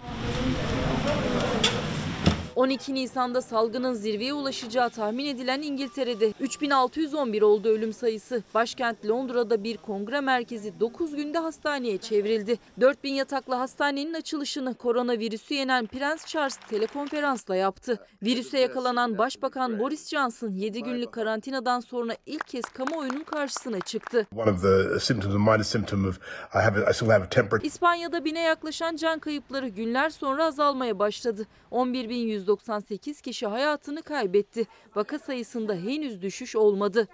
Speaker 24: 12 Nisan'da salgının zirveye ulaşacağı tahmin edilen İngiltere'de 3611 oldu ölüm sayısı. Başkent Londra'da bir kongre merkezi 9 günde hastaneye çevrildi. 4000 yataklı hastanenin açılışını koronavirüsü yenen Prens Charles telekonferansla yaptı. Virüse yakalanan Başbakan Boris Johnson 7 günlük karantinadan sonra ilk kez kamuoyunun karşısına çıktı. İspanya'da bine yaklaşan can kayıpları günler sonra azalmaya başladı. 11.190 198 kişi hayatını kaybetti. Vaka sayısında henüz düşüş olmadı.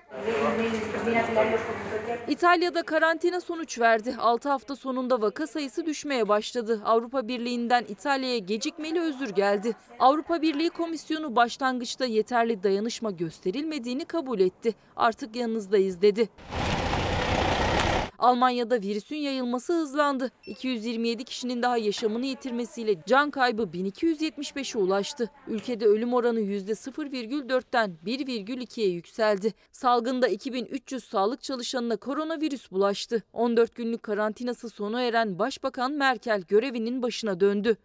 Speaker 24: İtalya'da karantina sonuç verdi. 6 hafta sonunda vaka sayısı düşmeye başladı. Avrupa Birliği'nden İtalya'ya gecikmeli özür geldi. Avrupa Birliği Komisyonu başlangıçta yeterli dayanışma gösterilmediğini kabul etti. Artık yanınızdayız dedi. Almanya'da virüsün yayılması hızlandı. 227 kişinin daha yaşamını yitirmesiyle can kaybı 1275'e ulaştı. Ülkede ölüm oranı %0,4'ten 1,2'ye yükseldi. Salgında 2300 sağlık çalışanına koronavirüs bulaştı. 14 günlük karantinası sona eren Başbakan Merkel görevinin başına döndü.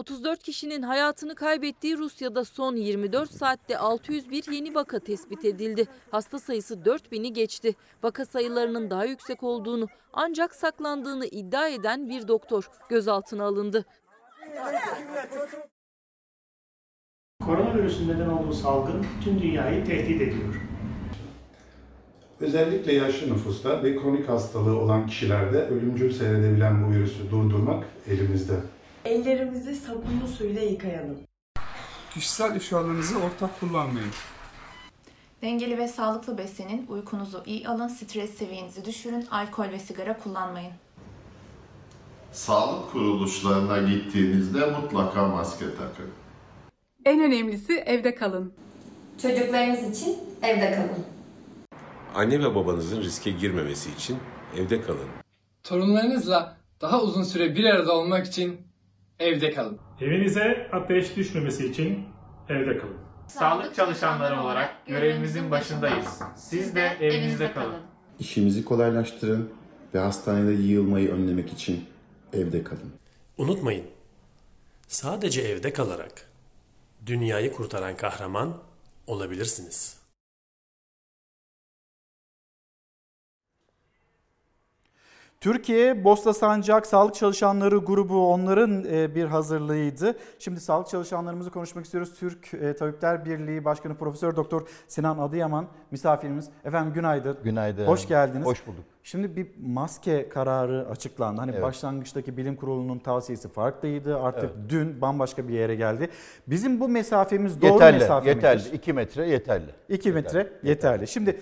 Speaker 24: 34 kişinin hayatını kaybettiği Rusya'da son 24 saatte 601 yeni vaka tespit edildi. Hasta sayısı 4000'i geçti. Vaka sayılarının daha yüksek olduğunu ancak saklandığını iddia eden bir doktor gözaltına alındı.
Speaker 25: Koronavirüsün neden olduğu salgın tüm dünyayı tehdit ediyor.
Speaker 26: Özellikle yaşlı nüfusta ve kronik hastalığı olan kişilerde ölümcül seyredebilen bu virüsü durdurmak elimizde.
Speaker 27: Ellerimizi sabunlu suyla yıkayalım.
Speaker 28: Kişisel eşyalarınızı ortak kullanmayın.
Speaker 29: Dengeli ve sağlıklı beslenin, uykunuzu iyi alın, stres seviyenizi düşürün, alkol ve sigara kullanmayın.
Speaker 30: Sağlık kuruluşlarına gittiğinizde mutlaka maske takın.
Speaker 31: En önemlisi evde kalın.
Speaker 32: Çocuklarınız için evde kalın.
Speaker 33: Anne ve babanızın riske girmemesi için evde kalın.
Speaker 34: Torunlarınızla daha uzun süre bir arada olmak için evde kalın.
Speaker 25: Evinize ateş düşmemesi için evde kalın.
Speaker 35: Sağlık çalışanları olarak görevimizin başındayız. Siz de evinizde kalın.
Speaker 36: İşimizi kolaylaştırın ve hastanede yığılmayı önlemek için evde kalın.
Speaker 37: Unutmayın, sadece evde kalarak dünyayı kurtaran kahraman olabilirsiniz.
Speaker 1: Türkiye Bosta Sancak Sağlık Çalışanları grubu onların e, bir hazırlığıydı. Şimdi sağlık çalışanlarımızı konuşmak istiyoruz. Türk e, Tabipler Birliği Başkanı Profesör Doktor Sinan Adıyaman misafirimiz. Efendim günaydın.
Speaker 38: Günaydın.
Speaker 1: Hoş geldiniz.
Speaker 38: Hoş bulduk.
Speaker 1: Şimdi bir maske kararı açıklandı. Hani
Speaker 38: Evet.
Speaker 1: başlangıçtaki bilim kurulunun tavsiyesi farklıydı. Artık
Speaker 38: Evet.
Speaker 1: dün bambaşka bir yere geldi. Bizim bu mesafemiz doğru
Speaker 38: yeterli,
Speaker 1: mesafe
Speaker 38: yeterli.
Speaker 1: midir?
Speaker 38: 2 metre yeterli.
Speaker 1: 2 metre yeterli. Şimdi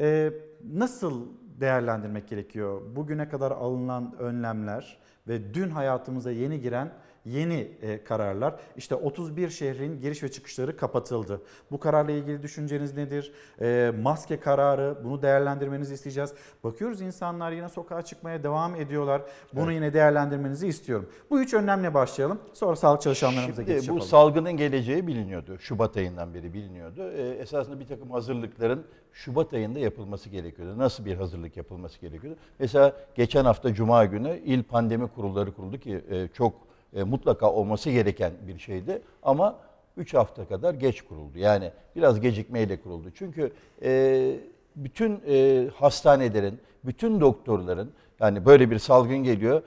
Speaker 1: e, nasıl değerlendirmek gerekiyor? Bugüne kadar alınan önlemler ve dün hayatımıza yeni giren yeni e, kararlar. İşte 31 şehrin giriş ve çıkışları kapatıldı. Bu kararla ilgili düşünceniz nedir? E, maske kararı bunu değerlendirmenizi isteyeceğiz. Bakıyoruz insanlar yine sokağa çıkmaya devam ediyorlar. Bunu
Speaker 38: Evet.
Speaker 1: yine değerlendirmenizi istiyorum. Bu üç önlemle başlayalım. Sonra sağlık çalışanlarımıza
Speaker 38: Şimdi
Speaker 1: geçiş
Speaker 38: bu
Speaker 1: yapalım.
Speaker 38: salgının geleceği biliniyordu. Şubat ayından beri biliniyordu. Ee, esasında bir takım hazırlıkların Şubat ayında yapılması gerekiyordu. Nasıl bir hazırlık yapılması gerekiyordu? Mesela geçen hafta Cuma günü il pandemi kurulları kuruldu ki e, çok e, mutlaka olması gereken bir şeydi. Ama 3 hafta kadar geç kuruldu. Yani biraz gecikmeyle kuruldu. Çünkü e, bütün e, hastanelerin, bütün doktorların yani böyle bir salgın geliyor.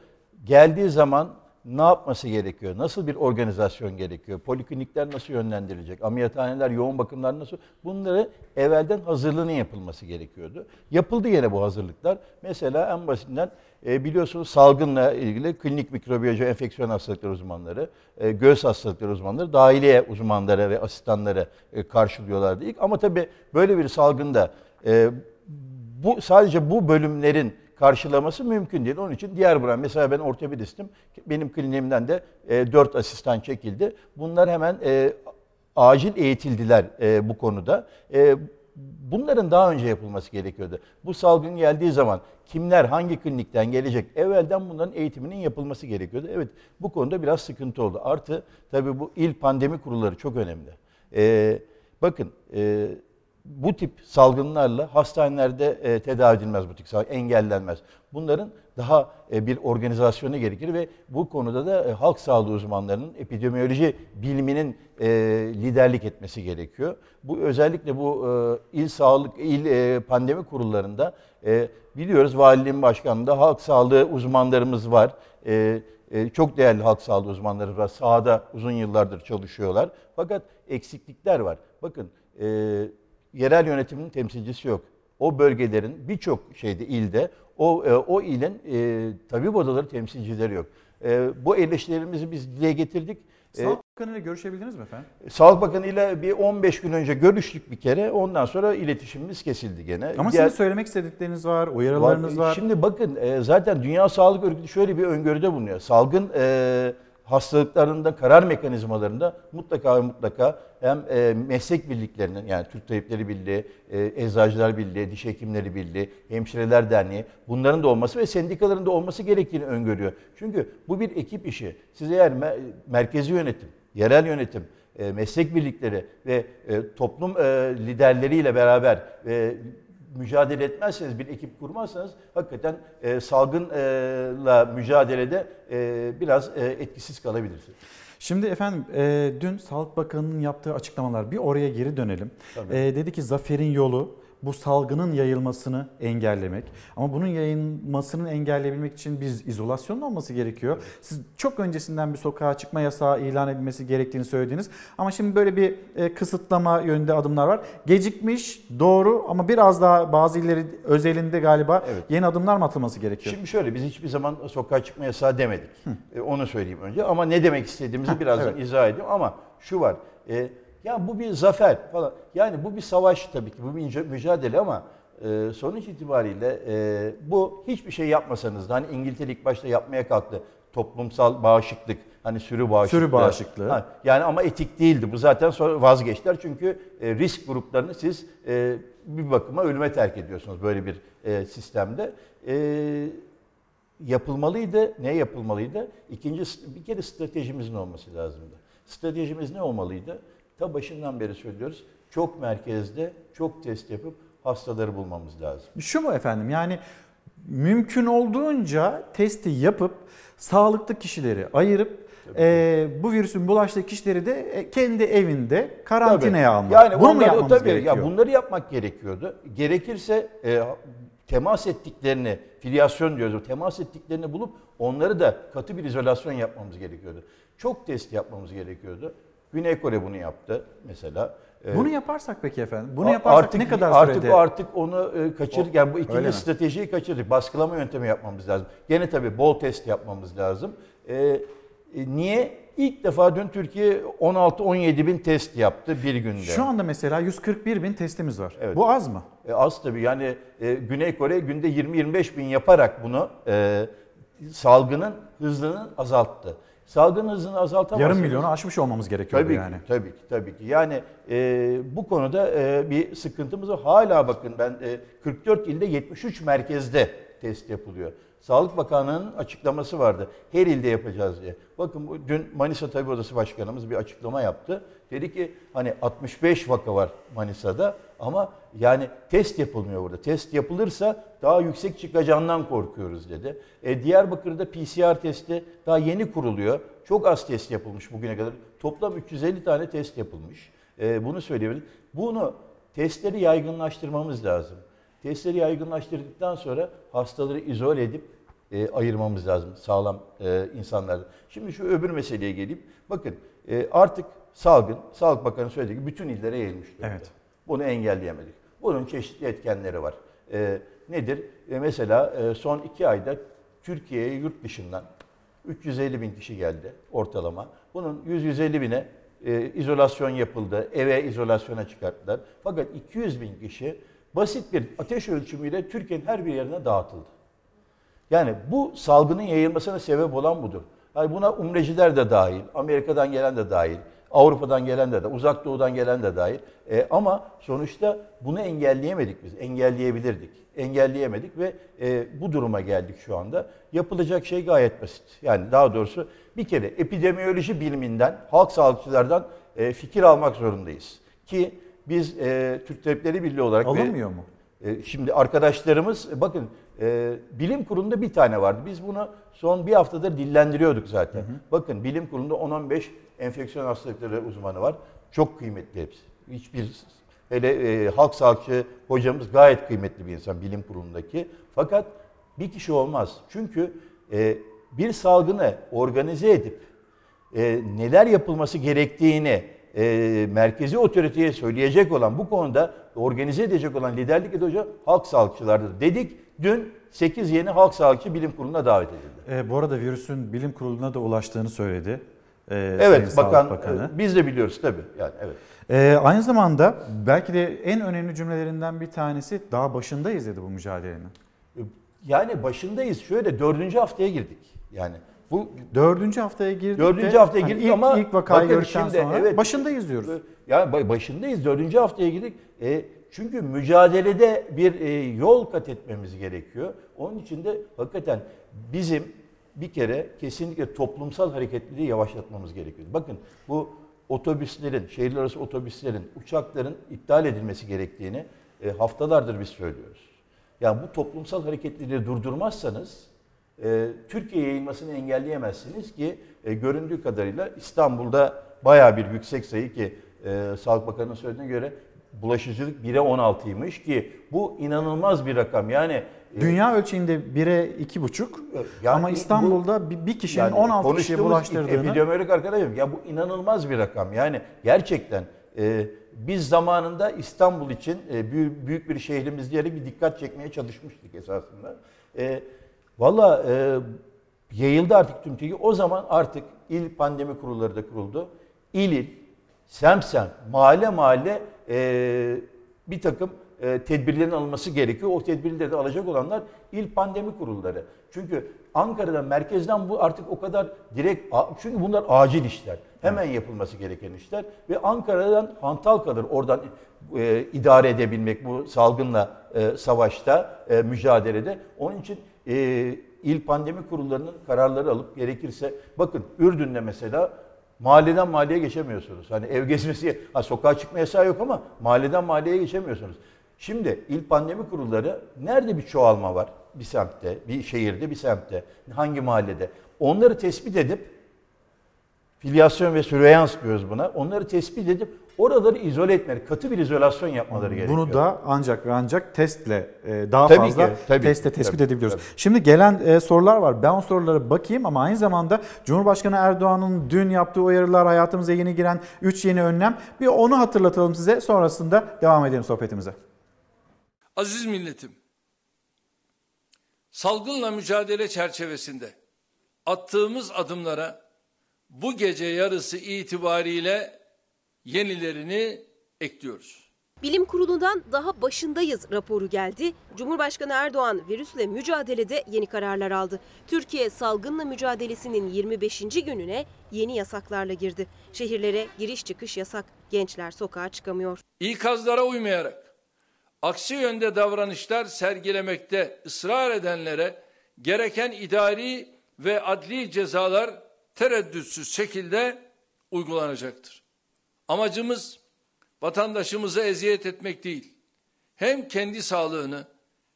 Speaker 38: Geldiği zaman ne yapması gerekiyor? Nasıl bir organizasyon gerekiyor? Poliklinikler nasıl yönlendirilecek? Ameliyathaneler, yoğun bakımlar nasıl? Bunları evvelden hazırlığının yapılması gerekiyordu. Yapıldı yine bu hazırlıklar. Mesela en basitinden e, biliyorsunuz salgınla ilgili klinik mikrobiyoloji enfeksiyon hastalıkları uzmanları, e, göğüs hastalıkları uzmanları, dahiliye uzmanları ve asistanları e, karşılıyorlardı ilk. Ama tabii böyle bir salgında e, bu sadece bu bölümlerin karşılaması mümkün değil. Onun için diğer branş, mesela ben ortopedistim. Benim kliniğimden de e, 4 asistan çekildi. Bunlar hemen e, acil eğitildiler e, bu konuda. E, bunların daha önce yapılması gerekiyordu. Bu salgın geldiği zaman kimler hangi klinikten gelecek evvelden bunların eğitiminin yapılması gerekiyordu. Evet bu konuda biraz sıkıntı oldu. Artı tabii bu il pandemi kurulları çok önemli. E, bakın e, bu tip salgınlarla hastanelerde e, tedavi edilmez bu tip salgın, engellenmez. Bunların daha e, bir organizasyonu gerekir ve bu konuda da e, halk sağlığı uzmanlarının epidemiyoloji biliminin e, liderlik etmesi gerekiyor. Bu özellikle bu il sağlık il pandemi kurullarında biliyoruz valiliğin başkanında halk sağlığı uzmanlarımız var. Çok değerli halk sağlığı uzmanları var. Sahada uzun yıllardır çalışıyorlar. Fakat eksiklikler var. Bakın yerel yönetimin temsilcisi yok. O bölgelerin birçok şeyde ilde o e, o ilin e, tabip odaları temsilcileri yok. E, bu eleştirilerimizi biz dile getirdik. E,
Speaker 1: Sağlık Bakanı ile görüşebildiniz mi efendim?
Speaker 38: Sağlık Bakanı ile bir 15 gün önce görüştük bir kere. Ondan sonra iletişimimiz kesildi gene.
Speaker 1: Ama
Speaker 38: Diğer-
Speaker 1: sizin söylemek istedikleriniz var, uyarılarınız var.
Speaker 38: Şimdi bakın e, zaten Dünya Sağlık Örgütü şöyle bir öngörüde bulunuyor. Salgın e, hastalıklarında karar mekanizmalarında mutlaka ve mutlaka hem e, meslek birliklerinin yani Türk Tabipleri Birliği, e, Eczacılar Birliği, Diş Hekimleri Birliği, Hemşireler Derneği bunların da olması ve sendikaların da olması gerektiğini öngörüyor. Çünkü bu bir ekip işi. Siz eğer me- merkezi yönetim, yerel yönetim, e, meslek birlikleri ve e, toplum e, liderleriyle beraber e, mücadele etmezseniz, bir ekip kurmazsanız hakikaten e, salgınla mücadelede e, biraz e, etkisiz kalabilirsiniz.
Speaker 1: Şimdi efendim e, dün Sağlık Bakanı'nın yaptığı açıklamalar bir oraya geri dönelim. E, dedi ki zaferin yolu bu salgının yayılmasını engellemek. Ama bunun yayılmasını engelleyebilmek için biz izolasyonun olması gerekiyor. Siz çok öncesinden bir sokağa çıkma yasağı ilan edilmesi gerektiğini söylediniz. Ama şimdi böyle bir e, kısıtlama yönünde adımlar var. Gecikmiş doğru ama biraz daha bazı illeri özelinde galiba yeni adımlar mı atılması gerekiyor?
Speaker 38: Şimdi şöyle biz hiçbir zaman sokağa çıkma yasağı demedik. E, onu söyleyeyim önce ama ne demek istediğimizi birazdan
Speaker 1: evet.
Speaker 38: izah edeyim ama şu var. E, ya bu bir zafer falan. Yani bu bir savaş tabii ki. Bu bir müca- mücadele ama e, sonuç itibariyle e, bu hiçbir şey yapmasanız da hani İngiltere ilk başta yapmaya kalktı. Toplumsal bağışıklık, hani sürü bağışıklığı.
Speaker 1: Sürü bağışıklığı.
Speaker 38: Ha, yani ama etik değildi. Bu zaten sonra vazgeçtiler. Çünkü e, risk gruplarını siz e, bir bakıma ölüme terk ediyorsunuz böyle bir e, sistemde. E, yapılmalıydı. Ne yapılmalıydı? İkinci bir kere stratejimizin olması lazımdı. Stratejimiz ne olmalıydı? Ta başından beri söylüyoruz. Çok merkezde, çok test yapıp hastaları bulmamız lazım.
Speaker 1: Şu mu efendim yani mümkün olduğunca testi yapıp sağlıklı kişileri ayırıp e, bu virüsün bulaştığı kişileri de e, kendi evinde karantinaya
Speaker 38: Tabii.
Speaker 1: almak.
Speaker 38: Yani
Speaker 1: Bunu mu yapmamız
Speaker 38: tabii,
Speaker 1: gerekiyor?
Speaker 38: Ya bunları yapmak gerekiyordu. Gerekirse e, temas ettiklerini, filyasyon diyoruz, temas ettiklerini bulup onları da katı bir izolasyon yapmamız gerekiyordu. Çok test yapmamız gerekiyordu. Güney Kore bunu yaptı mesela. E,
Speaker 1: Bunu yaparsak peki efendim? Bunu yaparsak
Speaker 38: artık,
Speaker 1: ne kadar
Speaker 38: artık,
Speaker 1: sürede?
Speaker 38: Artık onu e, kaçırdık. Yani bu ikinci stratejiyi kaçırdık. Baskılama yöntemi yapmamız lazım. Gene tabii bol test yapmamız lazım. E, e, niye? İlk defa dün Türkiye 16-17 bin test yaptı bir günde.
Speaker 1: Şu anda mesela 141 bin testimiz var.
Speaker 38: Evet.
Speaker 1: Bu az mı?
Speaker 38: E, az tabii yani e, Güney Kore günde 20-25 bin yaparak bunu e, salgının hızını azalttı. Salgın hızını azaltamazsanız...
Speaker 1: Yarım milyonu aşmış olmamız gerekiyor
Speaker 38: Tabii
Speaker 1: yani.
Speaker 38: ki, tabii ki, tabii ki. Yani e, bu konuda e, bir sıkıntımız var. Hala bakın ben e, 44 ilde 73 merkezde test yapılıyor. Sağlık Bakanlığı'nın açıklaması vardı. Her ilde yapacağız diye. Bakın dün Manisa Tabip Odası Başkanımız bir açıklama yaptı. Dedi ki hani 65 vaka var Manisa'da ama yani test yapılmıyor burada. Test yapılırsa daha yüksek çıkacağından korkuyoruz dedi. E, Diyarbakır'da PCR testi daha yeni kuruluyor. Çok az test yapılmış bugüne kadar. Toplam 350 tane test yapılmış. E, bunu söyleyebilirim. Bunu testleri yaygınlaştırmamız lazım. Testleri yaygınlaştırdıktan sonra hastaları izole edip e, ayırmamız lazım sağlam e, insanlardan. Şimdi şu öbür meseleye geleyim. Bakın e, artık salgın, Sağlık Bakanı söylediği gibi bütün illere yayılmış durumda.
Speaker 1: Evet.
Speaker 38: Bunu engelleyemedik. Bunun çeşitli etkenleri var. E, nedir? E, mesela e, son iki ayda Türkiye'ye yurt dışından 350 bin kişi geldi ortalama. Bunun 100-150 bine e, izolasyon yapıldı, eve izolasyona çıkarttılar. Fakat 200 bin kişi basit bir ateş ölçümüyle Türkiye'nin her bir yerine dağıtıldı. Yani bu salgının yayılmasına sebep olan budur. Yani buna umreciler de dahil, Amerika'dan gelen de dahil, Avrupa'dan gelen de, uzak doğudan gelen de dahil. E, ama sonuçta bunu engelleyemedik biz. Engelleyebilirdik. Engelleyemedik ve e, bu duruma geldik şu anda. Yapılacak şey gayet basit. Yani daha doğrusu bir kere epidemiyoloji biliminden, halk sağlıkçılardan e, fikir almak zorundayız. Ki biz e, Türk Tabipleri Birliği olarak... ve-
Speaker 1: Alınmıyor mu?
Speaker 38: e, Şimdi arkadaşlarımız e, bakın e, bilim kurulunda bir tane vardı. Biz bunu son bir haftadır dillendiriyorduk zaten. Bakın bilim kurulunda 10-15 enfeksiyon hastalıkları uzmanı var. Çok kıymetli hepsi. Hiçbir hele e, halk sağlıkçı hocamız gayet kıymetli bir insan bilim kurulundaki. Fakat bir kişi olmaz. Çünkü e, bir salgını organize edip e, neler yapılması gerektiğini e, merkezi otoriteye söyleyecek olan bu konuda organize edecek olan liderlik olan halk sağlıkçılardır. Dedik dün 8 yeni halk sağlıkçı bilim kuruluna davet edildi.
Speaker 1: E, bu arada virüsün bilim kuruluna da ulaştığını söyledi. e, Sayın
Speaker 38: Evet
Speaker 1: Sağlık
Speaker 38: bakan
Speaker 1: Bakanı.
Speaker 38: e, biz de biliyoruz tabii. Yani evet.
Speaker 1: Ee, aynı zamanda belki de en önemli cümlelerinden bir tanesi daha başındayız dedi bu mücadelenin.
Speaker 38: Yani başındayız. Şöyle dördüncü haftaya girdik. Yani bu
Speaker 1: Dördüncü haftaya girdik
Speaker 38: Dördüncü
Speaker 1: de,
Speaker 38: haftaya
Speaker 1: hani
Speaker 38: girdik
Speaker 1: ilk,
Speaker 38: ama
Speaker 1: ilk vakayı gördükten
Speaker 38: şimdi,
Speaker 1: sonra
Speaker 38: evet,
Speaker 1: başındayız diyoruz.
Speaker 38: Yani ba- başındayız. Dördüncü haftaya girdik. E, çünkü mücadelede bir e, yol kat etmemiz gerekiyor. Onun için de hakikaten bizim bir kere kesinlikle toplumsal hareketliliği yavaşlatmamız gerekiyor. Bakın bu otobüslerin, şehirler arası otobüslerin, uçakların iptal edilmesi gerektiğini e, haftalardır biz söylüyoruz. Yani bu toplumsal hareketliliği durdurmazsanız e, Türkiye yayılmasını engelleyemezsiniz ki e, göründüğü kadarıyla İstanbul'da bayağı bir yüksek sayı ki e, Sağlık Bakanı'nın söylediğine göre bulaşıcılık 1'e 16'ymış ki bu inanılmaz bir rakam. Yani e,
Speaker 1: Dünya ölçeğinde 1'e 2,5
Speaker 38: yani
Speaker 1: ama
Speaker 38: bu-
Speaker 1: İstanbul'da bir, bir kişinin
Speaker 38: yani
Speaker 1: 16 kişiye bulaştırdığını
Speaker 38: Epidemiolojik arkadaşım ya bu inanılmaz bir rakam. Yani gerçekten e, biz zamanında İstanbul için e, büyük, büyük bir şehrimiz diyerek bir dikkat çekmeye çalışmıştık esasında. E, Valla e, yayıldı artık tüm Türkiye. O zaman artık il pandemi kurulları da kuruldu. İl il, sem sem, mahalle mahalle e, bir takım e, tedbirlerin alınması gerekiyor. O tedbirleri de alacak olanlar il pandemi kurulları. Çünkü Ankara'dan, merkezden bu artık o kadar direkt, çünkü bunlar acil işler. Hemen yapılması gereken işler. Ve Ankara'dan hantal kalır oradan e, idare edebilmek bu salgınla e, savaşta, e, mücadelede. Onun için e, il pandemi kurullarının kararları alıp gerekirse, bakın Ürdün'de mesela mahalleden mahalleye geçemiyorsunuz. Hani ev gezmesi, ha, sokağa çıkma yasağı yok ama mahalleden mahalleye geçemiyorsunuz. Şimdi il pandemi kurulları nerede bir çoğalma var? Bir semtte, bir şehirde, bir semtte, hangi mahallede? Onları tespit edip filyasyon ve sürveyans diyoruz buna. Onları tespit edip oraları izole etmeleri, katı bir izolasyon yapmaları gerekiyor.
Speaker 1: Bunu da ancak ve ancak testle e, daha
Speaker 38: Tabii
Speaker 1: fazla
Speaker 38: ki, tabii,
Speaker 1: testle tespit
Speaker 38: tabii,
Speaker 1: edebiliyoruz.
Speaker 38: tabii.
Speaker 1: Şimdi gelen e, sorular var. Ben o sorulara bakayım ama aynı zamanda Cumhurbaşkanı Erdoğan'ın dün yaptığı uyarılar, hayatımıza yeni giren 3 yeni önlem. Bir onu hatırlatalım size. Sonrasında devam edelim sohbetimize.
Speaker 2: Aziz milletim, salgınla mücadele çerçevesinde attığımız adımlara bu gece yarısı itibariyle yenilerini ekliyoruz.
Speaker 3: Bilim Kurulu'ndan daha başındayız raporu geldi. Cumhurbaşkanı Erdoğan virüsle mücadelede yeni kararlar aldı. Türkiye salgınla mücadelesinin 25. gününe yeni yasaklarla girdi. Şehirlere giriş çıkış yasak. Gençler sokağa çıkamıyor.
Speaker 2: İkazlara uymayarak aksi yönde davranışlar sergilemekte ısrar edenlere gereken idari ve adli cezalar tereddütsüz şekilde uygulanacaktır. Amacımız vatandaşımıza eziyet etmek değil. Hem kendi sağlığını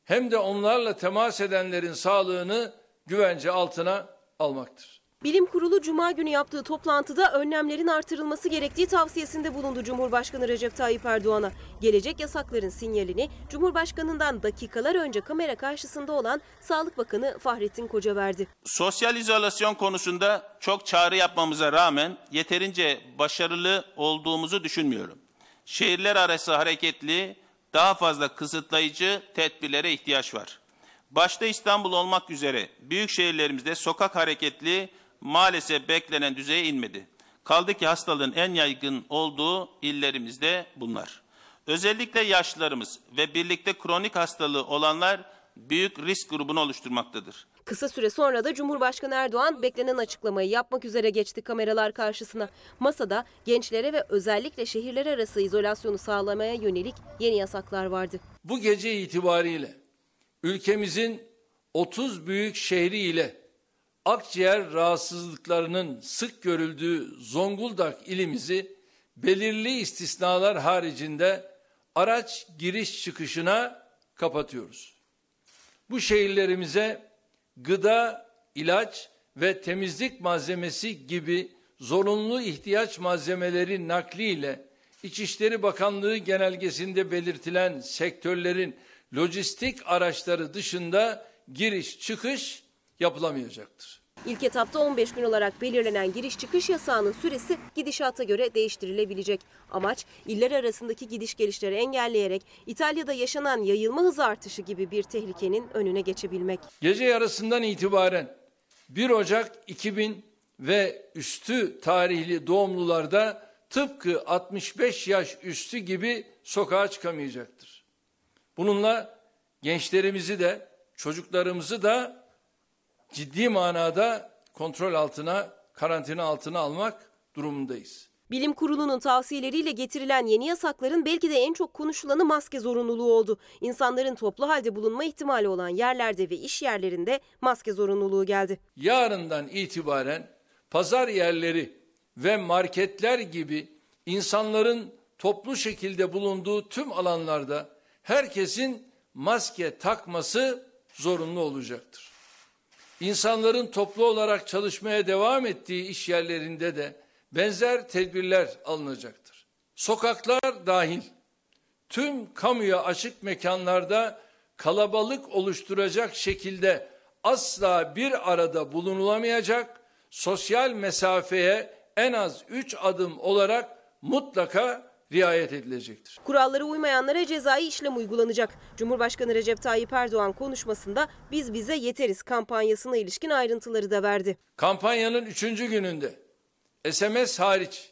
Speaker 2: hem de onlarla temas edenlerin sağlığını güvence altına almaktır.
Speaker 3: Bilim Kurulu Cuma günü yaptığı toplantıda önlemlerin artırılması gerektiği tavsiyesinde bulundu Cumhurbaşkanı Recep Tayyip Erdoğan'a. Gelecek yasakların sinyalini Cumhurbaşkanından dakikalar önce kamera karşısında olan Sağlık Bakanı Fahrettin Koca verdi.
Speaker 4: Sosyal izolasyon konusunda çok çağrı yapmamıza rağmen yeterince başarılı olduğumuzu düşünmüyorum. Şehirler arası hareketli, daha fazla kısıtlayıcı tedbirlere ihtiyaç var. Başta İstanbul olmak üzere büyük şehirlerimizde sokak hareketli maalesef beklenen düzeye inmedi. Kaldı ki hastalığın en yaygın olduğu illerimizde bunlar. Özellikle yaşlılarımız ve birlikte kronik hastalığı olanlar büyük risk grubunu oluşturmaktadır.
Speaker 3: Kısa süre sonra da Cumhurbaşkanı Erdoğan beklenen açıklamayı yapmak üzere geçti kameralar karşısına. Masada gençlere ve özellikle şehirler arası izolasyonu sağlamaya yönelik yeni yasaklar vardı.
Speaker 2: Bu gece itibariyle ülkemizin 30 büyük şehri ile akciğer rahatsızlıklarının sık görüldüğü Zonguldak ilimizi belirli istisnalar haricinde araç giriş çıkışına kapatıyoruz. Bu şehirlerimize gıda, ilaç ve temizlik malzemesi gibi zorunlu ihtiyaç malzemeleri nakliyle İçişleri Bakanlığı genelgesinde belirtilen sektörlerin lojistik araçları dışında giriş çıkış yapılamayacaktır.
Speaker 3: İlk etapta 15 gün olarak belirlenen giriş çıkış yasağının süresi gidişata göre değiştirilebilecek. Amaç iller arasındaki gidiş gelişleri engelleyerek İtalya'da yaşanan yayılma hızı artışı gibi bir tehlikenin önüne geçebilmek.
Speaker 2: Gece yarısından itibaren 1 Ocak 2000 ve üstü tarihli doğumlularda tıpkı 65 yaş üstü gibi sokağa çıkamayacaktır. Bununla gençlerimizi de çocuklarımızı da ciddi manada kontrol altına, karantina altına almak durumundayız.
Speaker 3: Bilim Kurulu'nun tavsiyeleriyle getirilen yeni yasakların belki de en çok konuşulanı maske zorunluluğu oldu. İnsanların toplu halde bulunma ihtimali olan yerlerde ve iş yerlerinde maske zorunluluğu geldi.
Speaker 2: Yarından itibaren pazar yerleri ve marketler gibi insanların toplu şekilde bulunduğu tüm alanlarda herkesin maske takması zorunlu olacaktır. İnsanların toplu olarak çalışmaya devam ettiği iş yerlerinde de benzer tedbirler alınacaktır. Sokaklar dahil tüm kamuya açık mekanlarda kalabalık oluşturacak şekilde asla bir arada bulunulamayacak, sosyal mesafeye en az 3 adım olarak mutlaka riayet edilecektir.
Speaker 3: Kurallara uymayanlara cezai işlem uygulanacak. Cumhurbaşkanı Recep Tayyip Erdoğan konuşmasında biz bize yeteriz kampanyasına ilişkin ayrıntıları da verdi.
Speaker 2: Kampanyanın 3. gününde SMS hariç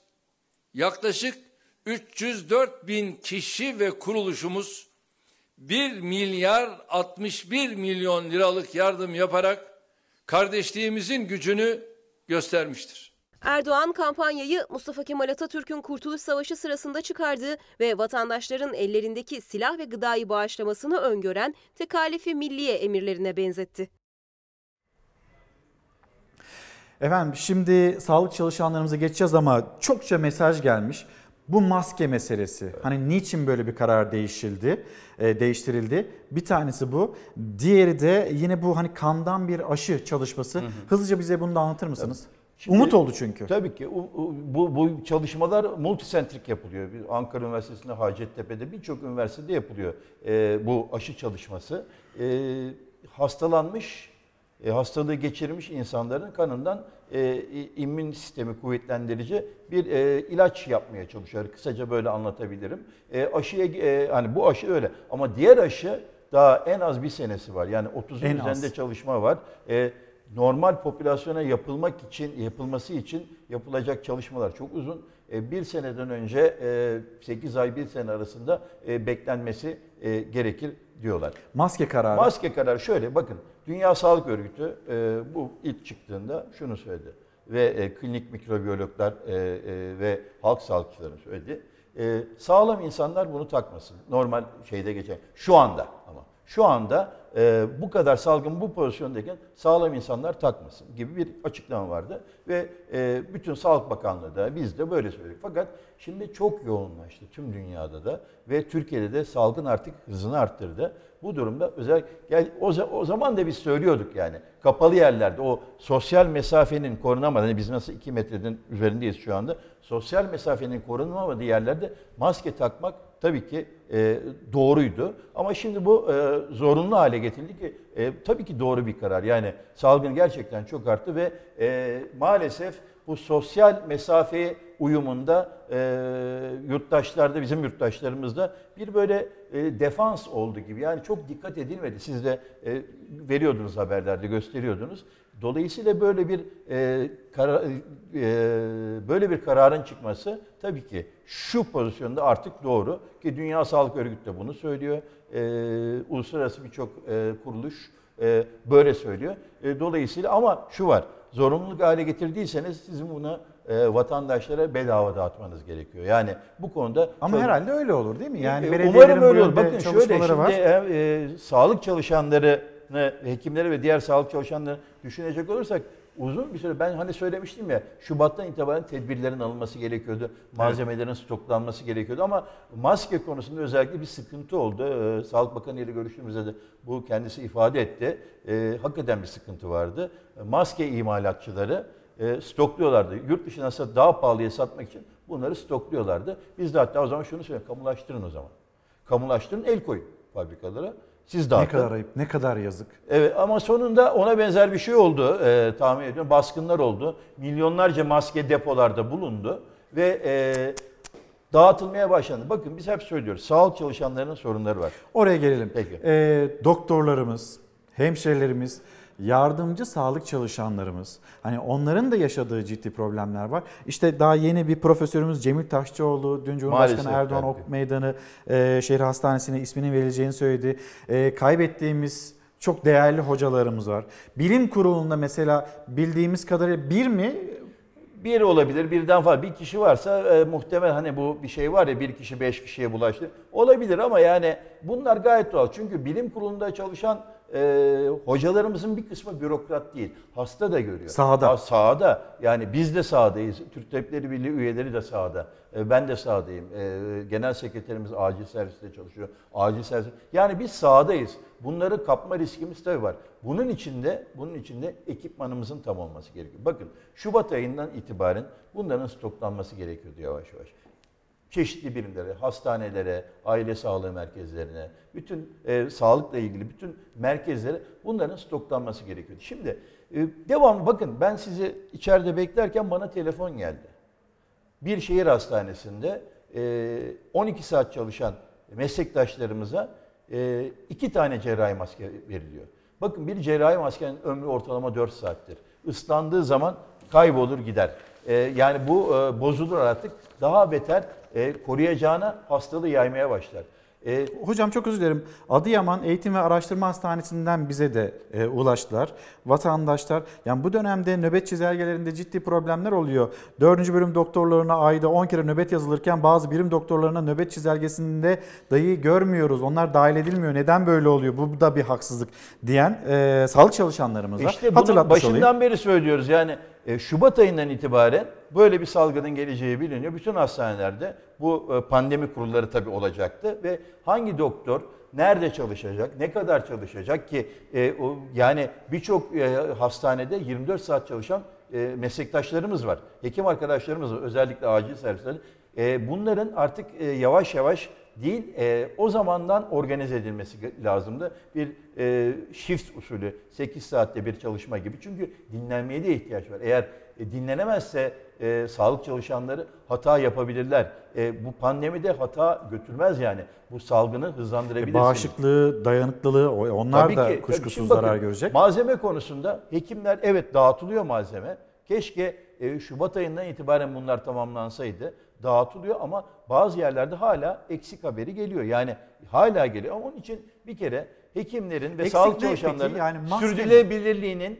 Speaker 2: yaklaşık 304 bin kişi ve kuruluşumuz 1 milyar 61 milyon liralık yardım yaparak kardeşliğimizin gücünü göstermiştir.
Speaker 3: Erdoğan kampanyayı Mustafa Kemal Atatürk'ün Kurtuluş Savaşı sırasında çıkardığı ve vatandaşların ellerindeki silah ve gıdayı bağışlamasını öngören tekalifi milliye emirlerine benzetti.
Speaker 1: Efendim şimdi sağlık çalışanlarımıza geçeceğiz ama çokça mesaj gelmiş. Bu maske meselesi. Hani niçin böyle bir karar değişildi, e, değiştirildi? Bir tanesi bu. Diğeri de yine bu hani kandan bir aşı çalışması. Hı hı. Hızlıca bize bunu da anlatır mısınız? Şimdi, Umut oldu çünkü.
Speaker 38: Tabii ki bu, bu çalışmalar multisentrik yapılıyor. Ankara Üniversitesi'nde, Hacettepe'de birçok üniversitede yapılıyor e, bu aşı çalışması. E, hastalanmış, e, hastalığı geçirmiş insanların kanından e, immün sistemi kuvvetlendirici bir e, ilaç yapmaya çalışıyor. Kısaca böyle anlatabilirim. E, aşıya e, hani bu aşı öyle ama diğer aşı daha en az bir senesi var. Yani 30'un üzerinde az. çalışma var. E, normal popülasyona yapılmak için yapılması için yapılacak çalışmalar çok uzun. E, bir seneden önce 8 e, ay bir sene arasında e, beklenmesi gerekir diyorlar.
Speaker 1: Maske kararı.
Speaker 38: Maske kararı şöyle bakın Dünya Sağlık Örgütü bu ilk çıktığında şunu söyledi ve klinik mikrobiyologlar ve halk sağlıkçıları söyledi. Sağlam insanlar bunu takmasın. Normal şeyde geçen. Şu anda şu anda e, bu kadar salgın bu pozisyondayken sağlam insanlar takmasın gibi bir açıklama vardı. Ve e, bütün Sağlık Bakanlığı da biz de böyle söyledik. Fakat şimdi çok yoğunlaştı tüm dünyada da ve Türkiye'de de salgın artık hızını arttırdı. Bu durumda özel gel o, o zaman da biz söylüyorduk yani kapalı yerlerde o sosyal mesafenin korunamadığı hani biz nasıl 2 metrenin üzerindeyiz şu anda. Sosyal mesafenin korunamadığı yerlerde maske takmak tabii ki e, doğruydu. Ama şimdi bu e, zorunlu hale getirildi ki e, tabii ki doğru bir karar. Yani salgın gerçekten çok arttı ve e, maalesef bu sosyal mesafeye uyumunda e, yurttaşlarda, bizim yurttaşlarımızda bir böyle e, defans oldu gibi. Yani çok dikkat edilmedi. Siz de e, veriyordunuz haberlerde, gösteriyordunuz. Dolayısıyla böyle bir e, kara, e, böyle bir kararın çıkması tabii ki şu pozisyonda artık doğru ki Dünya Sağlık Örgütü de bunu söylüyor. E, uluslararası birçok e, kuruluş e, böyle söylüyor. E, dolayısıyla ama şu var. Zorunluluk hale getirdiyseniz sizin bunu e, vatandaşlara bedava dağıtmanız gerekiyor. Yani bu konuda
Speaker 1: ama çok, herhalde öyle olur değil mi? Yani
Speaker 38: e, umarım öyle olur. Bakın şöyle şimdi var. E, e, sağlık çalışanları hekimleri ve diğer sağlık çalışanları düşünecek olursak uzun bir süre ben hani söylemiştim ya Şubat'tan itibaren tedbirlerin alınması gerekiyordu. Malzemelerin evet. stoklanması gerekiyordu ama maske konusunda özellikle bir sıkıntı oldu. Ee, Sağlık Bakanı ile görüştüğümüzde de bu kendisi ifade etti. Ee, hakikaten bir sıkıntı vardı. Maske imalatçıları e, stokluyorlardı. Yurt dışına daha pahalıya satmak için bunları stokluyorlardı. Biz de hatta o zaman şunu söylüyoruz. Kamulaştırın o zaman. Kamulaştırın el koyun fabrikalara. Siz
Speaker 1: Ne
Speaker 38: dağıtın.
Speaker 1: kadar ayıp, ne kadar yazık.
Speaker 38: Evet ama sonunda ona benzer bir şey oldu e, tahmin ediyorum. Baskınlar oldu. Milyonlarca maske depolarda bulundu ve e, dağıtılmaya başlandı. Bakın biz hep söylüyoruz. Sağlık çalışanlarının sorunları var.
Speaker 1: Oraya gelelim.
Speaker 38: Peki.
Speaker 1: Ee, doktorlarımız, hemşirelerimiz, yardımcı sağlık çalışanlarımız, hani onların da yaşadığı ciddi problemler var. İşte daha yeni bir profesörümüz Cemil Taşçıoğlu, dün Cumhurbaşkanı
Speaker 38: Maalesef,
Speaker 1: Erdoğan. Ok Meydanı e, Şehir Hastanesi'ne isminin verileceğini söyledi. E, kaybettiğimiz çok değerli hocalarımız var. Bilim kurulunda mesela bildiğimiz kadarıyla bir mi
Speaker 38: Bir olabilir, birden fazla. Bir kişi varsa e, muhtemel hani bu bir şey var ya bir kişi beş kişiye bulaştı. Olabilir ama yani bunlar gayet doğal. Çünkü bilim kurulunda çalışan e, hocalarımızın bir kısmı bürokrat değil. Hasta da görüyor.
Speaker 1: Sahada.
Speaker 38: Ha, sahada. Yani biz de sahadayız. Türk Tabipleri Birliği üyeleri de sahada. E, ben de sahadayım. E, genel sekreterimiz acil serviste çalışıyor. Acil servis. Yani biz sahadayız. Bunları kapma riskimiz tabii var. Bunun içinde bunun içinde ekipmanımızın tam olması gerekiyor. Bakın Şubat ayından itibaren bunların stoklanması gerekiyordu yavaş yavaş çeşitli birimlere, hastanelere, aile sağlığı merkezlerine, bütün e, sağlıkla ilgili bütün merkezlere bunların stoklanması gerekiyor. Şimdi e, devam bakın ben sizi içeride beklerken bana telefon geldi. Bir şehir hastanesinde e, 12 saat çalışan meslektaşlarımıza e, iki tane cerrahi maske veriliyor. Bakın bir cerrahi maskenin ömrü ortalama 4 saattir. Islandığı zaman kaybolur gider. E, yani bu e, bozulur artık. Daha beter e, koruyacağına hastalığı yaymaya başlar. E,
Speaker 1: Hocam çok özür dilerim. Adıyaman Eğitim ve Araştırma Hastanesi'nden bize de e, ulaştılar. Vatandaşlar yani bu dönemde nöbet çizelgelerinde ciddi problemler oluyor. 4. bölüm doktorlarına ayda 10 kere nöbet yazılırken bazı birim doktorlarına nöbet çizelgesinde dayı görmüyoruz. Onlar dahil edilmiyor. Neden böyle oluyor? Bu da bir haksızlık diyen e, sağlık çalışanlarımız var.
Speaker 38: İşte
Speaker 1: Hatırlatmış
Speaker 38: başından
Speaker 1: olayım.
Speaker 38: beri söylüyoruz. Yani e, Şubat ayından itibaren böyle bir salgının geleceği biliniyor. Bütün hastanelerde bu e, pandemi kurulları tabii olacaktı ve hangi doktor nerede çalışacak, ne kadar çalışacak ki e, o, yani birçok e, hastanede 24 saat çalışan e, meslektaşlarımız var. Hekim arkadaşlarımız var özellikle acil servisleri. E, bunların artık e, yavaş yavaş değil e, o zamandan organize edilmesi lazımdı. Bir e, shift usulü 8 saatte bir çalışma gibi. Çünkü dinlenmeye de ihtiyaç var. Eğer e, dinlenemezse e, sağlık çalışanları hata yapabilirler. E, bu pandemide hata götürmez yani. Bu salgını hızlandırabilirsiniz.
Speaker 1: E, Bağışıklığı, dayanıklılığı onlar
Speaker 38: Tabii
Speaker 1: da
Speaker 38: ki,
Speaker 1: kuşkusuz
Speaker 38: bakın,
Speaker 1: zarar görecek.
Speaker 38: Malzeme konusunda hekimler evet dağıtılıyor malzeme. Keşke e, Şubat ayından itibaren bunlar tamamlansaydı. Dağıtılıyor ama bazı yerlerde hala eksik haberi geliyor. Yani hala geliyor. Ama onun için bir kere hekimlerin ve
Speaker 1: Eksik
Speaker 38: sağlık
Speaker 1: ne peki?
Speaker 38: çalışanlarının
Speaker 1: Yani maske mi?
Speaker 38: sürdürülebilirliğinin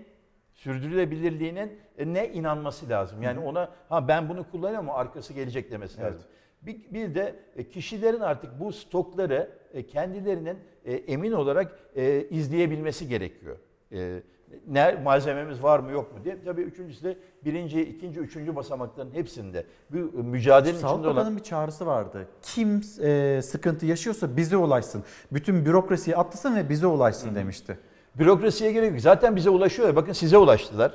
Speaker 38: sürdürülebilirliğinin ne inanması lazım. Yani ona ha ben bunu kullanıyorum ama arkası gelecek demesi lazım. Bir, bir de e, kişilerin artık bu stokları e, kendilerinin e, emin olarak e, izleyebilmesi gerekiyor. E, ne malzememiz var mı yok mu diye. Tabii üçüncüsü de birinci, ikinci, üçüncü basamakların hepsinde e, mücadelenin
Speaker 1: Sağlık
Speaker 38: içinde olan
Speaker 1: bir çağrısı vardı. Kim e, sıkıntı yaşıyorsa bize ulaşsın. Bütün bürokrasiyi atlasın ve bize ulaşsın demişti.
Speaker 38: Bürokrasiye gerek yok. Zaten bize ulaşıyorlar. Bakın size ulaştılar.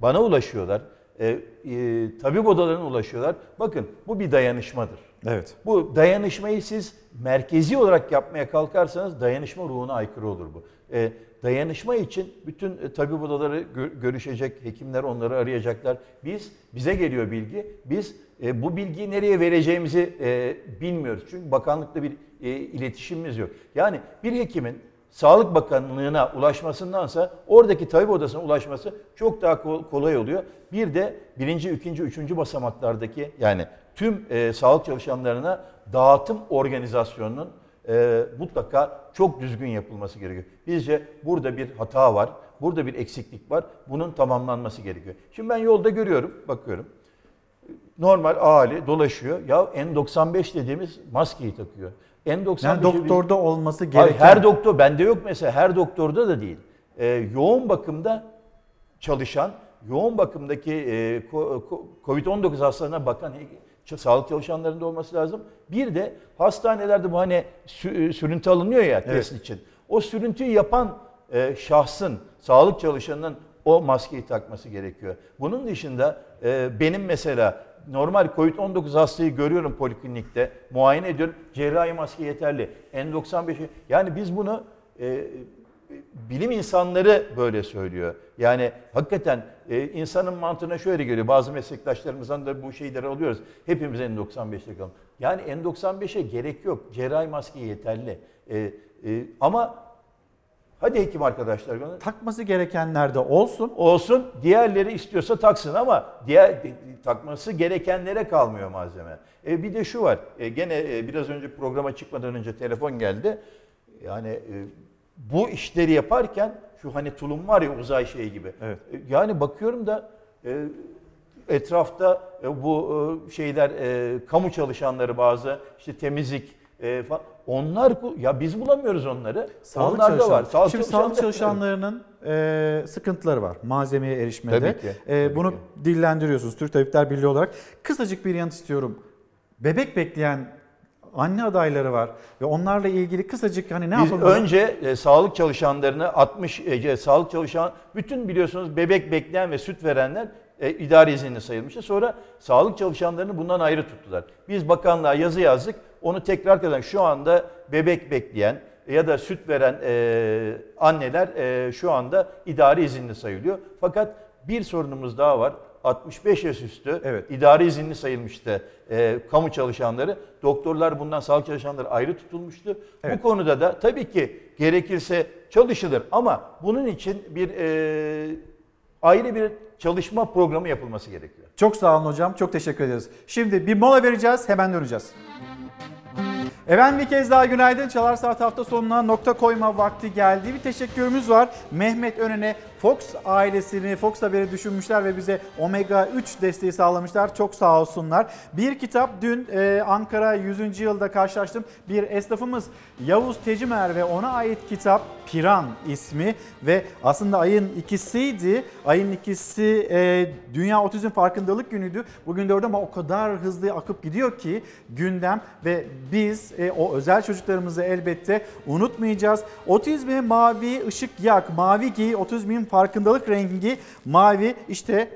Speaker 38: Bana ulaşıyorlar. E, e, tabip odalarına ulaşıyorlar. Bakın bu bir dayanışmadır.
Speaker 1: Evet.
Speaker 38: Bu dayanışmayı siz merkezi olarak yapmaya kalkarsanız dayanışma ruhuna aykırı olur bu. E, dayanışma için bütün e, tabip odaları gö- görüşecek, hekimler onları arayacaklar. Biz bize geliyor bilgi. Biz e, bu bilgiyi nereye vereceğimizi e, bilmiyoruz. Çünkü bakanlıkla bir e, iletişimimiz yok. Yani bir hekimin Sağlık Bakanlığı'na ulaşmasındansa oradaki tabip odasına ulaşması çok daha kol- kolay oluyor. Bir de birinci, ikinci, üçüncü basamaklardaki yani tüm e, sağlık çalışanlarına dağıtım organizasyonunun e, mutlaka çok düzgün yapılması gerekiyor. Bizce burada bir hata var, burada bir eksiklik var. Bunun tamamlanması gerekiyor. Şimdi ben yolda görüyorum, bakıyorum. Normal ahali dolaşıyor. Ya N95 dediğimiz maskeyi takıyor. N95'i
Speaker 1: Yani doktorda olması
Speaker 38: Hayır,
Speaker 1: gereken...
Speaker 38: her doktor, bende yok mesela her doktorda da değil. Ee, yoğun bakımda çalışan, yoğun bakımdaki e, ko- ko- COVID-19 hastalarına bakan sağlık çalışanlarında olması lazım. Bir de hastanelerde bu hani sü- sürüntü alınıyor ya test için. O sürüntüyü yapan e, şahsın, sağlık çalışanının o maskeyi takması gerekiyor. Bunun dışında e, benim mesela normal COVID-19 hastayı görüyorum poliklinikte, muayene ediyorum. Cerrahi maske yeterli. N95'i yani biz bunu e, bilim insanları böyle söylüyor. Yani hakikaten e, insanın mantığına şöyle geliyor. Bazı meslektaşlarımızdan da bu şeyleri alıyoruz. Hepimiz N95'te kalalım. Yani N95'e gerek yok. Cerrahi maske yeterli. E, e, ama hadi hekim arkadaşlar.
Speaker 1: Takması gerekenler de olsun.
Speaker 38: Olsun. Diğerleri istiyorsa taksın ama diğer takması gerekenlere kalmıyor malzeme. E, bir de şu var. E, gene e, biraz önce programa çıkmadan önce telefon geldi. Yani e, bu işleri yaparken şu hani tulum var ya uzay şeyi gibi.
Speaker 1: Evet.
Speaker 38: E, Yani bakıyorum da e, etrafta e, bu e, şeyler e, kamu çalışanları bazı işte temizlik e, falan onlar ya biz bulamıyoruz onları.
Speaker 1: Sağlık
Speaker 38: Onlar da var.
Speaker 1: çalışanları. Şimdi
Speaker 38: çalışanları-
Speaker 1: sağlık çalışanlarının e, sıkıntıları var malzemeye erişmede.
Speaker 38: Tabii ki,
Speaker 1: E,
Speaker 38: tabii
Speaker 1: bunu
Speaker 38: ki.
Speaker 1: dillendiriyorsunuz Türk Tabipler Birliği olarak. Kısacık bir yanıt istiyorum. Bebek bekleyen anne adayları var ve onlarla ilgili kısacık hani ne
Speaker 38: Biz
Speaker 1: yapalım?
Speaker 38: önce e, sağlık çalışanlarını 60 e, sağlık çalışan bütün biliyorsunuz bebek bekleyen ve süt verenler e, idari izinli sayılmıştı. Sonra sağlık çalışanlarını bundan ayrı tuttular. Biz bakanlığa yazı yazdık. Onu tekrar kazan. Şu anda bebek bekleyen ya da süt veren e, anneler e, şu anda idari izinli sayılıyor. Fakat bir sorunumuz daha var. 65 yaş üstü
Speaker 1: Evet.
Speaker 38: idari izinli sayılmıştı e, kamu çalışanları. Doktorlar bundan sağlık çalışanları ayrı tutulmuştu.
Speaker 1: Evet.
Speaker 38: Bu konuda da tabii ki gerekirse çalışılır ama bunun için bir e, ayrı bir çalışma programı yapılması gerekiyor.
Speaker 1: Çok sağ olun hocam. Çok teşekkür ederiz. Şimdi bir mola vereceğiz. Hemen döneceğiz. Efendim bir kez daha günaydın. Çalar Saat hafta sonuna nokta koyma vakti geldi. Bir teşekkürümüz var. Mehmet Önen'e Fox ailesini, Fox haberi düşünmüşler ve bize Omega 3 desteği sağlamışlar. Çok sağ olsunlar. Bir kitap dün e, Ankara 100. yılda karşılaştım. Bir esnafımız Yavuz Tecimer ve ona ait kitap Piran ismi ve aslında ayın ikisiydi. Ayın ikisi e, Dünya Otizm Farkındalık Günü'ydü. Bugün dördü ama o kadar hızlı akıp gidiyor ki gündem ve biz e, o özel çocuklarımızı elbette unutmayacağız. Otizme mavi ışık yak, mavi giy, otizmin farkındalık rengi mavi işte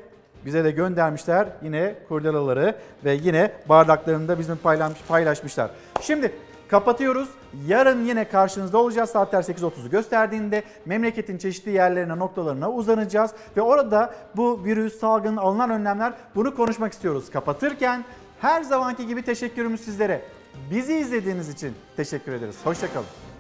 Speaker 1: bize de göndermişler yine kurdelaları ve yine bardaklarını da bizim paylaş, paylaşmışlar. Şimdi kapatıyoruz. Yarın yine karşınızda olacağız. Saatler 8.30'u gösterdiğinde memleketin çeşitli yerlerine, noktalarına uzanacağız. Ve orada bu virüs, salgın, alınan önlemler bunu konuşmak istiyoruz. Kapatırken her zamanki gibi teşekkürümüz sizlere. Bizi izlediğiniz için teşekkür ederiz. Hoşçakalın.